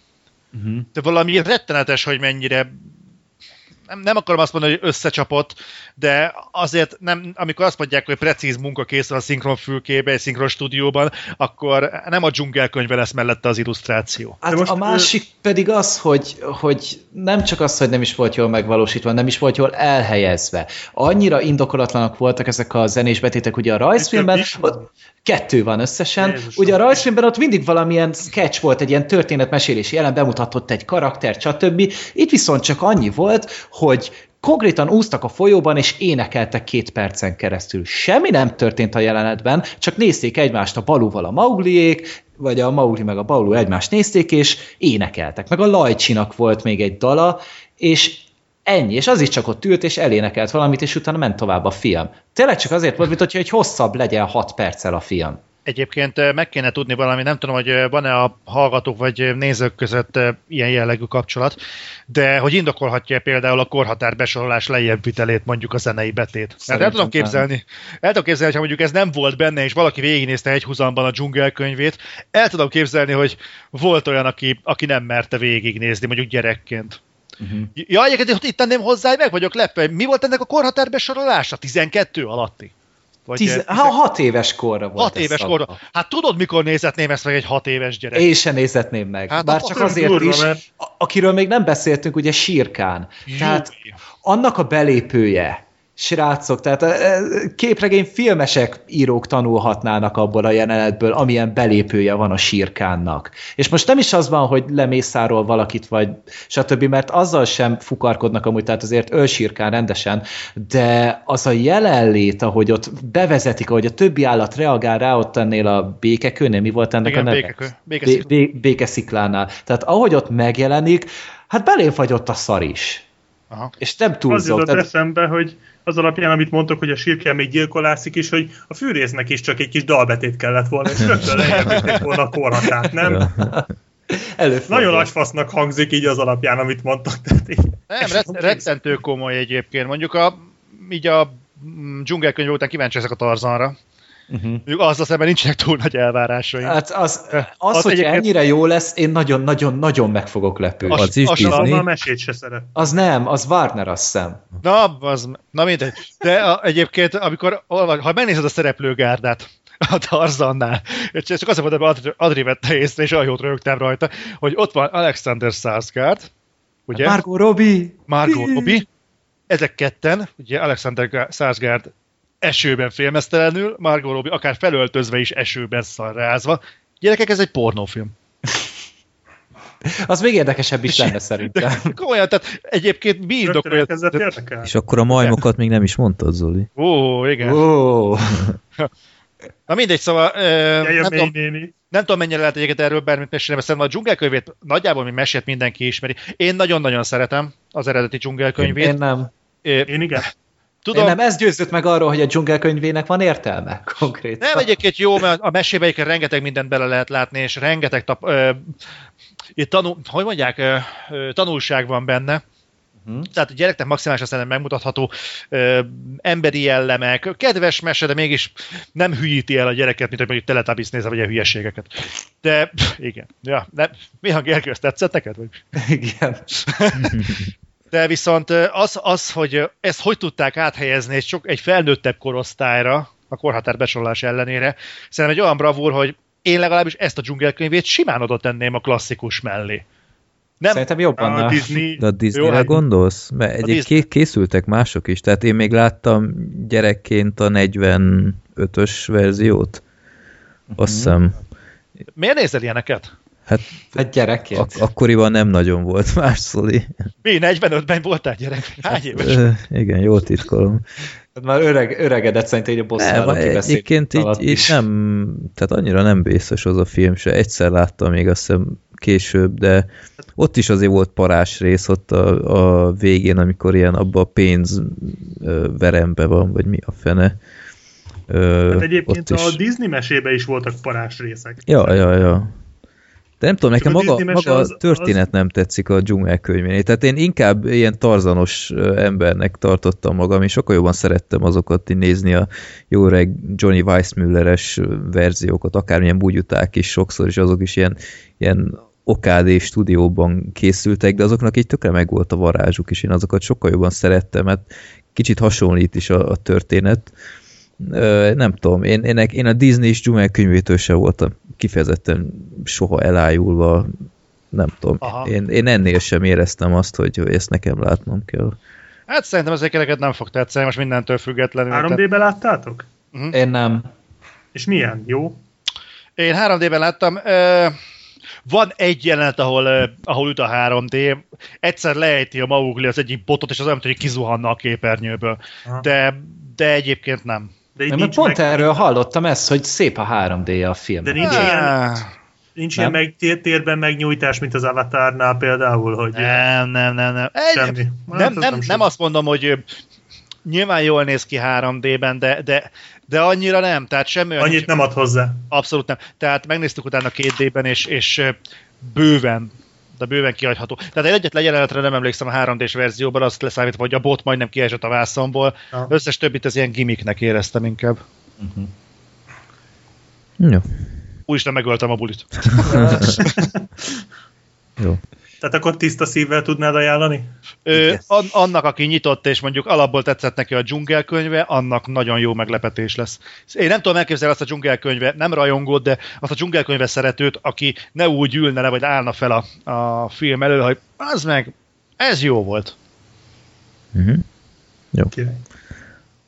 Uh-huh. De valami rettenetes, hogy mennyire nem, nem akarom azt mondani, hogy összecsapott, de azért nem, amikor azt mondják, hogy precíz munka készül a szinkron fülkébe, egy szinkron stúdióban, akkor nem a dzsungelkönyve lesz mellette az illusztráció. Hát most a másik ő... pedig az, hogy, hogy nem csak az, hogy nem is volt jól megvalósítva, nem is volt jól elhelyezve. Annyira indokolatlanak voltak ezek a zenés betétek, ugye a rajzfilmben, ott kettő van összesen. Jézus ugye a rajzfilmben ott mindig valamilyen sketch volt, egy ilyen történetmesélési jelen, bemutatott egy karakter, stb. Itt viszont csak annyi volt, hogy konkrétan úsztak a folyóban, és énekeltek két percen keresztül. Semmi nem történt a jelenetben, csak nézték egymást a Balúval a Maugliék, vagy a Maugli meg a Balú egymást nézték, és énekeltek. Meg a Lajcsinak volt még egy dala, és ennyi, és az is csak ott ült, és elénekelt valamit, és utána ment tovább a film. Tényleg csak azért volt, mint hogyha egy hosszabb legyen hat perccel a film. Egyébként meg kéne tudni valami, nem tudom, hogy van-e a hallgatók vagy nézők között ilyen jellegű kapcsolat, de hogy indokolhatja például a korhatár besorolás lejjebb vitelét mondjuk a zenei betét. Mert el tudom képzelni, el tudom képzelni, ha mondjuk ez nem volt benne, és valaki végignézte egy húzamban a dzsungelkönyvét, el tudom képzelni, hogy volt olyan, aki, aki nem merte végignézni, mondjuk gyerekként. Uh-huh. Ja, egyébként itt tenném hozzá, meg vagyok lepve. Mi volt ennek a korhatár besorolása? 12 alatti? Vagy Tiz, tizen... ha hat éves korra volt. Hat éves korra. Hát tudod, mikor nézetném ezt meg egy hat éves gyerek? Én sem nézetném meg. Hát Bár csak azért durva, is, mert... akiről még nem beszéltünk, ugye Sírkán. Jó. Tehát annak a belépője, srácok, tehát képregény filmesek írók tanulhatnának abból a jelenetből, amilyen belépője van a sírkánnak. És most nem is az van, hogy lemészáról valakit, vagy stb., mert azzal sem fukarkodnak amúgy, tehát azért ölsírkán rendesen, de az a jelenlét, ahogy ott bevezetik, ahogy a többi állat reagál rá ott ennél a békekőnél, mi volt ennek Igen, a neve? Békekő. Békesziklánál. Bé- békesziklánál. Tehát ahogy ott megjelenik, hát belém fagyott a szar is. Aha. És nem túlzok. Az jutott tehát... eszembe, hogy az alapján, amit mondtok, hogy a sírkel még gyilkolászik is, hogy a fűrésznek is csak egy kis dalbetét kellett volna, és rögtön *laughs* lejjebb volna a korhatát, nem? Előfordul. Nagyon agyfasznak hangzik így az alapján, amit mondtak. Tehát így, nem, ret- rettentő komoly egyébként. Mondjuk a, így a dzsungelkönyv után kíváncsi ezek a Tarzanra. Uh-huh. Azzal szemben nincsenek túl nagy elvárásaim. Hát az, az, az hogy egyébként... ennyire jó lesz, én nagyon-nagyon-nagyon meg fogok lepődni. Az, az is Disney. A mesét se szeret. Az nem, az Warner, azt hiszem. Na, az, na mindegy. De a, egyébként, amikor, ha megnézed a szereplőgárdát, a Tarzannál. Csak azt mondom, hogy Adri vette észre, és jót rögtem rajta, hogy ott van Alexander Skarsgård, ugye? Margot Robbie. Margot Robbie. Ezek ketten, ugye Alexander Skarsgård esőben félmeztelenül, Margot Robbie akár felöltözve is esőben szarrázva. Gyerekek, ez egy pornófilm. Az még érdekesebb is lenne szerintem. De, komolyan, tehát egyébként mi indokolja... És akkor a majmokat még nem is mondtad, Zoli. Ó, igen. Ó. Na mindegy, szóval ja, nem, tudom, nem tudom, mennyire lehet egyébként erről bármit mesélni, mert szerintem a dzsungelkönyvét nagyjából mi mesélt mindenki ismeri. Én nagyon-nagyon szeretem az eredeti dzsungelkönyvét. Én nem. É, Én igen. Tudom. Én nem ez győzött meg arról, hogy a dzsungelkönyvének van értelme *laughs* konkrétan. Nem, egyébként jó, mert a mesébe rengeteg mindent bele lehet látni, és rengeteg tap, ö, itt tanul, hogy mondják, ö, ö, tanulság van benne. Uh-huh. Tehát a gyereknek maximálisan szerintem megmutatható ö, emberi jellemek, kedves mese, de mégis nem hülyíti el a gyereket, mint hogy mondjuk Teletubbies nézze, vagy a hülyeségeket. De igen. Ja, de, mi a Gergő, ezt tetszett neked? Vagy? Igen. *laughs* De viszont az, az, hogy ezt hogy tudták áthelyezni egy, sok, egy felnőttebb korosztályra, a korhatár besorolás ellenére, szerintem egy olyan bravúr, hogy én legalábbis ezt a dzsungelkönyvét simán oda tenném a klasszikus mellé. Nem, Szerintem jobban. A Disney, De a Disneyre hát, gondolsz? Mert egyébként Disney. készültek mások is, tehát én még láttam gyerekként a 45-ös verziót. Azt hiszem. Miért nézel ilyeneket? Hát, hát gyerekként. Ak- akkoriban nem nagyon volt más szoli. Mi, 45-ben voltál gyerek? Hány éves? igen, jól titkolom. Hát már öreg, öregedett szerintem egy a bosszával Egyébként így, így nem, tehát annyira nem vészes az a film se. Egyszer láttam még azt hiszem később, de ott is azért volt parás rész ott a, a végén, amikor ilyen abba a pénz verembe van, vagy mi a fene. Hát egyébként a is... Disney mesébe is voltak parás részek. Ja, ja, ja. De nem tudom, nekem maga, maga az, a történet az... nem tetszik a dzsungel könyvénél. Tehát én inkább ilyen tarzanos embernek tartottam magam, és sokkal jobban szerettem azokat nézni a jó reg Johnny Weissmülleres verziókat, akármilyen búgyuták is sokszor, és azok is ilyen, ilyen OKD stúdióban készültek, de azoknak így tökre meg volt a varázsuk, és én azokat sokkal jobban szerettem, mert kicsit hasonlít is a, a történet. Ö, nem tudom, én, én, én a Disney-s dzsungel könyvétől sem voltam kifejezetten soha elájulva, nem tudom. Én, én ennél sem éreztem azt, hogy, ezt nekem látnom kell. Hát szerintem ezeket neked nem fog tetszeni, most mindentől függetlenül. 3D-ben láttátok? Uh-huh. Én nem. És milyen? Jó? Én 3D-ben láttam. Van egy jelenet, ahol, ahol üt a 3D, egyszer lejti a Maugli az egyik botot, és az olyan, hogy kizuhanna a képernyőből. De, de egyébként nem. De nem, nincs pont meg... erről hallottam ezt, hogy szép a 3D a film. De nincs ilyen, nincs ilyen meg, térben megnyújtás, mint az Avatarnál például, hogy... Nem, nem, nem, nem. Semmi. Nem, nem, nem, nem azt mondom, hogy nyilván jól néz ki 3D-ben, de, de, de annyira nem, tehát semmi Annyit nem ad hozzá. Abszolút nem. Tehát megnéztük utána 2D-ben, és, és bőven de bőven kihagyható. Tehát egy egyetlen jelenetre nem emlékszem a 3D-s verzióban, azt leszámítva, hogy a bot majdnem kiesett a vászomból. Ja. Összes többit ez ilyen gimmicknek éreztem inkább. Uh-huh. Jó. Úristen, megöltem a bulit. *laughs* *laughs* Jó. Tehát akkor tiszta szívvel tudnád ajánlani? Ö, an- annak, aki nyitott, és mondjuk alapból tetszett neki a dzsungelkönyve, annak nagyon jó meglepetés lesz. Én nem tudom elképzelni azt a dzsungelkönyve, nem rajongót, de azt a dzsungelkönyve szeretőt, aki ne úgy ülne le, vagy állna fel a, a film elő, hogy az meg, ez jó volt. Uh-huh. Jó. Király.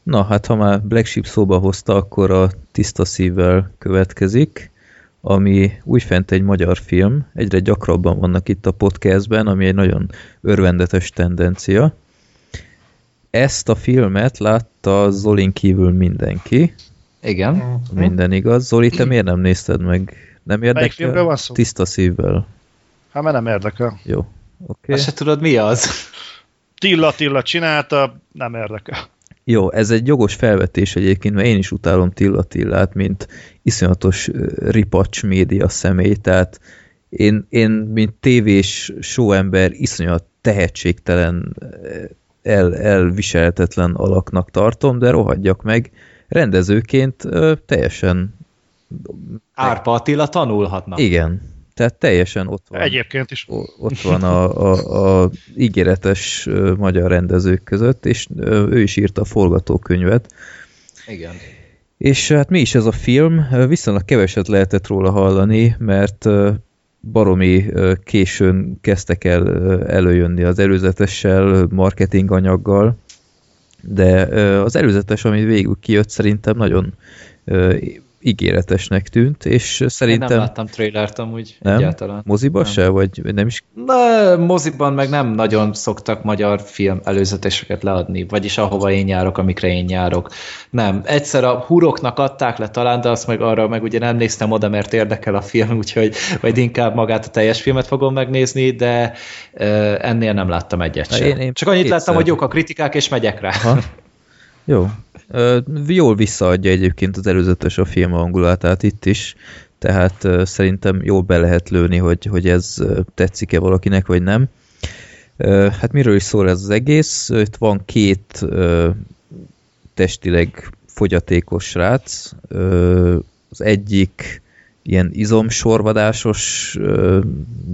Na, hát ha már Black Sheep szóba hozta, akkor a tiszta szívvel következik ami újfent egy magyar film, egyre gyakrabban vannak itt a podcastben, ami egy nagyon örvendetes tendencia. Ezt a filmet látta Zolin kívül mindenki. Igen. Minden igaz. Zoli, te miért nem nézted meg? Nem érdekel? Tiszta szívvel. Hát mert nem érdekel. Jó. Oké. Okay. Azt se tudod, mi az? Tilla Tilla csinálta, nem érdekel. Jó, ez egy jogos felvetés egyébként, mert én is utálom Tilla Tillát, mint iszonyatos ripacs média személy, tehát én, én mint tévés showember iszonyat tehetségtelen, el, elviselhetetlen alaknak tartom, de rohadjak meg. Rendezőként ö, teljesen... Árpa Attila tanulhatna. Igen, tehát teljesen ott van. Egyébként is. Ott van a, a, a ígéretes magyar rendezők között, és ő is írta a forgatókönyvet. Igen. És hát mi is ez a film? Viszonylag keveset lehetett róla hallani, mert baromi későn kezdtek el előjönni az előzetessel, marketinganyaggal, de az előzetes, ami végül kijött, szerintem nagyon ígéretesnek tűnt, és szerintem... Én nem láttam trailert amúgy nem? egyáltalán. Moziba nem. se, vagy nem is? Na, moziban meg nem nagyon szoktak magyar film előzeteseket leadni, vagyis ahova én járok, amikre én járok. Nem, egyszer a huroknak adták le talán, de azt meg arra meg ugye nem néztem oda, mert érdekel a film, *laughs* úgyhogy majd inkább magát a teljes filmet fogom megnézni, de ennél nem láttam egyet sem. Én, én Csak annyit láttam, hogy jók a kritikák, és megyek rá. Ha. *laughs* Jó, Jól visszaadja egyébként az előzetes a film hangulatát itt is, tehát szerintem jól be lehet lőni, hogy, hogy ez tetszik-e valakinek, vagy nem. Hát miről is szól ez az egész? Itt van két testileg fogyatékos srác. Az egyik ilyen izomsorvadásos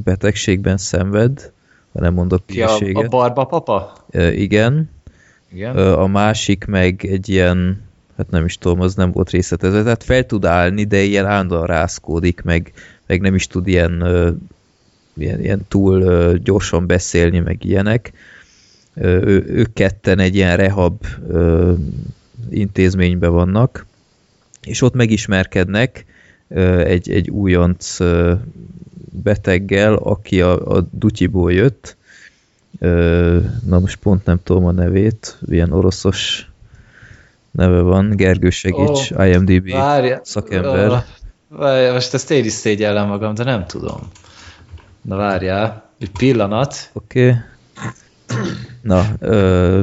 betegségben szenved, ha nem mondok Ki a, a barba papa? Igen. Igen. A másik meg egy ilyen, hát nem is tudom, az nem volt részletezve, tehát fel tud állni, de ilyen állandóan rászkódik, meg, meg nem is tud ilyen, ilyen, ilyen túl gyorsan beszélni, meg ilyenek. Ő, ők ketten egy ilyen rehab intézményben vannak, és ott megismerkednek egy, egy újonc beteggel, aki a, a Dutyiból jött, na most pont nem tudom a nevét, ilyen oroszos neve van, Gergő segíts, oh, IMDB várja, szakember. Várja, most ezt én is szégyellem magam, de nem tudom. Na várjál, egy pillanat. Oké. Okay. Na, ö,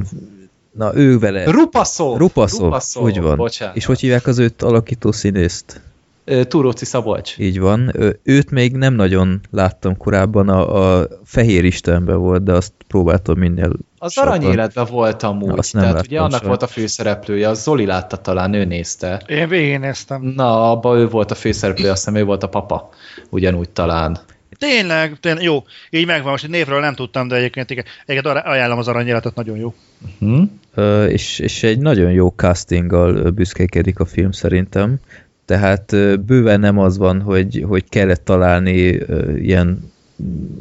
na ő vele. Rupaszov! Rupaszov, Rupaszov úgy van. Bocsánat. És hogy hívják az őt alakító színészt? Túróci Szabolcs. Így van. Őt még nem nagyon láttam korábban, a, a Fehér Istenben volt, de azt próbáltam minél Az aranyéletben volt amúgy, Azt nem tehát ugye annak sem. volt a főszereplője, az Zoli látta talán, ő nézte. Én végignéztem. Na, abban ő volt a főszereplője, azt hiszem ő volt a papa, ugyanúgy talán. Tényleg, tényleg, jó, így megvan, most névről nem tudtam, de egyébként, igen, egyébként ajánlom az aranyéletet, nagyon jó. Hm? Ö, és, és egy nagyon jó castinggal büszkékedik a film szerintem. Tehát bőven nem az van, hogy, hogy kellett találni ilyen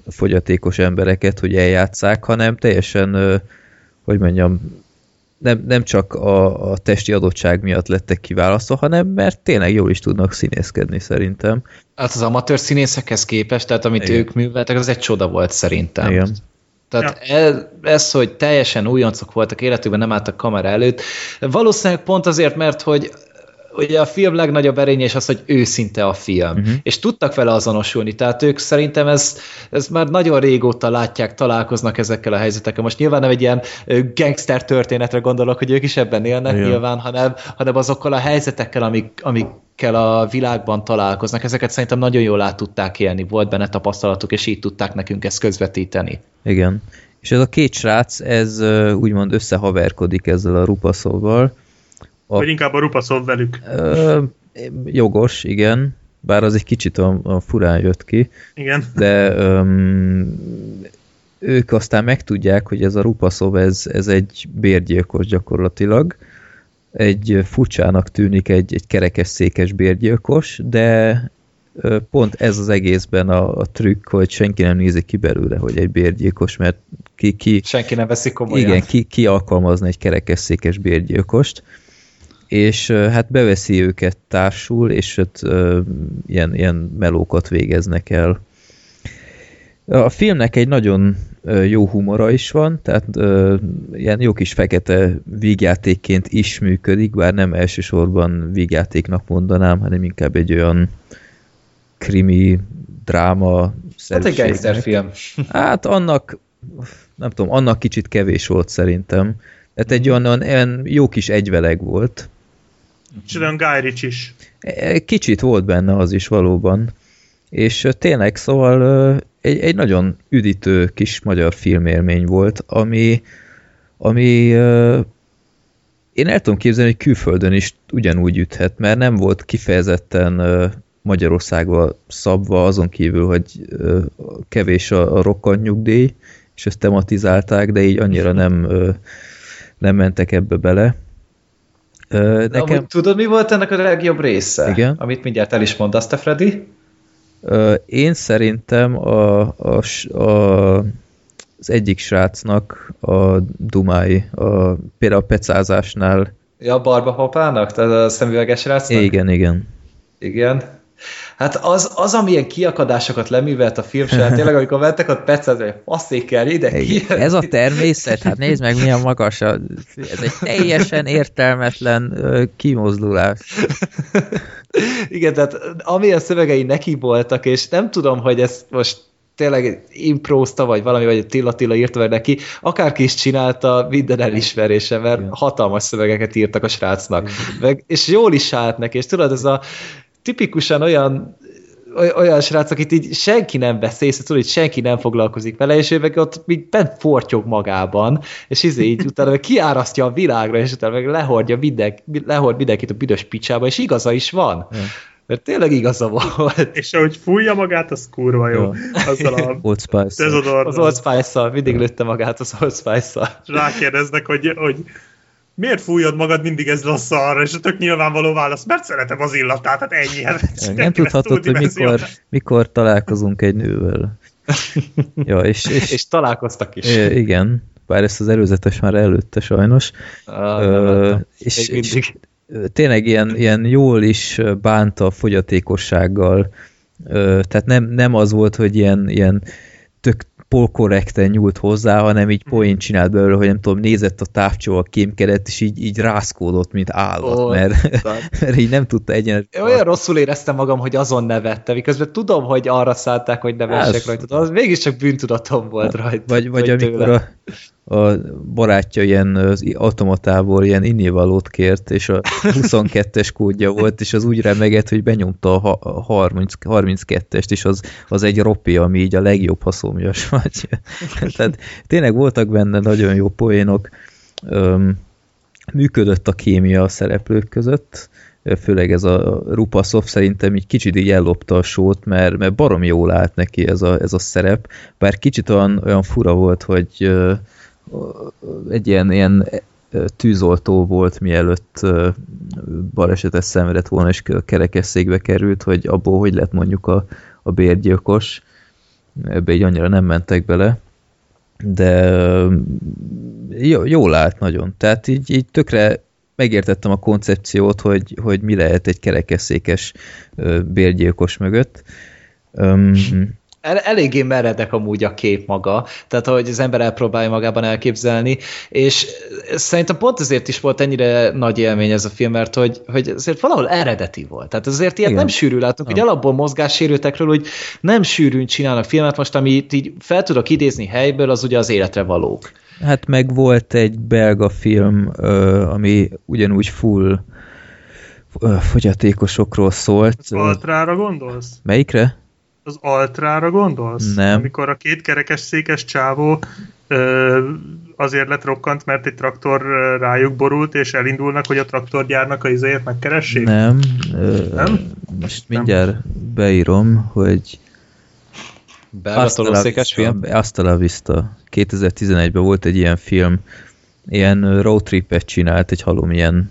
fogyatékos embereket, hogy eljátszák, hanem teljesen, hogy mondjam, nem, nem csak a, a testi adottság miatt lettek kiválasztva, hanem mert tényleg jól is tudnak színészkedni szerintem. Hát az amatőr színészekhez képest, tehát amit Igen. ők műveltek, az egy csoda volt szerintem. Igen. Tehát ez, ez, hogy teljesen újoncok voltak életükben, nem álltak kamera előtt, valószínűleg pont azért, mert hogy ugye a film legnagyobb erénye is az, hogy őszinte a film, uh-huh. és tudtak vele azonosulni, tehát ők szerintem ez, ez már nagyon régóta látják, találkoznak ezekkel a helyzetekkel. Most nyilván nem egy ilyen gangster történetre gondolok, hogy ők is ebben élnek Igen. nyilván, hanem, hanem azokkal a helyzetekkel, amik, amikkel a világban találkoznak, ezeket szerintem nagyon jól át tudták élni, volt benne tapasztalatuk, és így tudták nekünk ezt közvetíteni. Igen. És ez a két srác, ez úgymond összehaverkodik ezzel a Rupaszóval. A- Vagy inkább a Rupaszov velük. Ö, jogos, igen. Bár az egy kicsit a, a furán jött ki. Igen. de öm, ők aztán megtudják, hogy ez a Rupaszov, ez, ez egy bérgyilkos gyakorlatilag. Egy furcsának tűnik egy, egy kerekesszékes bérgyilkos, de pont ez az egészben a, a trükk, hogy senki nem nézi ki belőle, hogy egy bérgyilkos, mert ki, ki, Senki nem veszi komolyan. igen, ki, ki alkalmazna egy kerekesszékes bérgyilkost, és hát beveszi őket társul, és ott ö, ilyen, ilyen melókat végeznek el. A filmnek egy nagyon jó humora is van, tehát ö, ilyen jó kis fekete vígjátékként is működik, bár nem elsősorban vígjátéknak mondanám, hanem inkább egy olyan krimi, dráma Hát egy gangsterfilm. Hát annak, nem tudom, annak kicsit kevés volt szerintem. Tehát egy olyan, olyan, olyan jó kis egyveleg volt. Olyan Guy Ritchie is. E, Kicsit volt benne az is valóban. És tényleg, szóval egy, egy nagyon üdítő kis magyar filmélmény volt, ami, ami én el tudom képzelni, hogy külföldön is ugyanúgy üthet, mert nem volt kifejezetten Magyarországba szabva, azon kívül, hogy kevés a, a rokkant nyugdíj, és ezt tematizálták, de így annyira nem, nem mentek ebbe bele. Ö, De Nekem, amúgy tudod, mi volt ennek a legjobb része? Igen. Amit mindjárt el is mondasz te, Freddy? Ö, Én szerintem a, a, a, az egyik srácnak a dumái, a, például a pecázásnál, Ja, a barba papának? Tehát a szemüveges rácnak? igen, igen. Igen. Hát az, az amilyen kiakadásokat leművelt a film során, tényleg, amikor mentek ott percet, hogy faszékel ide, ki. Ez a természet, hát nézd meg milyen magas, a, ez egy teljesen értelmetlen ö, kimozdulás. Igen, tehát amilyen szövegei neki voltak, és nem tudom, hogy ezt most tényleg imprózta, vagy valami, vagy Tilla Tilla írta meg neki, akárki is csinálta, minden elismerése, mert Igen. hatalmas szövegeket írtak a srácnak. Meg, és jól is állt neki, és tudod, ez a tipikusan olyan olyan srác, akit így senki nem vesz észre, tudod, hogy senki nem foglalkozik vele, és ő meg ott még bent fortyog magában, és izé így utána meg kiárasztja a világra, és utána meg lehordja mindenki, lehord mindenkit a büdös picsába, és igaza is van. Mert tényleg igaza volt. És ahogy fújja magát, az kurva jó. Ja. Azzal a *laughs* Old Spice. Az Old Spice-szal, mindig lőtte magát az Old Spice-szal. Rákérdeznek, hogy, hogy miért fújod magad mindig ezzel a szarra, és a tök nyilvánvaló válasz, mert szeretem az illatát, hát ennyi. Hát nem tudhatod, hogy mikor, mikor találkozunk egy nővel. *laughs* ja, és, és, és találkoztak is. Igen, bár ezt az előzetes már előtte sajnos. Ah, Ö, és, és tényleg ilyen, ilyen jól is bánta a fogyatékossággal. Ö, tehát nem, nem az volt, hogy ilyen, ilyen tök polkorrekten nyúlt hozzá, hanem így poén csinált belőle, hogy nem tudom, nézett a távcsó a kémkedet, és így, így rászkódott, mint állat, oh, mert, *laughs* mert így nem tudta egyenet. Olyan rosszul éreztem magam, hogy azon nevette, miközben tudom, hogy arra szállták, hogy nevessek rajta, az mégiscsak bűntudatom volt rajta. Vagy, vagy amikor a, a barátja ilyen az automatából ilyen innivalót kért, és a 22-es kódja volt, és az úgy remegett, hogy benyomta a 30, 32-est, és az, az egy ropi, ami így a legjobb haszomjas vagy. *laughs* Tehát tényleg voltak benne nagyon jó poénok. Működött a kémia a szereplők között, főleg ez a Rupaszov szerintem így kicsit így ellopta a sót, mert, mert barom jól állt neki ez a, ez a szerep, bár kicsit olyan, olyan fura volt, hogy egy ilyen, ilyen tűzoltó volt, mielőtt balesetet szenvedett volna, és kerekesszékbe került, hogy abból hogy lett mondjuk a, a bérgyilkos. Ebbe így annyira nem mentek bele. De jó, jól állt nagyon. Tehát így, így tökre megértettem a koncepciót, hogy, hogy mi lehet egy kerekesszékes bérgyilkos mögött. Um, el, eléggé meredek amúgy a kép maga, tehát hogy az ember elpróbálja magában elképzelni, és szerintem pont ezért is volt ennyire nagy élmény ez a film, mert hogy, hogy azért valahol eredeti volt. Tehát azért ilyet Igen. nem sűrű látunk, hogy alapból mozgássérültekről, hogy nem sűrűn csinálnak filmet, most amit így fel tudok idézni helyből, az ugye az életre valók. Hát meg volt egy belga film, ami ugyanúgy full fogyatékosokról szólt. Altrára gondolsz? Melyikre? Az Altrára gondolsz? Nem. Amikor a két kerekes székes csávó ö, azért lett rokkant, mert egy traktor rájuk borult, és elindulnak, hogy a traktorgyárnak a izéjét megkeressék? Nem. Ö, nem? Most mindjárt nem. beírom, hogy Belgatolószékes film? Azt a Vista. 2011-ben volt egy ilyen film, ilyen roadtripet csinált, egy halom ilyen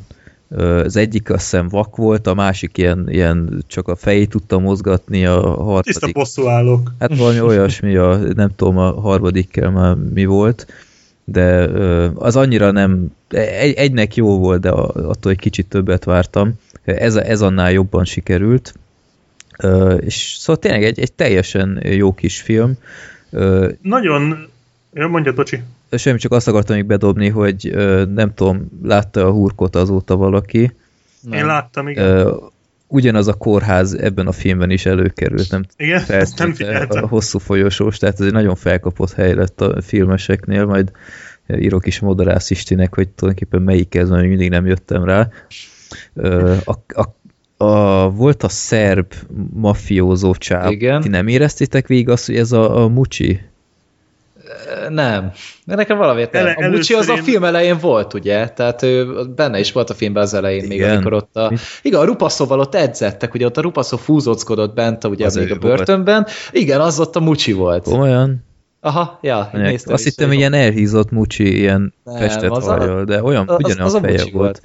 az egyik azt hiszem vak volt, a másik ilyen, ilyen csak a fejét tudta mozgatni, a harmadik... Tiszta bosszú állok. Hát valami olyasmi, a, nem tudom a harmadikkel már mi volt, de az annyira nem... Egy, egynek jó volt, de attól egy kicsit többet vártam. Ez, ez annál jobban sikerült. És szóval tényleg egy, egy teljesen jó kis film. Nagyon... Ja, mondja, Tocsi semmi csak azt akartam még bedobni, hogy nem tudom, látta a hurkot azóta valaki. Nem. Én láttam, igen. Ugyanaz a kórház ebben a filmben is előkerült, nem, igen, *laughs* nem a hosszú folyosós, tehát ez egy nagyon felkapott hely lett a filmeseknél, majd írok is Modarász Istinek, hogy tulajdonképpen melyik ez, mert mindig nem jöttem rá. A, a, a, volt a szerb mafiózó csáv. Igen. Ti nem éreztétek végig azt, hogy ez a, a Mucsi nem. De nekem valamiért nem. Ele, a Mucsi az én... a film elején volt, ugye? Tehát ő benne is volt a filmben az elején, Igen. még amikor ott a... Igen, a Rupaszóval ott edzettek, ugye ott a Rupaszó fúzóckodott bent, ugye az még a börtönben. Volt. Igen, az ott a Mucsi volt. Olyan? Aha, ja, néztem Azt hittem, hogy ilyen elhízott Mucsi, ilyen nem, festett hajjal, de olyan, az, ugyanaz az feje volt. volt.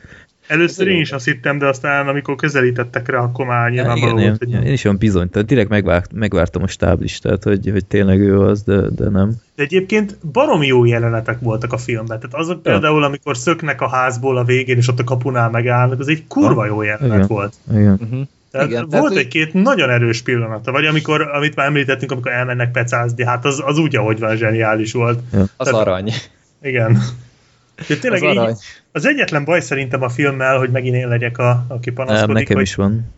Először én is azt hittem, de aztán amikor közelítettek rá, akkor már nyilvánvaló volt, hogy... Én is olyan bizony, tehát direkt megvárt, megvártam a stáblistát, hogy, hogy tényleg ő az, de, de nem. De egyébként baromi jó jelenetek voltak a filmben. Tehát azok ja. például, amikor szöknek a házból a végén, és ott a kapunál megállnak, az egy kurva jó jelenet Igen. volt. Igen. Uh-huh. Tehát Igen, volt tehát, egy-két nagyon erős pillanata, vagy amikor, amit már említettünk, amikor elmennek pecázni, hát az, az úgy, ahogy van, zseniális volt. Ja. Az tehát, arany. Igen. De tényleg az, így, az egyetlen baj szerintem a filmmel, hogy megint én legyek, a, aki panaszkodik. Nem, nekem hogy, is van.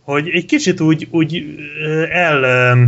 Hogy egy kicsit úgy, úgy el,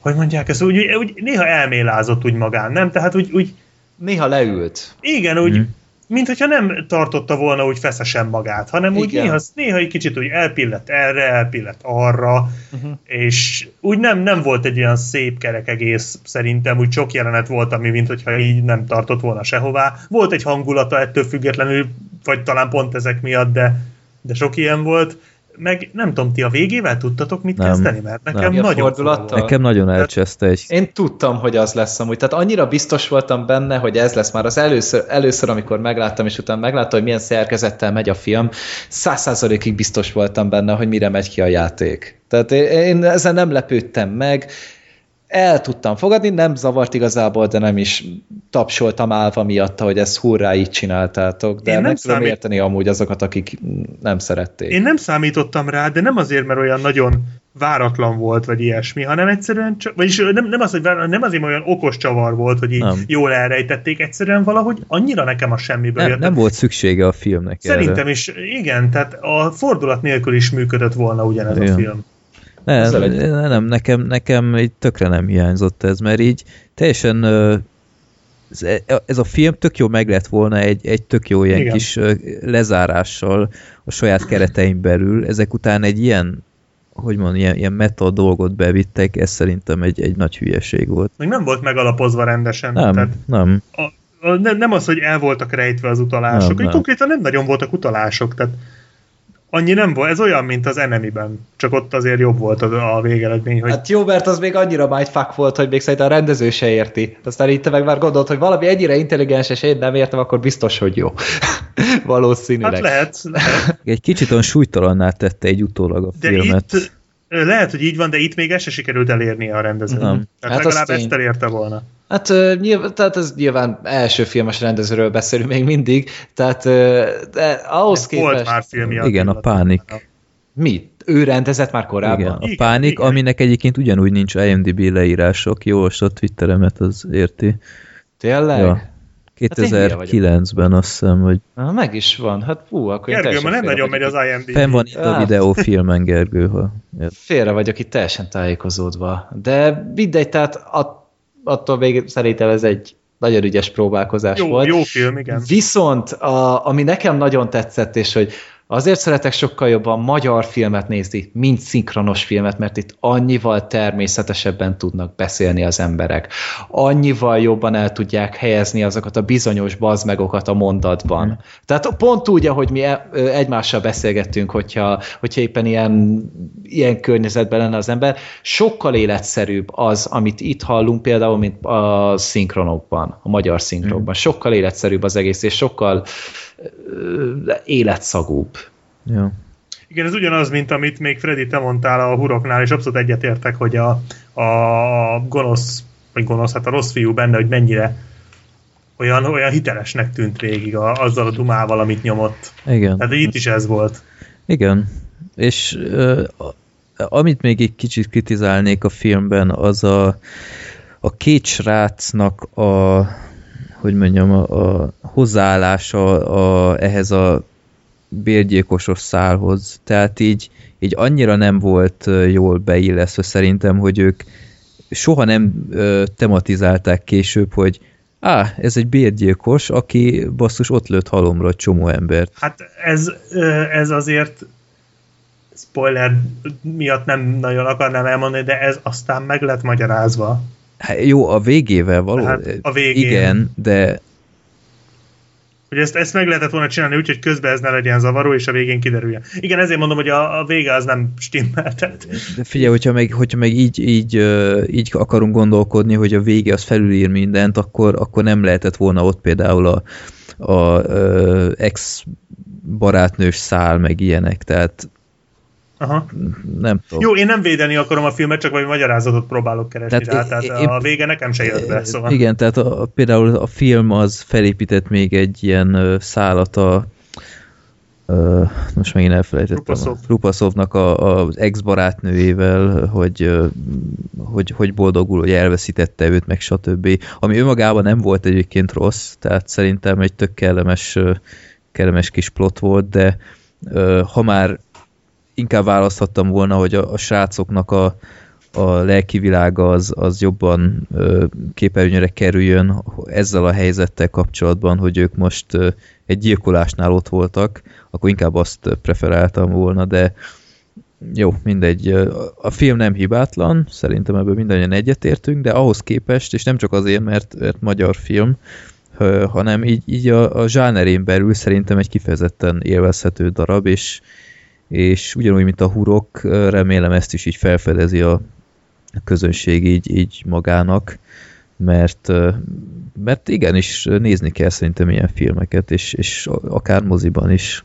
hogy mondják ezt, úgy, úgy néha elmélázott úgy magán, nem? Tehát úgy, úgy Néha leült. Igen, úgy, mm. Mint hogyha nem tartotta volna úgy feszesen magát, hanem úgy néha, néha egy kicsit úgy elpillett erre, elpillett arra, Uh-huh. és úgy nem, nem volt egy olyan szép kerek egész szerintem, úgy sok jelenet volt, ami mint hogyha így nem tartott volna sehová. Volt egy hangulata ettől függetlenül, vagy talán pont ezek miatt, de, de sok ilyen volt. Meg nem tudom, ti a végével tudtatok mit Nem. kezdeni? Mert nekem Nem. Nagyon fordulattal? Nekem nagyon elcseszte egy... Én tudtam, hogy az lesz amúgy. Tehát annyira biztos voltam benne, hogy ez lesz már az először, először amikor megláttam, és utána megláttam, hogy milyen szerkezettel megy a film, száz százalékig biztos voltam benne, hogy mire megy ki a játék. Tehát én- én ezen nem lepődtem meg, el tudtam fogadni, nem zavart igazából, de nem is tapsoltam állva miatta, hogy ezt hurrá így csináltátok, de Én nem meg tudom számít- érteni amúgy azokat, akik nem szerették. Én nem számítottam rá, de nem azért, mert olyan nagyon váratlan volt, vagy ilyesmi, hanem egyszerűen csak, vagyis nem, nem, az, hogy váratlan, nem azért, olyan okos csavar volt, hogy így Nem. jól elrejtették, egyszerűen valahogy annyira nekem a semmiből Nem, jött. nem volt szüksége a filmnek Szerintem erre. is, igen, tehát a fordulat nélkül is működött volna ugyanez Igen. a film. Nem, nem, nekem, nekem így tökre nem hiányzott ez, mert így teljesen ö, ez, a film tök jó meg lett volna egy, egy tök jó ilyen Igen. kis lezárással a saját keretein belül. Ezek után egy ilyen, hogy mondjam, ilyen, ilyen meta dolgot bevittek, ez szerintem egy, egy nagy hülyeség volt. Meg nem volt megalapozva rendesen. Nem, Tehát nem. a, a, nem, nem az, hogy el voltak rejtve az utalások, Nem, nem. konkrétan nem nagyon voltak utalások, tehát annyi nem volt, ez olyan, mint az Enemy-ben, csak ott azért jobb volt a, a végeredmény, hogy Hát jó, mert az még annyira mindfuck volt, hogy még szerintem a rendező se érti. Aztán itt meg már gondolt, hogy valami ennyire intelligens, és én nem értem, akkor biztos, hogy jó. *laughs* Valószínűleg. hát lehet, lehet. *laughs* Egy kicsit olyan súlytalanná tette egy utólag a De filmet. itt lehet, hogy így van, de itt még ezt se sikerült elérnie a rendezőnek. Nem. Tehát Hát legalább ezt elérte volna. Hát nyilván, tehát ez nyilván első filmes rendezőről beszélünk még mindig, tehát de ahhoz képest... Volt már filmje. Igen, a. Pánik. Mi? Ő rendezett már korábban? Igen, a Igen, Pánik, igen. aminek egyébként ugyanúgy nincs IMDb leírások, jó, a Twitteremet az érti. Tényleg? Ja. Hát én hülye 2009-ben azt hiszem, hogy Na, meg is van. Hát fú, akkor én Gergő, teljesen ma nem nagyon megy az. IMDb. fenn van itt a Á. videófilmen, Gergő, ha Félre vagyok itt teljesen tájékozódva. De mindegy, tehát att, attól még szerintem ez egy nagyon ügyes próbálkozás Jó, volt. jó film, igen. Viszont, a, ami nekem nagyon tetszett, és hogy azért szeretek sokkal jobban magyar filmet nézni, mint szinkronos filmet, mert itt annyival természetesebben tudnak beszélni az emberek. Annyival jobban el tudják helyezni azokat a bizonyos bazmegokat a mondatban. Tehát pont úgy, ahogy mi e- egymással beszélgettünk, hogyha, hogyha éppen ilyen, ilyen környezetben lenne az ember, sokkal életszerűbb az, amit itt hallunk például, mint a szinkronokban, a magyar szinkronokban. Sokkal életszerűbb az egész, és sokkal életszagúbb. ja. Igen, ez ugyanaz, mint amit még Freddy, te mondtál a huroknál, és abszolút egyetértek, hogy a, a gonosz, vagy gonosz, hát a rossz fiú benne, hogy mennyire olyan, olyan hitelesnek tűnt végig a, azzal a dumával, amit nyomott. Igen. Tehát itt is ez volt. Igen. És uh, amit még egy kicsit kritizálnék a filmben, az a, a két srácnak a hogy mondjam, a, a hozzáállása a, ehhez a bérgyilkosos szálhoz. Tehát így, így annyira nem volt jól beillesztve szerintem, hogy ők soha nem ö, tematizálták később, hogy á, ez egy bérgyilkos, aki basszus ott lőtt halomra egy csomó embert. Hát ez, ez azért spoiler miatt nem nagyon akarnám elmondani, de ez aztán meg lett magyarázva. Hát jó, a végével való. Hát a végén. Igen, de Hogy ezt, ezt meg lehetett volna csinálni úgy, hogy közben ez ne legyen zavaró, és a végén kiderüljen. Igen, ezért mondom, hogy a, a vége az nem stimmel. Tehát De figyelj, hogyha meg, hogyha meg így, így, így akarunk gondolkodni, hogy a vége az felülír mindent, akkor, akkor nem lehetett volna ott például a, a ö, ex barátnős szál, meg ilyenek, tehát Aha. nem tudom. Jó, én nem védeni akarom a filmet, csak valami magyarázatot próbálok keresni Tehát rá, tehát én- a vége nekem se jött be, szóval. Igen, tehát a, például a film az felépített még egy ilyen szálat a most megint elfelejtettem. Rupaszov. A Rupaszovnak a, a, ex-barátnőjével, hogy, hogy, hogy boldogul, hogy elveszítette őt, meg stb. Ami önmagában nem volt egyébként rossz, tehát szerintem egy tök kellemes, kellemes kis plot volt, de ha már inkább választhattam volna, hogy a, a srácoknak a, a lelki világa az, az jobban képernyőre kerüljön ezzel a helyzettel kapcsolatban, hogy ők most egy gyilkolásnál ott voltak, akkor inkább azt preferáltam volna, de jó, mindegy. A film nem hibátlan, szerintem ebből mindannyian egyetértünk, de ahhoz képest, és nem csak azért, mert, mert magyar film, hanem így, így a, a zsánerén belül szerintem egy kifejezetten élvezhető darab, és, és ugyanúgy, mint a hurok, remélem ezt is így felfedezi a közönség így, így magának, mert, mert igenis nézni kell szerintem ilyen filmeket, és, és akár moziban is.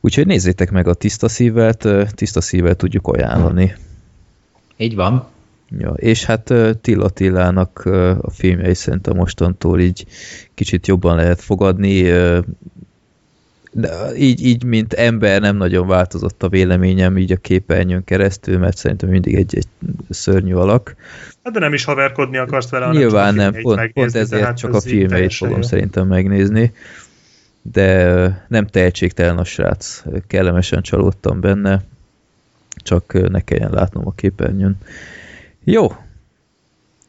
Úgyhogy nézzétek meg a tiszta szívvel, tiszta szívvel tudjuk ajánlani. Így van. Ja, és hát Tilla Tillának a filmjei szerintem mostantól így kicsit jobban lehet fogadni, de így, így, mint ember nem nagyon változott a véleményem így a képernyőn keresztül, mert szerintem mindig egy, egy szörnyű alak. Hát de nem is haverkodni akarsz vele, Nyilván nem, pont, pont ezért csak a filmeit fogom jó. szerintem megnézni de nem tehetségtelen a srác. Kellemesen csalódtam benne, csak ne kelljen látnom a képernyőn. Jó,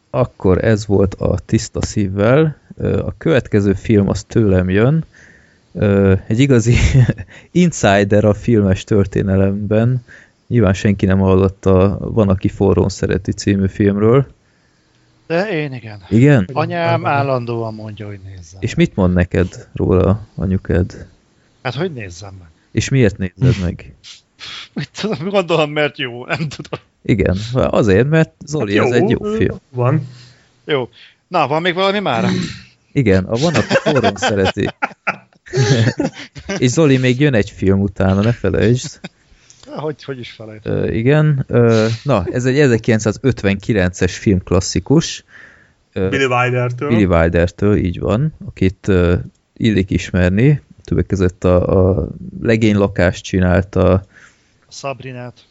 akkor ez volt a tiszta szívvel. A következő film az tőlem jön. Egy igazi *laughs* insider a filmes történelemben. Nyilván senki nem hallotta Van, aki forrón szereti című filmről. De én igen. Igen? Anyám állandóan mondja, hogy nézzem. És mit mond neked róla anyukád? Hát, hogy nézzem meg. És miért nézed meg? Mit tudom, gondolom, mert jó, nem tudom. Igen, azért, mert Zoli, hát jó, ez egy jó film. Van. Jó. Na, van még valami már? Igen, a van, aki forrón szereti. *laughs* És Zoli, még jön egy film utána, ne felejtsd. Hogy, hogy is felejt. Uh, igen. Uh, na, ez egy 1959-es filmklasszikus. Uh, Billy Wilder-től. Billy Wilder-től, így van, akit uh, illik ismerni. Többek között a, a legénylakást csinálta. A Sabrinát.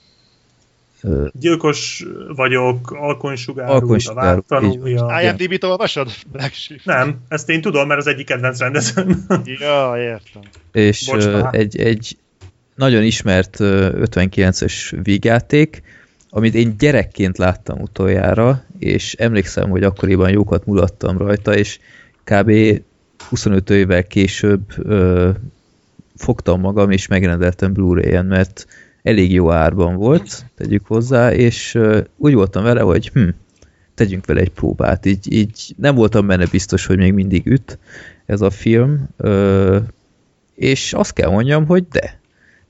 Gyilkos vagyok, alkonysugárú, alkonysugárú a tanulja. IMDb-t olvasod? Nem, ezt én tudom, mert az egyik kedvenc rendezőm. *laughs* ja, értem. És uh, egy, egy nagyon ismert 59-es vígjáték, amit én gyerekként láttam utoljára, és emlékszem, hogy akkoriban jókat mulattam rajta, és kb. 25 évvel később ö, fogtam magam, és megrendeltem Blu-ray-en, mert elég jó árban volt, tegyük hozzá, és úgy voltam vele, hogy hm, tegyünk vele egy próbát. Így, így nem voltam benne biztos, hogy még mindig üt ez a film, és azt kell mondjam, hogy de,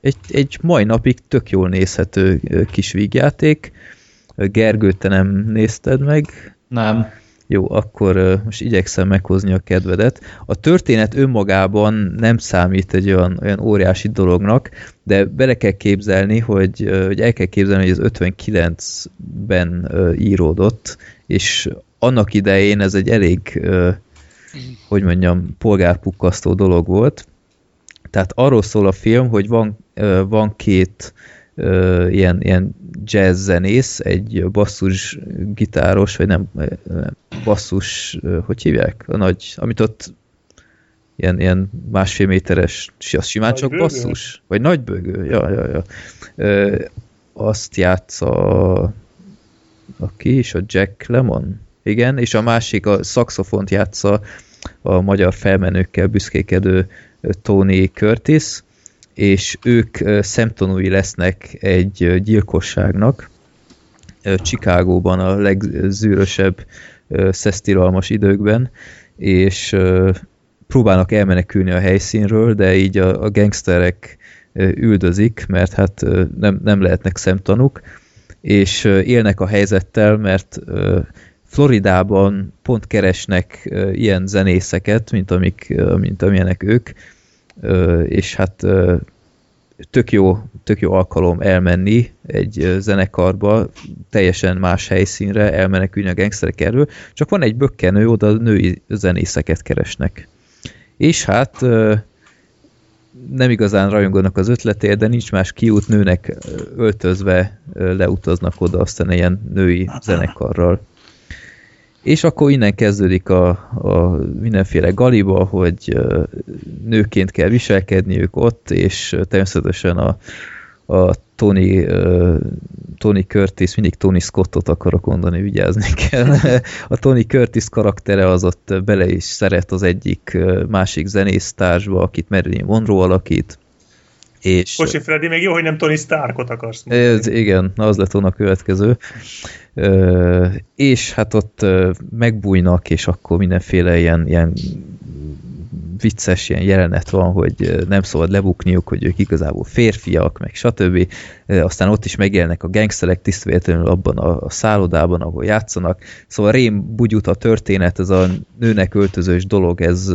egy, egy mai napig tök jól nézhető kis vígjáték. Gergő, te nem nézted meg? Nem. Jó, akkor most igyekszem meghozni a kedvedet. A történet önmagában nem számít egy olyan, olyan óriási dolognak, de bele kell képzelni, hogy, hogy el kell képzelni, hogy ez 59-ben íródott, és annak idején ez egy elég, hogy mondjam, polgárpukkasztó dolog volt, tehát arról szól a film, hogy van, van két ilyen, ilyen jazz zenész, egy basszus gitáros, vagy nem, basszus, hogy hívják? A nagy, amit ott ilyen, ilyen másfél méteres, az simán nagy csak bőgő? basszus? Vagy nagy bőgő? Ja, ja, ja. Ö, azt játsza aki is, a Jack Lemon? Igen, és a másik a szaxofont játsza a magyar felmenőkkel büszkékedő Tony Curtis, és ők szemtanúi lesznek egy gyilkosságnak. Chicagóban a legzűrösebb szesztiralmas időkben, és próbálnak elmenekülni a helyszínről, de így a, a gangsterek üldözik, mert hát nem, nem lehetnek szemtanúk, és élnek a helyzettel, mert Floridában pont keresnek ilyen zenészeket, mint, amik, mint amilyenek ők, és hát tök jó, tök jó alkalom elmenni egy zenekarba, teljesen más helyszínre, elmenekülni a gangsterek erről, csak van egy bökkenő, oda női zenészeket keresnek. És hát nem igazán rajonganak az ötletért, de nincs más kiút, nőnek öltözve leutaznak oda aztán ilyen női zenekarral. És akkor innen kezdődik a, a mindenféle galiba, hogy nőként kell viselkedni ők ott, és természetesen a, a Tony Tony Curtis, mindig Tony Scottot akarok mondani, vigyázni kell. *laughs* A Tony Curtis karaktere az ott bele is szeret az egyik másik zenésztársba, akit Marilyn Monroe alakít. És, Bocsi, Freddy, még jó, hogy nem Tony Starkot akarsz mondani. Ez, igen, az lett volna a következő. És hát ott megbújnak, és akkor mindenféle ilyen, ilyen vicces ilyen jelenet van, hogy nem szabad lebukniuk, hogy ők igazából férfiak, meg stb. Aztán ott is megjelennek a gangsterek tisztvéletlenül abban a, a szállodában, ahol játszanak. Szóval rém bugyut a történet, ez a nőnek öltözős dolog, ez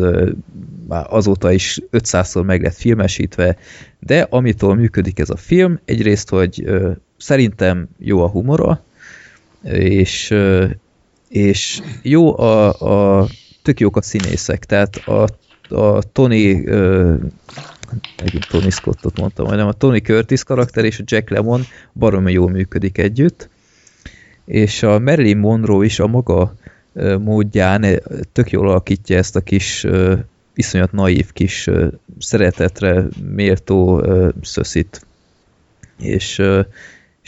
már azóta is 500-szor meg lett filmesítve, de amitől működik ez a film, egyrészt, hogy szerintem jó a humora, és, és jó a, a tök jók a színészek, tehát a a Tony megint Tony Scottot mondtam, hanem a Tony Curtis karakter és a Jack Lemon baromi jól működik együtt, és a Marilyn Monroe is a maga módján tök jól alakítja ezt a kis iszonyat naív kis szeretetre méltó szöszit. És,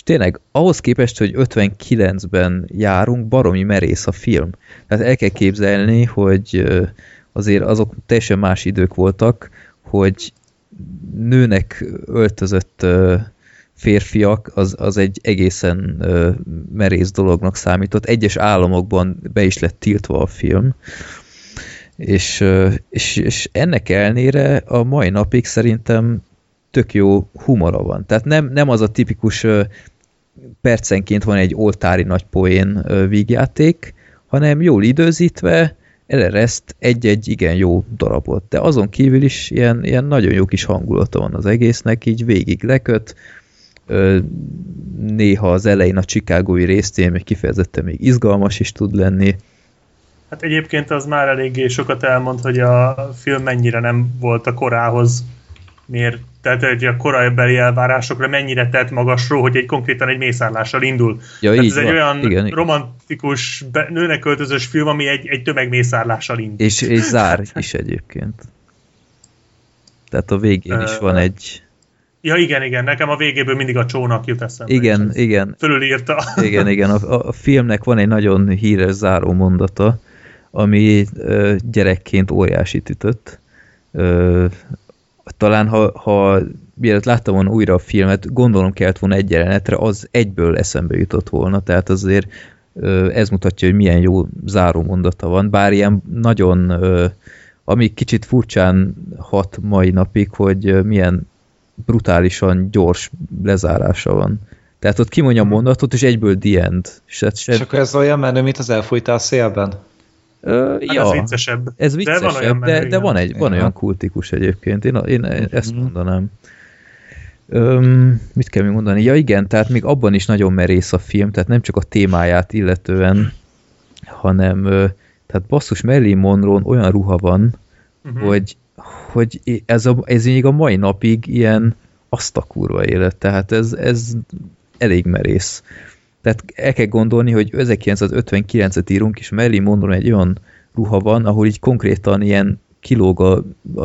és tényleg ahhoz képest, hogy 59-ben járunk, baromi merész a film. Tehát el kell képzelni, hogy azért azok teljesen más idők voltak, hogy nőnek öltözött férfiak, az, az egy egészen merész dolognak számított. Egyes államokban be is lett tiltva a film, és, és, és ennek elnére a mai napig szerintem tök jó humora van. Tehát nem, nem az a tipikus percenként van egy oltári nagy poén vígjáték, hanem jól időzítve, elereszt egy-egy igen jó darabot, de azon kívül is ilyen, ilyen nagyon jó kis hangulata van az egésznek, így végig leköt, néha az elején a Chicagói résztén még kifejezetten még izgalmas is tud lenni. Hát egyébként az már eléggé sokat elmond, hogy a film mennyire nem volt a korához miért, tehát hogy a korabeli elvárásokra mennyire tett magasról, hogy egy konkrétan egy mészárlással indul. Ja, tehát ez van. egy olyan igen, romantikus, be, nőnek költözős film, ami egy, egy tömegmészárlással indul. És, és zár *laughs* is egyébként. Tehát a végén is van egy... Ja, igen, igen, nekem a végéből mindig a csónak jut eszembe. Igen, igen. Fölülírta. *laughs* Igen, igen, a, a filmnek van egy nagyon híres záró mondata, ami ö, gyerekként óriási ütött. Ö, talán ha, ha mielőtt láttam volna újra a filmet, gondolom kellett volna egy jelenetre, az egyből eszembe jutott volna, tehát azért ez mutatja, hogy milyen jó záró mondata van, bár ilyen nagyon, ami kicsit furcsán hat mai napig, hogy milyen brutálisan gyors lezárása van. Tehát ott kimondja a mondatot, és egyből the end. És, és akkor ez olyan menő, mint az elfújtál szélben? Ö, hát ja, ez viccesebb. Ez viccesebb, de, de, de van, egy, van olyan kultikus egyébként, én, én ezt mhm. mondanám. Öm, mit kell mi mondani? Ja igen, tehát még abban is nagyon merész a film, tehát nem csak a témáját illetően, hanem tehát basszus Marilyn monroe olyan ruha van, uh-huh. hogy, hogy ez, a, ez még a mai napig ilyen azt a kurva élet, tehát ez, ez elég merész. Tehát el kell gondolni, hogy 1959-et írunk, és Marilyn Monroe egy olyan ruha van, ahol így konkrétan ilyen kilóg a, a,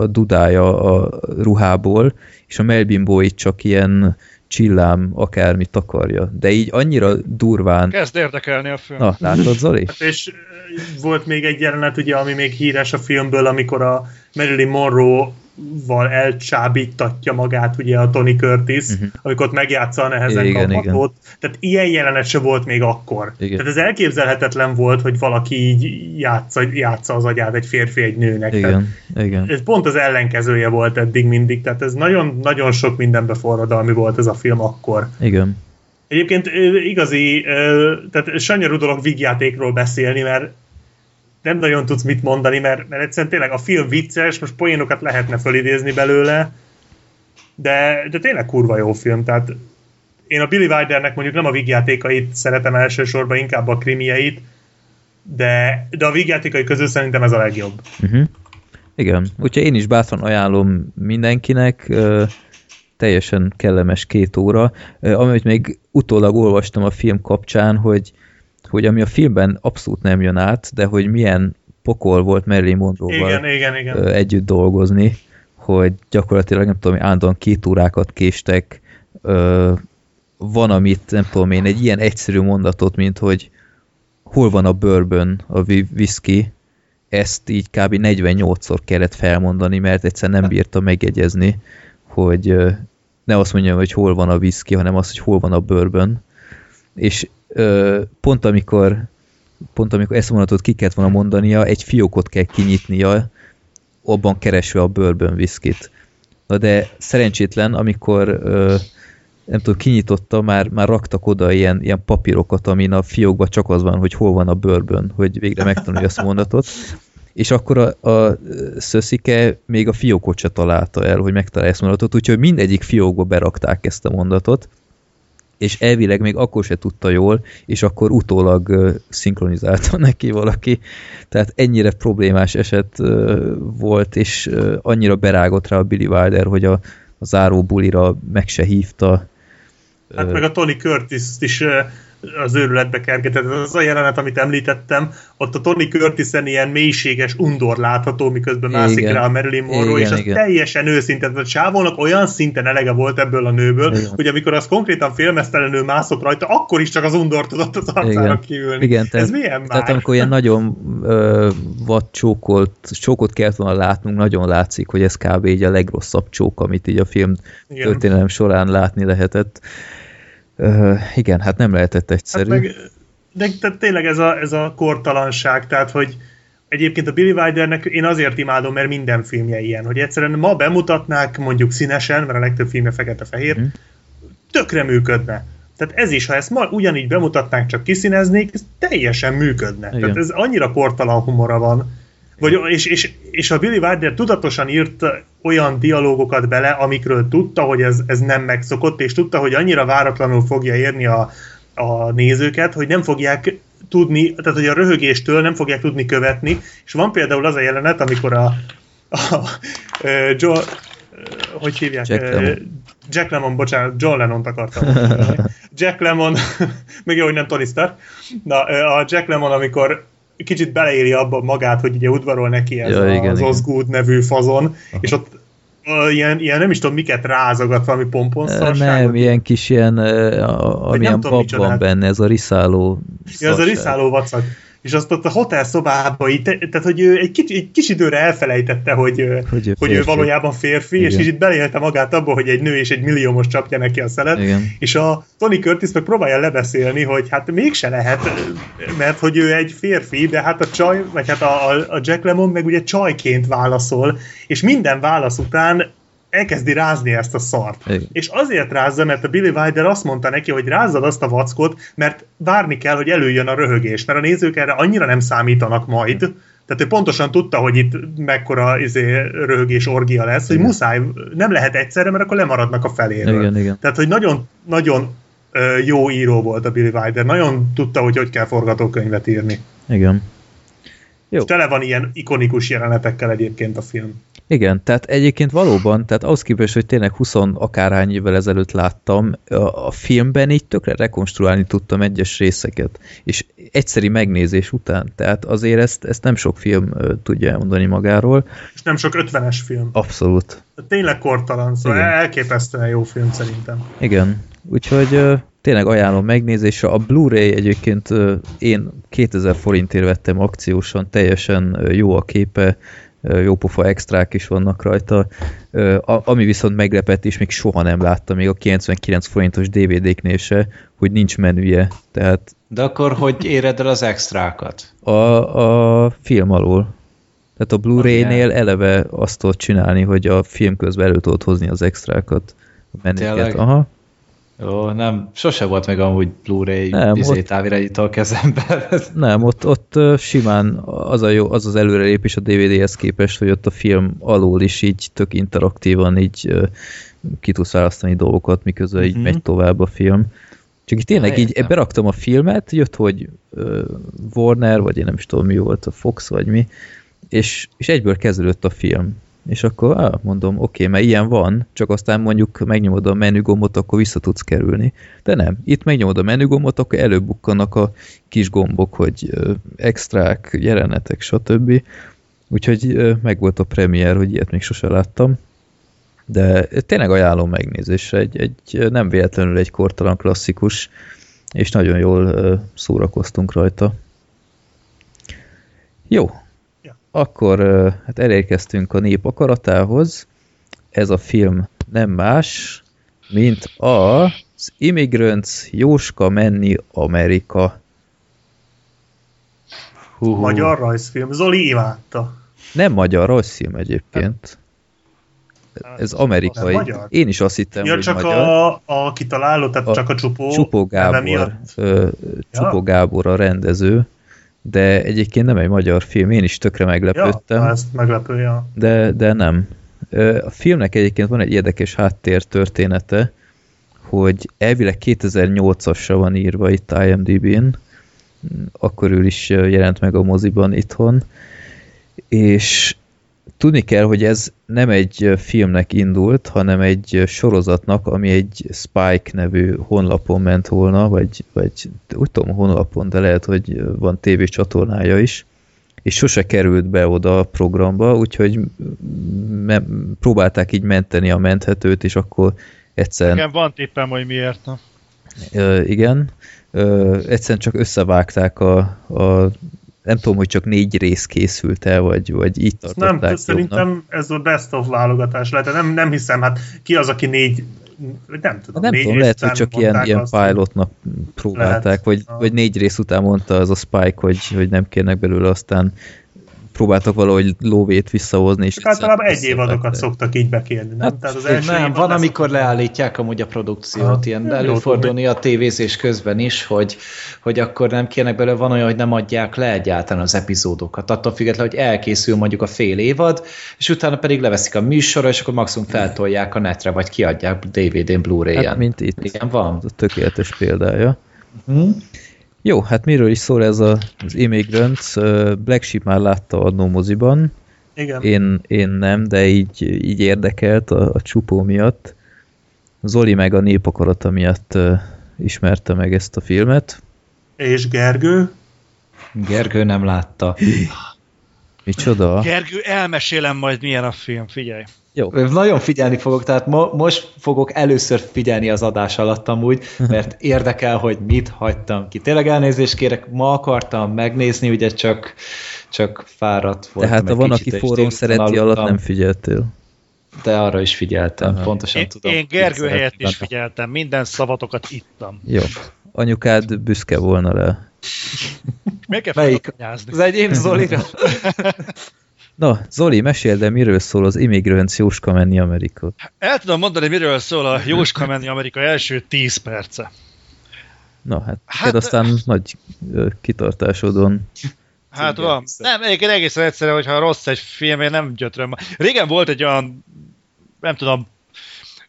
a dudája a ruhából, és a Melbimbo itt csak ilyen csillám akármit takarja. De így annyira durván... Kezd érdekelni a film. Na, látod, Zoli? Hát és volt még egy jelenet, ugye, ami még híres a filmből, amikor a Marilyn Monroe val elcsábítatja magát ugye a Tony Curtis, uh-huh. amikor ott megjátsza a nehezen igen, kaphatót. Igen. Tehát ilyen jelenet se volt még akkor. Igen. Tehát ez elképzelhetetlen volt, hogy valaki így játsza, játsza az agyát egy férfi egy nőnek. Igen, Tehát igen. Ez pont az ellenkezője volt eddig mindig, tehát ez nagyon-nagyon sok mindenbe forradalmi volt ez a film akkor. Igen. Egyébként igazi, tehát sanyarú dolog vígjátékról beszélni, mert nem nagyon tudsz mit mondani, mert, mert egyszerűen tényleg a film vicces, most poénokat lehetne fölidézni belőle, de, de tényleg kurva jó film, tehát én a Billy Wildernek mondjuk nem a vígjátékait szeretem elsősorban, inkább a krimieit, de, de a vígjátékai közül szerintem ez a legjobb. Uh-huh. Igen, úgyhogy én is bátran ajánlom mindenkinek, teljesen kellemes két óra. Uh, amit még utólag olvastam a film kapcsán, hogy hogy ami a filmben abszolút nem jön át, de hogy milyen pokol volt Marilyn Monroe-val igen, igen, igen. együtt dolgozni, hogy gyakorlatilag nem tudom, állandóan két órákat késtek, van, amit nem tudom én, egy ilyen egyszerű mondatot, mint hogy hol van a bourbon, a whisky, ezt így kb. 48-szor kellett felmondani, mert egyszer nem bírta megjegyezni, hogy ne azt mondjam, hogy hol van a whisky, hanem az, hogy hol van a bourbon. És pont amikor pont amikor ezt a mondatot ki kellett volna mondania, egy fiókot kell kinyitnia, abban keresve a bourbon viszkit. Na de szerencsétlen, amikor ö, nem tudom, kinyitotta, már, már raktak oda ilyen, ilyen papírokat, amin a fiókban csak az van, hogy hol van a bourbon, hogy végre megtanulja azt a mondatot. És akkor a, a szöszike még a fiókot se találta el, hogy megtalálja ezt a mondatot, úgyhogy mindegyik fiókba berakták ezt a mondatot, és elvileg még akkor se tudta jól, és akkor utólag uh, szinkronizálta *laughs* neki valaki. Tehát ennyire problémás eset uh, volt, és uh, annyira berágott rá a Billy Wilder, hogy a, a záró bulira meg se hívta. Hát meg a Tony Curtis is az őrületbe kergetett. Az a jelenet, amit említettem, ott a Tony Curtis-en ilyen mélységes undor látható, miközben mászik igen. rá a Marilyn Monroe, igen, és az igen. teljesen őszinte. A csávónak olyan szinten elege volt ebből a nőből, igen. hogy amikor az konkrétan filmesztelenül mászott rajta, akkor is csak az undor tudott az arcára igen. kiülni. Igen, tehát, Ez milyen már? Tehát amikor ilyen nagyon ö, vad csókolt, csókot kellett volna látnunk, nagyon látszik, hogy ez kb. így a legrosszabb csók, amit így a film igen. történelem során látni lehetett. Uh, igen, hát nem lehetett egyszerű. Hát meg, de, de tényleg ez a, ez a kortalanság, tehát hogy egyébként a Billy Wildernek én azért imádom, mert minden filmje ilyen, hogy egyszerűen ma bemutatnák mondjuk színesen, mert a legtöbb filmje fekete-fehér, mm. tökre működne. Tehát ez is, ha ezt ma ugyanígy bemutatnánk, csak kiszíneznék, ez teljesen működne. Igen. Tehát ez annyira kortalan humora van. Vagy, és, és, és a Billy Wilder tudatosan írt olyan dialógokat bele, amikről tudta, hogy ez, ez nem megszokott, és tudta, hogy annyira váratlanul fogja érni a, a nézőket, hogy nem fogják tudni, tehát hogy a röhögéstől nem fogják tudni követni, és van például az a jelenet, amikor a, a, a Joe, hogy hívják? Jack Lemmon. Jack Lemmon, bocsánat, John Lennon-t akartam *laughs* Jack Lemmon, *laughs* még jó, hogy nem Tony Stark. Na, a Jack Lemmon, amikor kicsit beleéri abba magát, hogy ugye udvarol neki ez ja, igen, az Osgood nevű fazon, Aha. és ott ilyen, ilyen, nem is tudom miket rázogat, valami pomponszarságot. Nem, ilyen kis ilyen, amilyen bab van benne, ez a riszáló Ja, ez a riszáló vacak és azt ott a hotel szobába, így, tehát hogy ő egy, kicsi, egy kis időre elfelejtette, hogy, hogy, ő, hogy ő valójában férfi, Igen. és így belélte magát abba, hogy egy nő és egy milliómos csapja neki a szelet, Igen. és a Tony Curtis meg próbálja lebeszélni, hogy hát mégse lehet, mert hogy ő egy férfi, de hát a csaj, vagy hát a, a Jack Lemon meg ugye csajként válaszol, és minden válasz után elkezdi rázni ezt a szart. Igen. És azért rázza, mert a Billy Wilder azt mondta neki, hogy rázzad azt a vackot, mert várni kell, hogy előjön a röhögés, mert a nézők erre annyira nem számítanak majd, tehát ő pontosan tudta, hogy itt mekkora izé, röhögés orgia lesz, igen. hogy muszáj, nem lehet egyszerre, mert akkor lemaradnak a feléről. Igen, igen. Tehát, hogy nagyon, nagyon jó író volt a Billy Wilder, nagyon tudta, hogy hogy kell forgatókönyvet írni. Igen. Jó. És tele van ilyen ikonikus jelenetekkel egyébként a film. Igen, tehát egyébként valóban, tehát ahhoz képest, hogy tényleg 20 akárhány évvel ezelőtt láttam, a, filmben így tökre rekonstruálni tudtam egyes részeket, és egyszeri megnézés után, tehát azért ezt, ezt nem sok film tudja elmondani magáról. És nem sok 50-es film. Abszolút. Tényleg kortalan, szóval Igen. elképesztően jó film szerintem. Igen, úgyhogy tényleg ajánlom megnézésre. A Blu-ray egyébként én 2000 forintért vettem akciósan, teljesen jó a képe, jópofa extrák is vannak rajta. Ami viszont meglepett, és még soha nem láttam, még a 99 forintos DVD-knél se, hogy nincs menüje. Tehát De akkor hogy éred el az extrákat? A, a film alól. Tehát a Blu-ray-nél eleve azt tudod csinálni, hogy a film közben elő tudod hozni az extrákat. A menüket. Aha. Jó, nem, sose volt meg amúgy Blu-ray izé, távirányító a kezemben. *laughs* Nem, ott, ott simán az, a jó, az az előrelépés a DVD-hez képest, hogy ott a film alól is így tök interaktívan így ki tudsz választani dolgokat, miközben így mhm. megy tovább a film. Csak itt tényleg így beraktam a filmet, jött, hogy Warner, vagy én nem is tudom mi volt, a Fox, vagy mi, és, és egyből kezdődött a film és akkor ah, mondom, oké, mert ilyen van, csak aztán mondjuk megnyomod a menügombot, akkor vissza tudsz kerülni. De nem, itt megnyomod a menügombot, akkor előbukkanak a kis gombok, hogy extrák, jelenetek, stb. Úgyhogy meg volt a premier, hogy ilyet még sose láttam. De tényleg ajánlom megnézésre, egy, egy nem véletlenül egy kortalan klasszikus, és nagyon jól szórakoztunk rajta. Jó. Akkor hát elérkeztünk a nép akaratához. Ez a film nem más, mint az Immigrants Jóska menni Amerika. Hú. Magyar rajzfilm. Zoli imádta. Nem magyar rajzfilm egyébként. Ez amerikai. Magyar? Én is azt hittem, Ja, hogy csak magyar. a, a kitaláló, tehát A csak a csupó. Csupó Gábor, ö, Csupó Gábor a rendező, de egyébként nem egy magyar film, én is tökre Ja, meglepődtem, ez meglepő, ja. de, de nem. A filmnek egyébként van egy érdekes háttér története, hogy elvileg 2008-asra van írva itt IMDb-n, akkor ő is jelent meg a moziban itthon, és tudni kell, hogy ez nem egy filmnek indult, hanem egy sorozatnak, ami egy Spike nevű honlapon ment volna, vagy, vagy úgy tudom honlapon, de lehet, hogy van tévécsatornája is, és sose került be oda a programba, úgyhogy próbálták így menteni a menthetőt, és akkor egyszerűen Nekem van tippem, hogy miért. Ö, igen. Ö, egyszerűen csak összevágták a, a nem tudom, hogy csak négy rész készült el, vagy, vagy így tartották nem, jobbnak. szerintem ez a best of válogatás lehet. Nem, nem hiszem, hát ki az, aki négy, nem tudom, Nem négy tudom, lehet, hogy csak ilyen, ilyen pilotnak próbálták, Lehet. vagy, Ah. vagy négy rész után mondta az a Spike, hogy, hogy nem kérnek belőle, aztán próbáltak valahogy lóvét visszahozni. És általában egy évadokat szoktak így bekérni, nem? Hát, Tehát az első nem van, amikor leállítják amúgy a produkciót, Aha. ilyen előfordulni a tévézés közben is, hogy, hogy akkor nem kérnek belőle, van olyan, hogy nem adják le egyáltalán az epizódokat, attól függetlenül, hogy elkészül mondjuk a fél évad, és utána pedig leveszik a műsorra, és akkor maximum feltolják a netre, vagy kiadják DVD-n, Blu-ray-en. Hát, mint itt. Igen, van. Ez a tökéletes példája. Hm? Jó, hát miről is szól ez a, az Immigrants? Black Sheep már látta a moziban, Igen. én, én nem, de így, így érdekelt a, a csupó miatt. Zoli meg a népakarata miatt ö, ismerte meg ezt a filmet. És Gergő? Gergő nem látta. Micsoda? Gergő, elmesélem majd milyen a film, figyelj. Jó. Nagyon figyelni fogok, tehát mo- most fogok először figyelni az adás alatt amúgy, mert érdekel, hogy mit hagytam ki. Tényleg elnézést kérek, ma akartam megnézni, ugye csak, csak fáradt voltam Tehát egy a van, aki forrón szereti aludtam, alatt nem figyeltél. De arra is figyeltem, Aha. pontosan Én, tudom. én Gergő helyett is figyeltem, minden szavatokat ittam. Jó. Anyukád büszke volna rá. Miért kell Melyik? Az enyém Zolira. *laughs* Na, Zoli, mesél, de miről szól az Immigrants Jóska menni Amerika? El tudom mondani, miről szól a Jóska menni Amerika első 10 perce. Na, hát, Hát- aztán nagy kitartásodon. Hát Igen, van. hiszem. Nem, egyébként egészen egyszerűen, hogyha rossz egy film, én nem gyötröm. Régen volt egy olyan, nem tudom,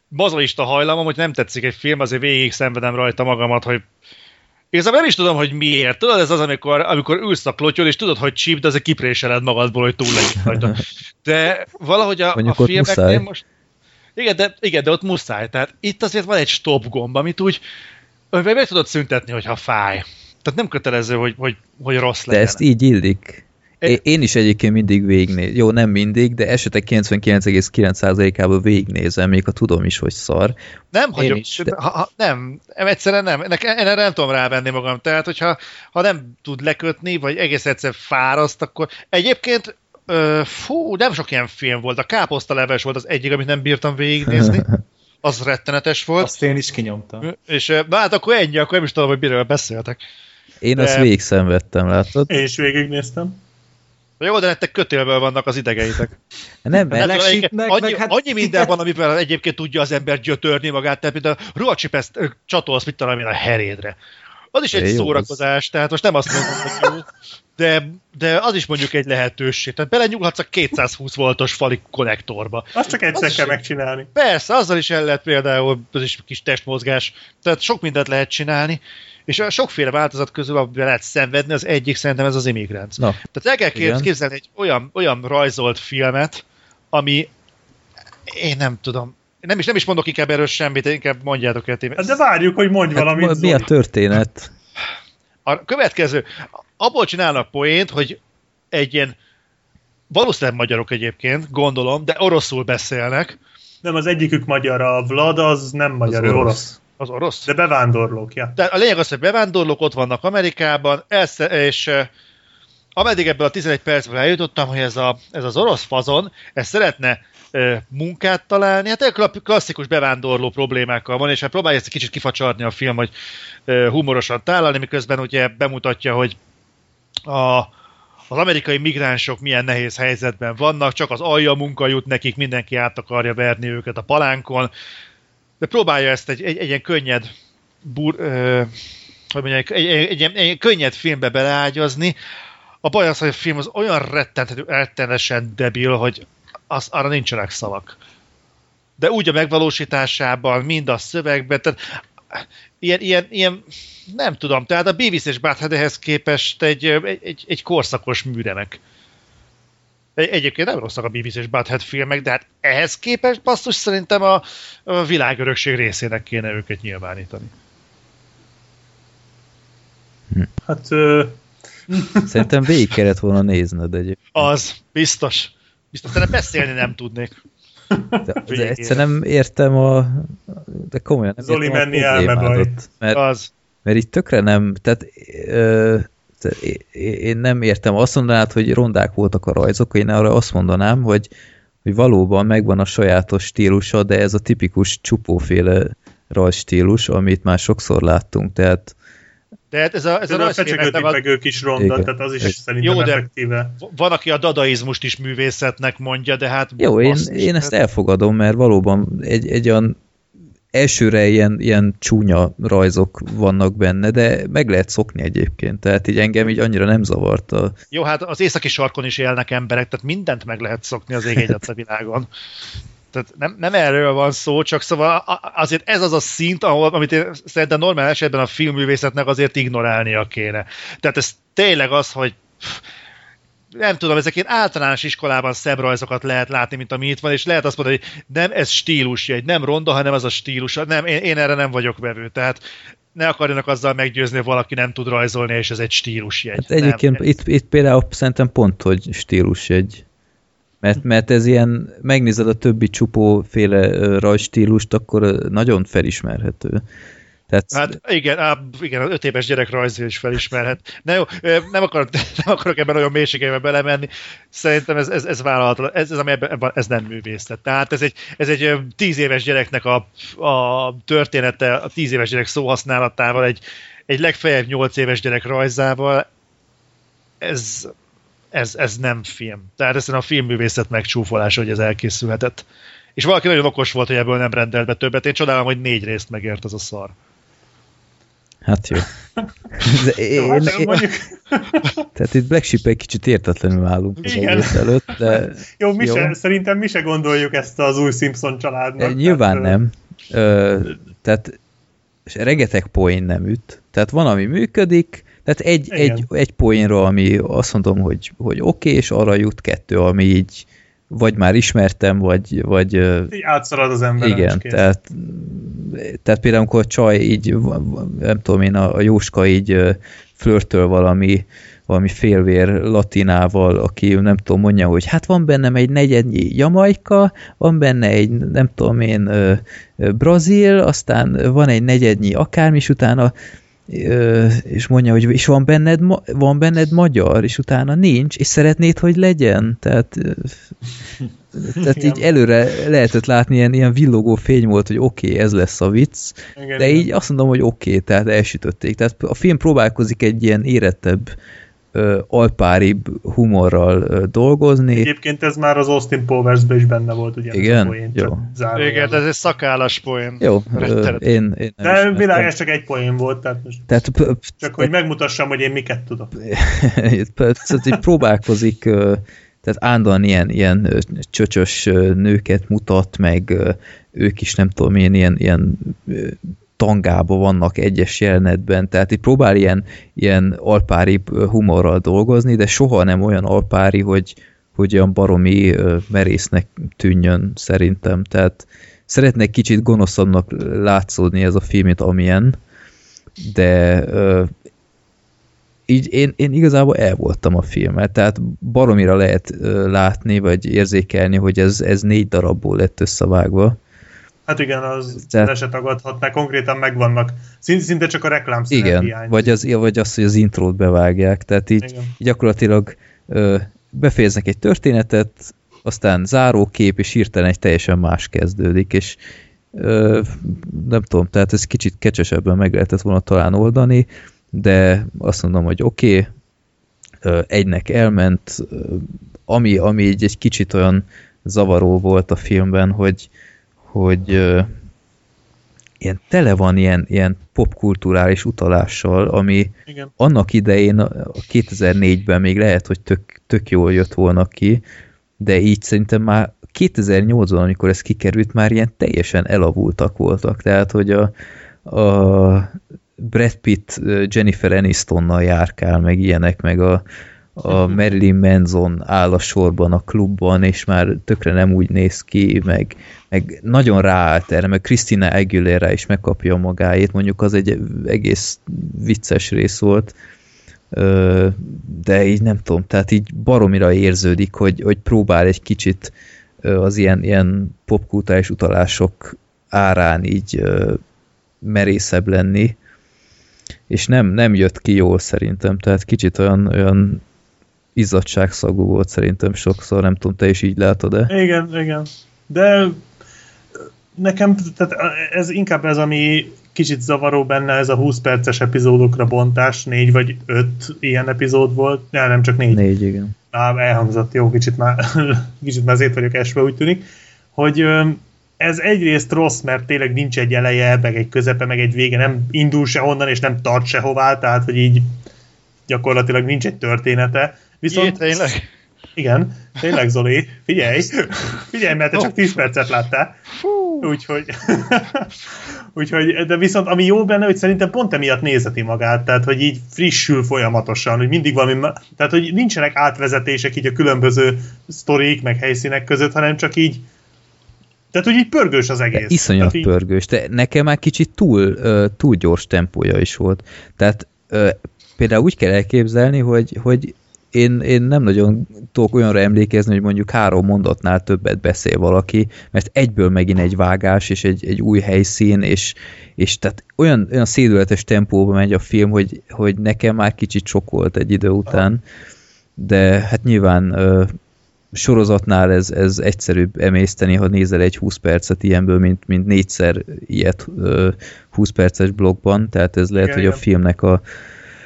bazoista hajlamom, hogy nem tetszik egy film, azért végig szenvedem rajta magamat, hogy Igazából nem is tudom, hogy miért. Tudod, ez az, amikor, amikor ülsz a klotyol, és tudod, hogy csíp, de azért kipréseled magadból, hogy túl legyél rajta. De valahogy a, Mondjuk a filmeknél muszáj. most... Igen de, igen, de ott muszáj. Tehát itt azért van egy stop gomb, amit úgy meg tudod szüntetni, hogyha fáj. Tehát nem kötelező, hogy, hogy, hogy rossz De legyen. ezt így illik. Egy- Én is egyébként mindig végignéz. Jó, nem mindig, de esetek 99,9%-ában végignézem, még ha tudom is, hogy szar. Nem hagyom, is, ha, ha, nem, egyszerűen nem. Én erre nem tudom rávenni magam. Tehát, hogyha ha nem tud lekötni, vagy egész egyszer fáraszt, akkor egyébként ö, fú, nem sok ilyen film volt. A káposztaleves volt az egyik, amit nem bírtam végignézni. *laughs* Az rettenetes volt. Azt én is kinyomtam. És na hát akkor ennyi, akkor nem is tudom, hogy miről beszéltek. Én De- azt végig szenvedtem, látod? Én is végignéztem. Jó, de nektek kötélből vannak az idegeitek. *laughs* Nem, egyébként Black annyi, meg hát- annyi minden van, amivel egyébként tudja az ember gyötörni magát, tehát például ruhacsipeszt ö, csatolsz, mit tudom én, a herédre. Az is egy Jó, szórakozás, tehát most nem azt mondom, hogy jó, de, de az is mondjuk egy lehetőség. Tehát belenyúlhatsz a 220 voltos fali konnektorba. Azt csak egyszer Az kell megcsinálni. Persze, azzal is el lehet például, az is kis testmozgás, tehát sok mindent lehet csinálni, és a sokféle változat közül, amiben lehet szenvedni, az egyik szerintem ez az immigrant. Na, Tehát el kell kép- Igen. képzelni egy olyan, olyan rajzolt filmet, ami én nem tudom, nem is, nem is mondok inkább erről semmit, inkább mondjátok el. ti. Hát De várjuk, hogy mondj hát valamit, mi a történet? A következő, abból csinálnak poént, hogy egy ilyen, valószínűleg magyarok egyébként, gondolom, de oroszul beszélnek, Nem, az egyikük magyar, a Vlad az nem magyar, Az ő orosz. orosz. Az orosz? De bevándorlók, ja. De a lényeg az, hogy bevándorlók ott vannak Amerikában, elsze, és ameddig ebből a 11 percből eljutottam, hogy ez, a, ez az orosz fazon, ez szeretne eh, munkát találni, hát egy kla- klasszikus bevándorló problémákkal van, és hát próbálja ezt egy kicsit kifacsarni a film, hogy eh, humorosan tálalni, miközben ugye bemutatja, hogy a, az amerikai migránsok milyen nehéz helyzetben vannak, csak az alja munka jut nekik, mindenki át akarja verni őket a palánkon, de próbálja ezt egy, egy, egy ilyen könnyed bur, ö, hogy mondják, egy, egy, egy, egy, könnyed filmbe beleágyazni. A baj az, hogy a film az olyan rettenető, rettenetesen debil, hogy az, arra nincsenek szavak. De úgy a megvalósításában, mind a szövegben, tehát ilyen, ilyen, ilyen nem tudom, tehát a Beavis és Butthead ehhez képest egy, egy, egy, egy korszakos műremek. Egy- Egyébként nem rosszak a Beavis és Butthead filmek, de hát ehhez képest basszus szerintem a, a világörökség részének kéne őket nyilvánítani. Hát ö, *laughs* Szerintem végig kellett volna nézned egy. Az, biztos. Biztos, de beszélni nem tudnék. De, de egyszer nem értem a... De komolyan nem Zoli értem menni a. Mert, Az. mert itt tökre nem... Tehát ö, é- én nem értem. Azt mondanád, hogy rondák voltak a rajzok, én arra azt mondanám, hogy, hogy valóban megvan a sajátos stílusa, de ez a tipikus csupóféle rajzstílus, amit már sokszor láttunk. Tehát De hát ez a, ez a ez a a, meg ők is ronda, Igen. tehát az is Igen. szerintem Jó, de- effektíve. van, aki a dadaizmust is művészetnek mondja, de hát... Jó, én, basszus, én ezt hát- elfogadom, mert valóban egy, egy olyan elsőre ilyen, ilyen csúnya rajzok vannak benne, de meg lehet szokni egyébként, tehát így engem így annyira nem zavarta. Jó, hát az északi sarkon is élnek emberek, tehát mindent meg lehet szokni az ég a világon. Tehát nem, nem erről van szó, csak szóval azért ez az a szint, ahol, amit én szerintem normál esetben a filmművészetnek azért ignorálnia kéne. Tehát ez tényleg az, hogy nem tudom, ezek ilyen általános iskolában szebb rajzokat lehet látni, mint ami itt van, és lehet azt mondani, hogy nem ez stílusjegy, nem ronda, hanem az a stílus. Nem, én, én erre nem vagyok vevő, tehát ne akarjanak azzal meggyőzni, hogy valaki nem tud rajzolni, és ez egy stílusjegy. Hát egyébként nem, itt, itt például szerintem pont, hogy stílus egy. Mert, mert ez ilyen, megnézed a többi csupóféle ö, rajzstílust, akkor nagyon felismerhető. Tehát, Hát igen, á, igen, az öt éves gyerek rajzja is felismerhet. Na jó, nem akarok, *laughs* nem akarok ebben nagyon mélységeibe belemenni. Szerintem ez, ez, ez vállalható, ez, ez, ez nem művészet. Tehát ez egy, ez egy tíz éves gyereknek a, a története, a tíz éves gyerek szóhasználatával, egy, egy legfeljebb nyolc éves gyerek rajzával, ez, ez, ez nem film. Tehát ez a filmművészet megcsúfolása, hogy ez elkészülhetett. És valaki nagyon okos volt, hogy ebből nem rendelt be többet. Én csodálom, hogy négy részt megért az a szar. Hát jó. *laughs* Én, hát én, mondjuk, *laughs* tehát itt Black Sheep egy kicsit értetlenül állunk az Igen. előtt, de jó, mi Jó. Se, szerintem mi se gondoljuk ezt az új Simpson családnak. Nyilván Tehát, nem. Ö, tehát és rengeteg poén nem üt. Tehát van, ami működik, tehát egy, Igen. egy, egy poénra, ami azt mondom, hogy, hogy oké, okay, és arra jut kettő, ami így vagy már ismertem, vagy, vagy Így átszalad az ember. igen, tehát, tehát például amikor a csaj így, nem tudom én, a, a Jóska így flörtöl valami, valami félvér latinával, aki nem tudom, mondja, hogy hát van bennem egy negyednyi Jamaica, van benne egy, nem tudom én, Brazil, aztán van egy negyednyi akármi, és utána és mondja, hogy és van benned, van benned magyar, és utána nincs, és szeretnéd, hogy legyen. Tehát, *laughs* tehát így előre lehetett látni, ilyen, ilyen villogó fény volt, hogy oké, okay, ez lesz a vicc, igen, de igen. így azt mondom, hogy oké, okay, tehát elsütötték. Tehát a film próbálkozik egy ilyen érettebb, alpáribb humorral ö, dolgozni. Egyébként ez már az Austin Powers-ben is benne volt, ugye? Igen? Ez a poén, csak Jó. Igen, ez egy szakállas poén. Jó, ö, Rettenet. én, én nem De ismertem. világ, ez csak egy poén volt, tehát most Tehát, csak hogy megmutassam, hogy én miket tudok. *laughs* tehát így próbálkozik, tehát állandóan ilyen, ilyen csöcsös nőket mutat, meg ők is nem tudom én, ilyen, ilyen ö, tangába vannak egyes jelenetben, tehát így próbál ilyen, ilyen alpári humorral dolgozni, de soha nem olyan alpári, hogy, hogy olyan baromi merésznek tűnjön szerintem, tehát szeretnék kicsit gonoszabbnak látszódni ez a film, mint amilyen, de így én, én igazából el voltam a filmet, tehát baromira lehet látni, vagy érzékelni, hogy ez, ez négy darabból lett összevágva. Hát igen, az Tehát... le se tagadhatná, konkrétan megvannak. Szinte, szinte csak a reklám Igen, hiány. vagy az, vagy az, hogy az intrót bevágják. Tehát így, igen. gyakorlatilag ö, befejeznek egy történetet, aztán zárókép, és hirtelen egy teljesen más kezdődik, és ö, nem tudom, tehát ez kicsit kecsesebben meg lehetett volna talán oldani, de azt mondom, hogy oké, okay, egynek elment, ami, ami így egy kicsit olyan zavaró volt a filmben, hogy, hogy uh, ilyen tele van ilyen, ilyen popkulturális utalással, ami Igen. annak idején, a 2004-ben még lehet, hogy tök, tök jól jött volna ki, de így szerintem már 2008-ban, amikor ez kikerült, már ilyen teljesen elavultak voltak. Tehát, hogy a, a Brad Pitt Jennifer Anistonnal járkál, meg ilyenek, meg a, a mhm. Marilyn Manson áll a sorban a klubban, és már tökre nem úgy néz ki, meg, meg nagyon ráállt erre, meg Christina Aguilera is megkapja magáét, mondjuk az egy egész vicces rész volt, de így nem tudom, tehát így baromira érződik, hogy, hogy próbál egy kicsit az ilyen, ilyen popkultúrás utalások árán így merészebb lenni, és nem, nem jött ki jól szerintem, tehát kicsit olyan, olyan izzadságszagú volt szerintem sokszor, nem tudom, te is így látod-e? Igen, igen. De nekem, tehát ez inkább ez, ami kicsit zavaró benne, ez a 20 perces epizódokra bontás, négy vagy öt ilyen epizód volt, ja, nem csak négy. Négy, igen. Á, elhangzott, jó, kicsit már, *laughs* kicsit már azért vagyok esve, úgy tűnik, hogy ez egyrészt rossz, mert tényleg nincs egy eleje, meg egy közepe, meg egy vége, nem indul se onnan, és nem tart sehová, tehát, hogy így gyakorlatilag nincs egy története. Viszont... Jé, tényleg? Igen, tényleg Zoli, figyelj, figyelj, mert te csak 10 percet láttál. Úgyhogy, *laughs* úgyhogy, de viszont ami jó benne, hogy szerintem pont emiatt nézeti magát, tehát hogy így frissül folyamatosan, hogy mindig valami, tehát hogy nincsenek átvezetések így a különböző sztorik, meg helyszínek között, hanem csak így tehát, hogy így pörgős az egész. De iszonyat így... pörgős, de nekem már kicsit túl, túl gyors tempója is volt. Tehát például úgy kell elképzelni, hogy, hogy én, én nem nagyon tudok olyanra emlékezni, hogy mondjuk három mondatnál többet beszél valaki, mert egyből megint egy vágás, és egy, egy új helyszín, és, és tehát olyan, olyan szédületes tempóba megy a film, hogy, hogy nekem már kicsit sok volt egy idő után, de hát nyilván ö, sorozatnál ez, ez egyszerűbb emészteni, ha nézel egy 20 percet ilyenből, mint, mint négyszer ilyet ö, 20 perces blogban, tehát ez lehet, igen, hogy a filmnek a,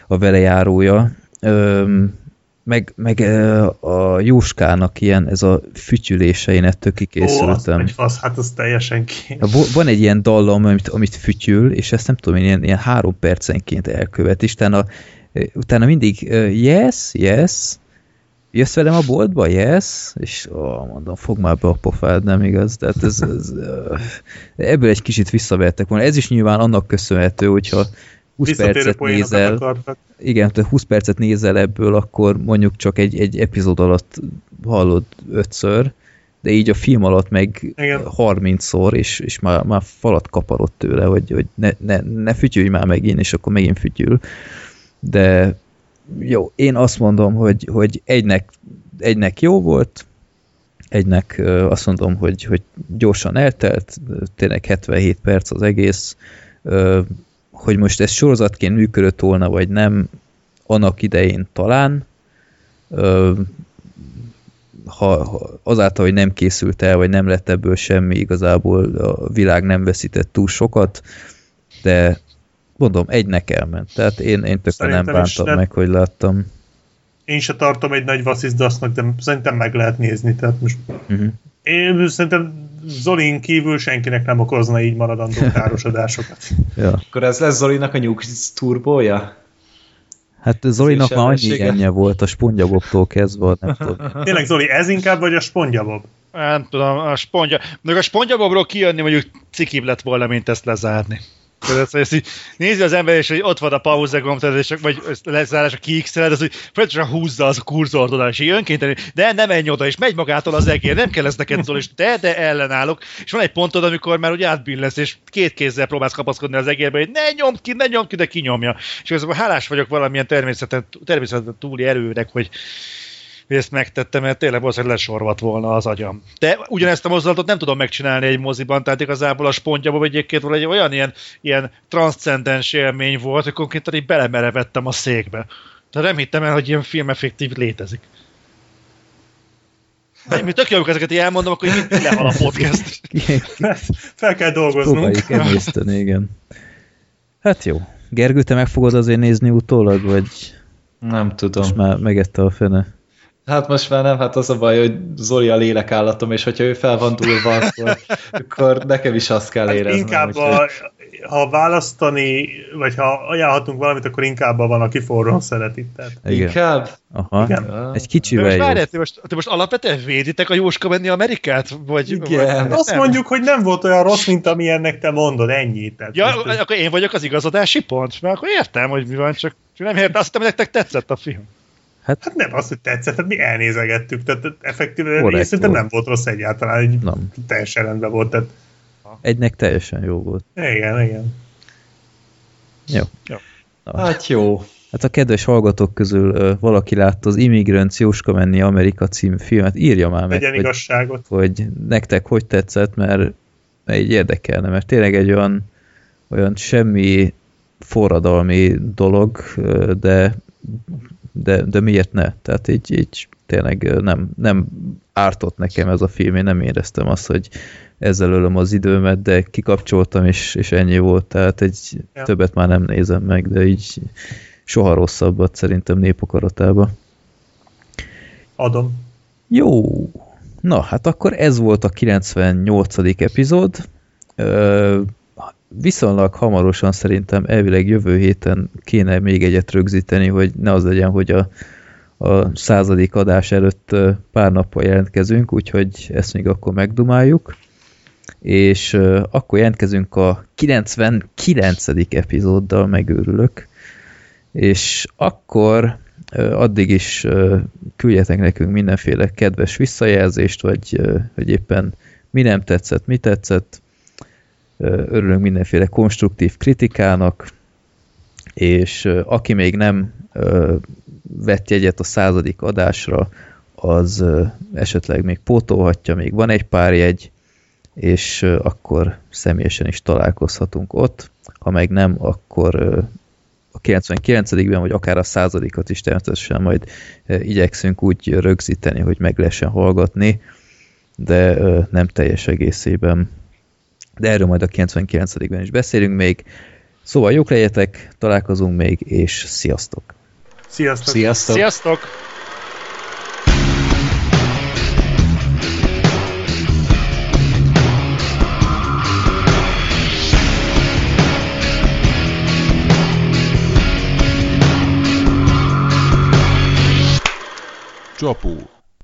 a velejárója. Ö, meg, meg a Jóskának ilyen, ez a fütyülése, én ettől kikészültem. Ó, az fasz, hát az teljesen ki. Van egy ilyen dallam, amit, amit fütyül, és ezt nem tudom, ilyen, ilyen három percenként elkövet, és utána, utána mindig yes, yes, jössz velem a boltba, yes, és ó, mondom, fog már be a pofád, nem igaz? Tehát ez, ez, ebből egy kicsit visszavertek volna. Ez is nyilván annak köszönhető, hogyha 20 percet nézel, igen, tehát 20 percet nézel ebből, akkor mondjuk csak egy, egy epizód alatt hallod ötször, de így a film alatt meg igen. 30-szor, és, és már, már falat kaparott tőle, hogy, hogy ne, ne, ne fütyülj már megint, és akkor megint fütyül. De jó, én azt mondom, hogy, hogy egynek, egynek jó volt, egynek azt mondom, hogy, hogy gyorsan eltelt, tényleg 77 perc az egész, hogy most ez sorozatként működött volna, vagy nem, annak idején talán, ha, ha azáltal, hogy nem készült el, vagy nem lett ebből semmi, igazából a világ nem veszített túl sokat, de mondom, egynek elment. Tehát én, én tökre nem bántam nem, meg, hogy láttam. Én se tartom egy nagy vasszizdasznak, de szerintem meg lehet nézni. Tehát most uh-huh. Én szerintem Zolin kívül senkinek nem okozna így maradandó *laughs* károsodásokat. ja. Akkor ez lesz Zolinak a nyugdíj turbója? Hát Zolinak már annyi igénye volt a spongyabobtól kezdve, nem tudom. *laughs* Tényleg Zoli, ez inkább vagy a spongyabob? Nem tudom, a spongya... Még a spongyabobról kijönni mondjuk cikibb lett volna, mint ezt lezárni. Tehát, ezt így nézi az ember, és hogy ott van a pauze gomb, tehát, és, vagy lezárás a kiixeled, az, hogy folyamatosan húzza az a kurzort oda, és így de nem menj oda, és megy magától az egér, nem kell ez neked szól, és de, de ellenállok. És van egy pontod, amikor már úgy átbillesz, és két kézzel próbálsz kapaszkodni az egérbe, hogy ne nyomd ki, ne nyomd ki, de kinyomja. És igazából hálás vagyok valamilyen természeten, természeten túli erőnek, hogy hogy ezt megtettem, mert tényleg valószínűleg lesorvat volna az agyam. De ugyanezt a mozdulatot nem tudom megcsinálni egy moziban, tehát igazából a spontjában egyébként volt egy olyan ilyen, ilyen transzcendens élmény volt, hogy konkrétan így belemerevettem a székbe. Tehát nem hittem el, hogy ilyen filmeffektív létezik. De mi tök jó, ezeket így elmondom, akkor így lehal a podcast. *laughs* Fel kell dolgoznunk. Próbáljuk emészteni, igen. Hát jó. Gergő, te meg fogod azért nézni utólag, vagy Nem tudom. most már megette a fene? Hát most már nem, hát az a baj, hogy Zoli a lélekállatom, és hogyha ő fel van dúlva, akkor, akkor nekem is azt kell Hát éreznem. inkább, úgyhogy- a, ha választani, vagy ha ajánlhatunk valamit, akkor inkább van, aki forrón szereti. Tehát. Igen. Inkább? Aha. Igen. Egy kicsivel most várjál, ti most, ti most alapvetően véditek a Jóska menni Amerikát? Vagy, Igen. vagy Azt nem? mondjuk, hogy nem volt olyan rossz, mint amilyennek te mondod, ennyi. Tehát Ja, most ez- akkor én vagyok az igazodási pont? Mert akkor értem, hogy mi van, csak csak nem értem, azt hogy nektek tetszett a film. Hát nem az, hogy tetszett, hát mi elnézegettük, tehát effektíve szerintem nem volt rossz egyáltalán, egy Nem. teljesen rendben volt, tehát Egynek teljesen jó volt. igen, igen. Jó. Jó. Na. Hát jó. Hát a kedves hallgatók közül ö, valaki látta az Immigrants Jóska menni Amerika című filmet, írja már meg, hogy, igazságot. hogy nektek hogy tetszett, mert egy érdekelne, mert tényleg egy olyan, olyan semmi forradalmi dolog, de, de, de miért ne? Tehát így, így tényleg nem, nem ártott nekem ez a film, én nem éreztem azt, hogy ezzel ölöm az időmet, de kikapcsoltam, és, és ennyi volt, tehát egy Ja. többet már nem nézem meg, de így soha rosszabbat szerintem népakaratába. Adom. Jó, na hát akkor ez volt a 98. epizód. Ö, viszonylag hamarosan szerintem elvileg jövő héten kéne még egyet rögzíteni, hogy ne az legyen, hogy a, a századik adás előtt pár nappal jelentkezünk, úgyhogy ezt még akkor megdumáljuk. És akkor jelentkezünk a 99. epizóddal, megőrülök. És akkor addig is küldjetek nekünk mindenféle kedves visszajelzést, vagy hogy éppen mi nem tetszett, mi tetszett. Örülünk mindenféle konstruktív kritikának, és aki még nem vett jegyet a századik adásra, az esetleg még pótolhatja, még van egy pár jegy, és akkor személyesen is találkozhatunk ott. Ha meg nem, akkor a 99-ben, vagy akár a századikat is természetesen majd igyekszünk úgy rögzíteni, hogy meg lehessen hallgatni, de nem teljes egészében. De erről majd a 99-ben is beszélünk még. Szóval jók legyetek, találkozunk még, és sziasztok! Sziasztok! Sziasztok! Sziasztok! Csapó.